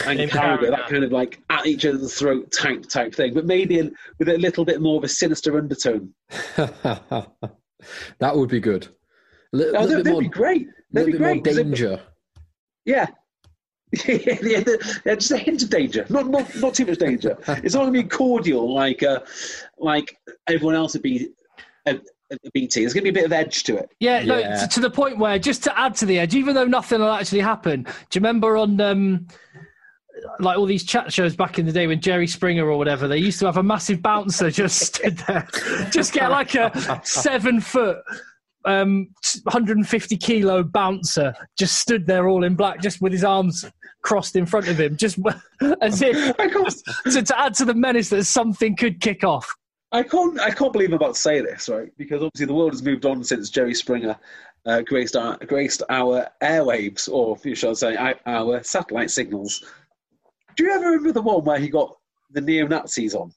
Speaker 2: and Carragher,
Speaker 1: Carragher.
Speaker 2: that kind of like at each other's throat type type thing, but maybe in, with a little bit more of a sinister undertone.
Speaker 3: that would be good. A little,
Speaker 2: Oh,
Speaker 3: little
Speaker 2: that'd,
Speaker 3: bit
Speaker 2: that'd
Speaker 3: more,
Speaker 2: be great. That'd
Speaker 3: little
Speaker 2: be
Speaker 3: bit more
Speaker 2: great. 'cause it-
Speaker 3: danger.
Speaker 2: Yeah. yeah, yeah, just a hint of danger, not not not too much danger. It's not going to be cordial like uh, like everyone else would be. at, at BT. There's going to be a bit of edge to it.
Speaker 1: Yeah, no,
Speaker 3: Yeah.
Speaker 1: to, to the point where just to add to the edge, even though nothing will actually happen. Do you remember on um, like all these chat shows back in the day when Jerry Springer or whatever, they used to have a massive bouncer just stood there, just get like a seven foot. Um, 150 kilo bouncer just stood there all in black, just with his arms crossed in front of him, just as if
Speaker 2: I
Speaker 1: to, to add to the menace that something could kick off.
Speaker 2: I can't, I can't believe I'm about to say this, right? Because obviously the world has moved on since Jerry Springer uh, graced, our, graced our airwaves, or you shall say, our- our satellite signals. Do you ever remember the one where he got the neo Nazis on?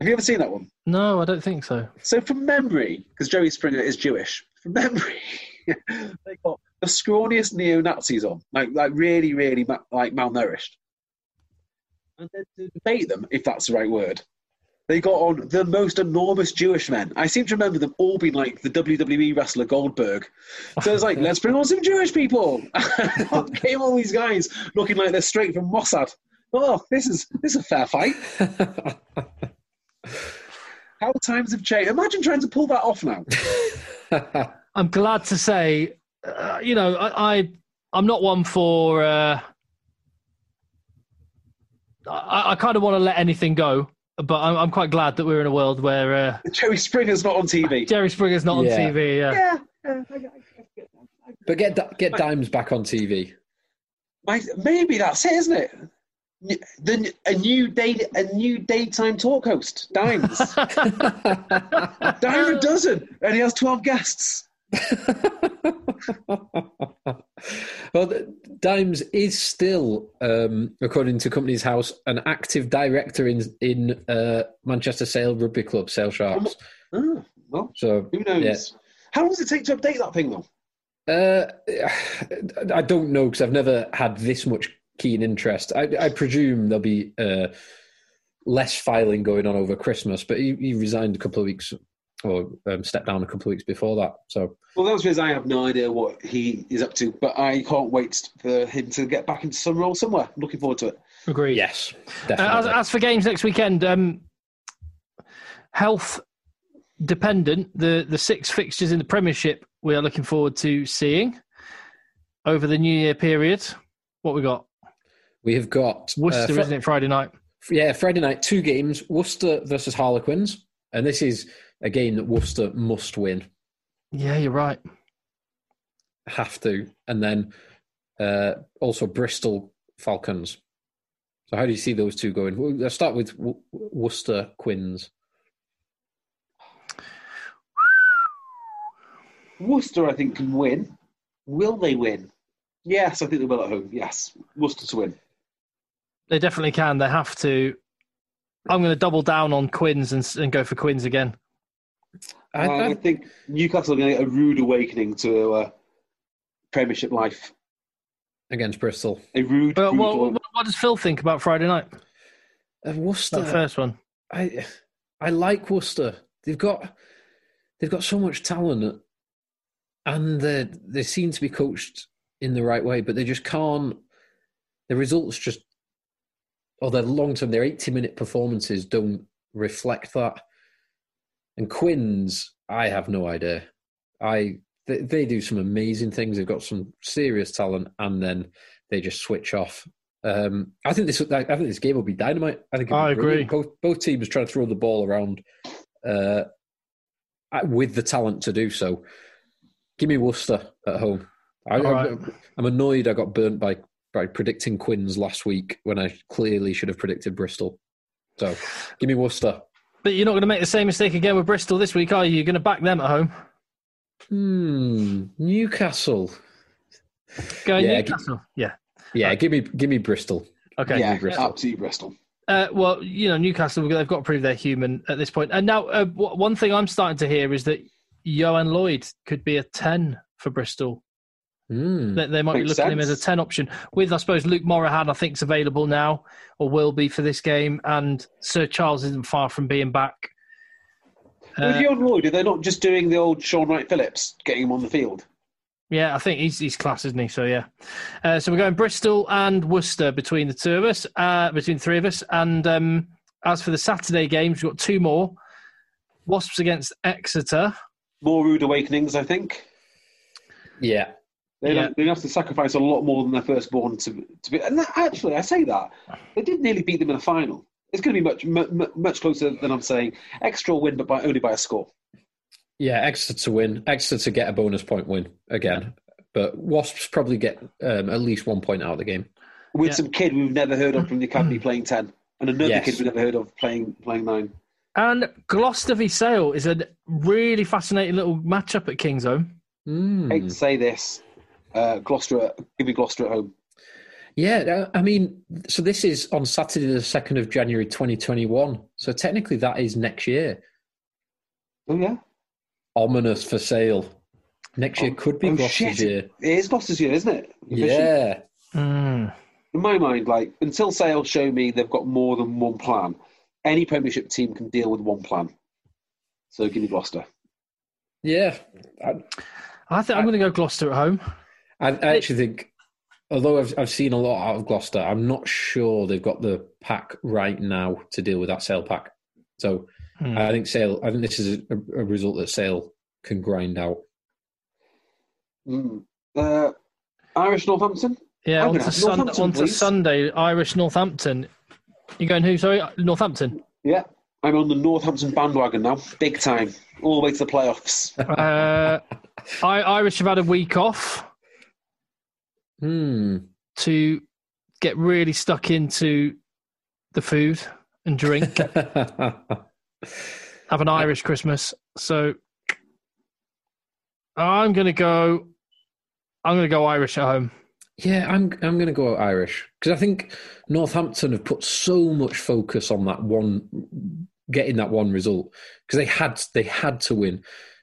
Speaker 2: Have you ever seen that one?
Speaker 1: No, I don't think so.
Speaker 2: So from memory, because Jerry Springer is Jewish, from memory, they got the scrawniest neo Nazis on, like like really, really ma- like malnourished. And then to debate them, if that's the right word, they got on the most enormous Jewish men. I seem to remember them all being like the WWE wrestler Goldberg. So it's like, let's bring on some Jewish people. Came all these guys looking like they're straight from Mossad. Oh, this is this is a fair fight. How times have changed. Imagine trying to pull that off now.
Speaker 1: I'm glad to say, uh, you know, I, I I'm not one for. Uh, I, I kind of want to let anything go, but I'm, I'm quite glad that we're in a world where uh,
Speaker 2: Jerry Springer's not on TV.
Speaker 1: Jerry Springer's not
Speaker 3: Yeah.
Speaker 1: on TV. Yeah.
Speaker 2: Yeah.
Speaker 3: But get get Dimes back on TV.
Speaker 2: Maybe that's it, isn't it? N- The, a new day, a new daytime talk host, Dimes. Dime a dozen, and he has twelve guests.
Speaker 3: well, Dimes is still, um, according to Companies House, an active director in in uh, Manchester Sale Rugby Club, Sale Sharks.
Speaker 2: Oh, well,
Speaker 3: So
Speaker 2: who knows? How long does it take to update that thing, though?
Speaker 3: Uh, I don't know because I've never had this much keen interest. I, I presume there'll be uh, less filing going on over Christmas, but he, he resigned a couple of weeks or um, stepped down a couple of weeks before that. So
Speaker 2: Well, that's because I have no idea what he is up to, but I can't wait for him to get back into some role somewhere. I'm looking forward to it.
Speaker 1: Agreed.
Speaker 3: yes,
Speaker 1: Uh, as, as for games next weekend, um, health dependent, the, the six fixtures in the Premiership we are looking forward to seeing over the New Year period. What we got?
Speaker 3: we have got uh,
Speaker 1: Worcester, isn't it? Friday night.
Speaker 3: Yeah, Friday night, two games: Worcester versus Harlequins, and this is a game that Worcester must win.
Speaker 1: Yeah, you're right.
Speaker 3: have to, and then uh, also Bristol Falcons. So, how do you see those two going? Well, Let's start with w- Worcester Quins.
Speaker 2: Worcester, I think, can win. Will they win? Yes, I think they will at home. Yes, Worcester to win.
Speaker 1: They definitely can. They have to. I'm going to double down on Quins and, and go for Quins again.
Speaker 3: I,
Speaker 2: And I
Speaker 3: I,
Speaker 2: think Newcastle are going to get a rude awakening to uh, Premiership life.
Speaker 3: against Bristol,
Speaker 2: A rude,
Speaker 1: But
Speaker 2: brutal-
Speaker 1: what, what, what does Phil think about Friday night?
Speaker 3: uh, Worcester.
Speaker 1: That first one.
Speaker 3: I I like Worcester. They've got they've got so much talent, and they they seem to be coached in the right way, but they just can't. The results just, or their long term, their eighty minute performances don't reflect that. And Quins, I have no idea. I they, they do some amazing things. They've got some serious talent, and then they just switch off. Um, I think this. I think this game will be dynamite. I think.
Speaker 1: I agree.
Speaker 3: Both both teams trying to throw the ball around uh, with the talent to do so. Give me Worcester at home. I,
Speaker 1: All right.
Speaker 3: I'm, I'm annoyed I got burnt by by predicting Quins last week when I clearly should have predicted Bristol. So give me Worcester.
Speaker 1: But you're not going to make the same mistake again with Bristol this week, are you? You're going to back them at home.
Speaker 3: Hmm. Newcastle.
Speaker 1: Go
Speaker 3: Yeah,
Speaker 1: Newcastle. Yeah.
Speaker 3: Yeah, give me give me Bristol.
Speaker 1: Okay.
Speaker 2: yeah,
Speaker 3: Bristol.
Speaker 2: absolutely Bristol.
Speaker 1: Uh, well, you know, Newcastle, they've got to prove they're human at this point. And now, uh, w- one thing I'm starting to hear is that Ioan Lloyd could be a 10 for Bristol.
Speaker 3: Hmm.
Speaker 1: They, they might be
Speaker 2: Makes
Speaker 1: looking at him as a 10 option. With, I suppose, Luke Morahan, I think, is available now or will be for this game. And Sir Charles isn't far from being back.
Speaker 2: With
Speaker 1: Uh,
Speaker 2: Ioan Lloyd, are they not just doing the old Shaun Wright Phillips, getting him on the field?
Speaker 1: Yeah, I think he's he's class, isn't he? So yeah. Uh, so we're going Bristol and Worcester between the two of us, uh, between the three of us. And um, as for the Saturday games, we've got two more: Wasps against Exeter.
Speaker 2: More rude awakenings, I think.
Speaker 3: Yeah.
Speaker 2: They
Speaker 1: Yeah.
Speaker 2: they have to sacrifice a lot more than their firstborn to to be. And that, actually, I say that they did nearly beat them in the final. It's going to be much mu- mu- much closer than I'm saying. Exeter win, but by only by a score.
Speaker 3: Yeah, Exeter to win. Exeter to get a bonus point win again. But Wasps probably get um, at least one point out of the game.
Speaker 2: With
Speaker 1: Yeah.
Speaker 2: some kid we've never heard of from the academy playing ten, and another
Speaker 3: Yes.
Speaker 2: kid we've never heard of playing playing nine.
Speaker 1: And Gloucester v Sale is a really fascinating little matchup at Kingsholm.
Speaker 3: Hmm.
Speaker 2: hate to say this, uh, Gloucester, give me Gloucester at home.
Speaker 3: Yeah, uh, I mean, so this is on Saturday, the 2nd of January 2021. So technically, that is next year.
Speaker 2: Oh yeah,
Speaker 3: Ominous for sale. Next year could be
Speaker 2: oh,
Speaker 3: Gloucester's
Speaker 2: shit.
Speaker 3: year.
Speaker 2: it is Gloucester's year, isn't it? Officially.
Speaker 3: Yeah.
Speaker 1: Mm.
Speaker 2: In my mind, like until Sale show me they've got more than one plan, any Premiership team can deal with one plan. So give me Gloucester.
Speaker 3: Yeah. I,
Speaker 1: I think I'm going to go Gloucester at home.
Speaker 3: I, I actually think, although I've, I've seen a lot out of Gloucester, I'm not sure they've got the pack right now to deal with that sale pack. So
Speaker 1: Hmm.
Speaker 3: I think Sale, I think this is a, a result that Sale can grind out.
Speaker 2: Mm. Uh, Irish Northampton.
Speaker 1: Yeah,
Speaker 2: I'm
Speaker 1: on
Speaker 2: gonna
Speaker 1: sun,
Speaker 2: Northampton,
Speaker 1: on to. Sunday, Irish Northampton. You going who? Sorry, Northampton.
Speaker 2: Yeah, I'm on the Northampton bandwagon now, big time, all the way to the playoffs.
Speaker 1: Uh, I, Irish have had a week off
Speaker 3: Hmm.
Speaker 1: to get really stuck into the food and drink. have an Irish Christmas. So I'm going to go. I'm going to go Irish at home.
Speaker 3: Yeah, I'm I'm going to go Irish because I think Northampton have put so much focus on that one, getting that one result because they had they had to win.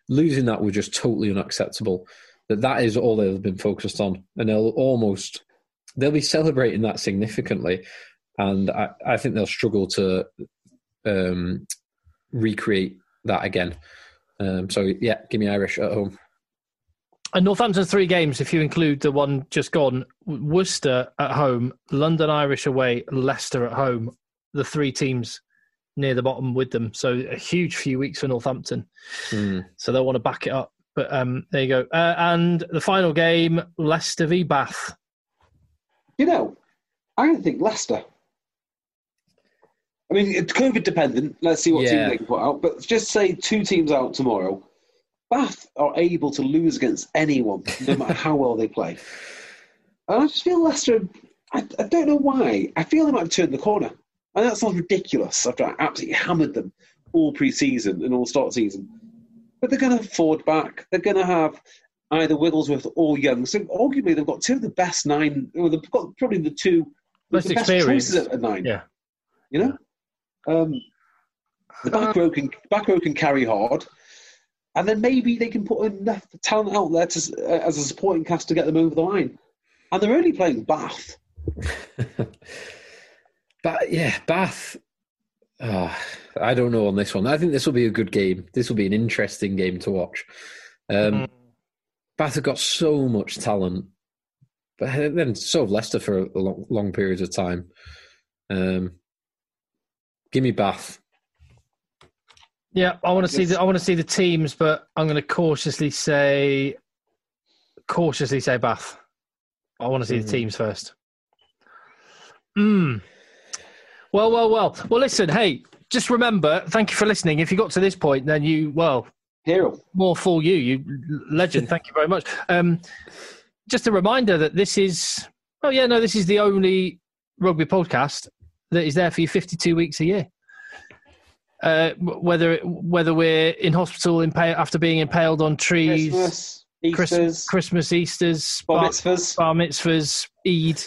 Speaker 3: Losing that was just totally unacceptable. That that is all they've been focused on, and they'll almost they'll be celebrating that significantly, and I, I think they'll struggle to um, recreate that again. Um, so yeah, give me Irish at home.
Speaker 1: And Northampton three games, if you include the one just gone. Worcester at home, London Irish away, Leicester at home. The three teams near the bottom with them. So a huge few weeks for Northampton.
Speaker 3: Hmm.
Speaker 1: So they'll want to back it up. But um, there you go. Uh, and the final game, Leicester v Bath.
Speaker 2: You know, I don't think Leicester. I mean, it's COVID dependent. Let's see what
Speaker 3: Yeah.
Speaker 2: team they can put out. But just say two teams out tomorrow. Bath are able to lose against anyone, no matter how well they play. And I just feel Leicester. I, I don't know why. I feel they might have turned the corner. And that sounds ridiculous after I absolutely hammered them all pre-season and all start season. But they're going to forward back. They're going to have either Wigglesworth or Young. So arguably, they've got two of the best nine. Well, they've got probably the two
Speaker 1: Most
Speaker 2: the best choices at, at nine.
Speaker 1: Yeah.
Speaker 2: You know, um, the back row can back row can carry hard, and then maybe they can put enough talent out there to, uh, as a supporting cast to get them over the line. And they're only playing Bath.
Speaker 3: But yeah, Bath. Ah, I don't know on this one. I think this will be a good game. This will be an interesting game to watch. Um,
Speaker 1: Mm.
Speaker 3: Bath have got so much talent, but then so have Leicester for a long, long periods of time. Um, give me Bath.
Speaker 1: Yeah, I want to see the I want to see the teams, but I'm going to cautiously say cautiously say Bath. I want to see the
Speaker 3: Mhm.
Speaker 1: teams first. Hmm. Well, well, well. Well, listen. Hey, just remember. Thank you for listening. If you got to this point, then you well
Speaker 2: Hero.
Speaker 1: more for you, you legend. Thank you very much. Um, just a reminder that this is. Oh yeah, no, this is the only rugby podcast that is there for you 52 weeks a year. Uh, whether whether we're in hospital after being impaled on trees,
Speaker 2: Christmas,
Speaker 1: Chris-
Speaker 2: Easter's,
Speaker 1: Christmas, Easter's,
Speaker 2: bar
Speaker 1: bar,
Speaker 2: mitzvahs.
Speaker 1: bar mitzvahs, Eid,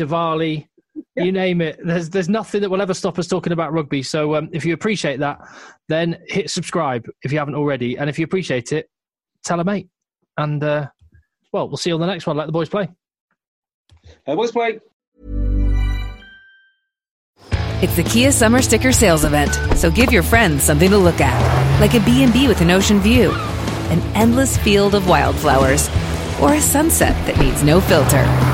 Speaker 1: Diwali. you name it. There's there's nothing that will ever stop us talking about rugby. So um, if you appreciate that, then hit subscribe if you haven't already, and if you appreciate it, tell a mate. And uh, well, we'll see you on the next one. Let the boys play.
Speaker 2: Uh, boys play.
Speaker 6: It's the Kia Summer Sticker Sales Event, so give your friends something to look at, like a B&B with an ocean view, an endless field of wildflowers, or a sunset that needs no filter.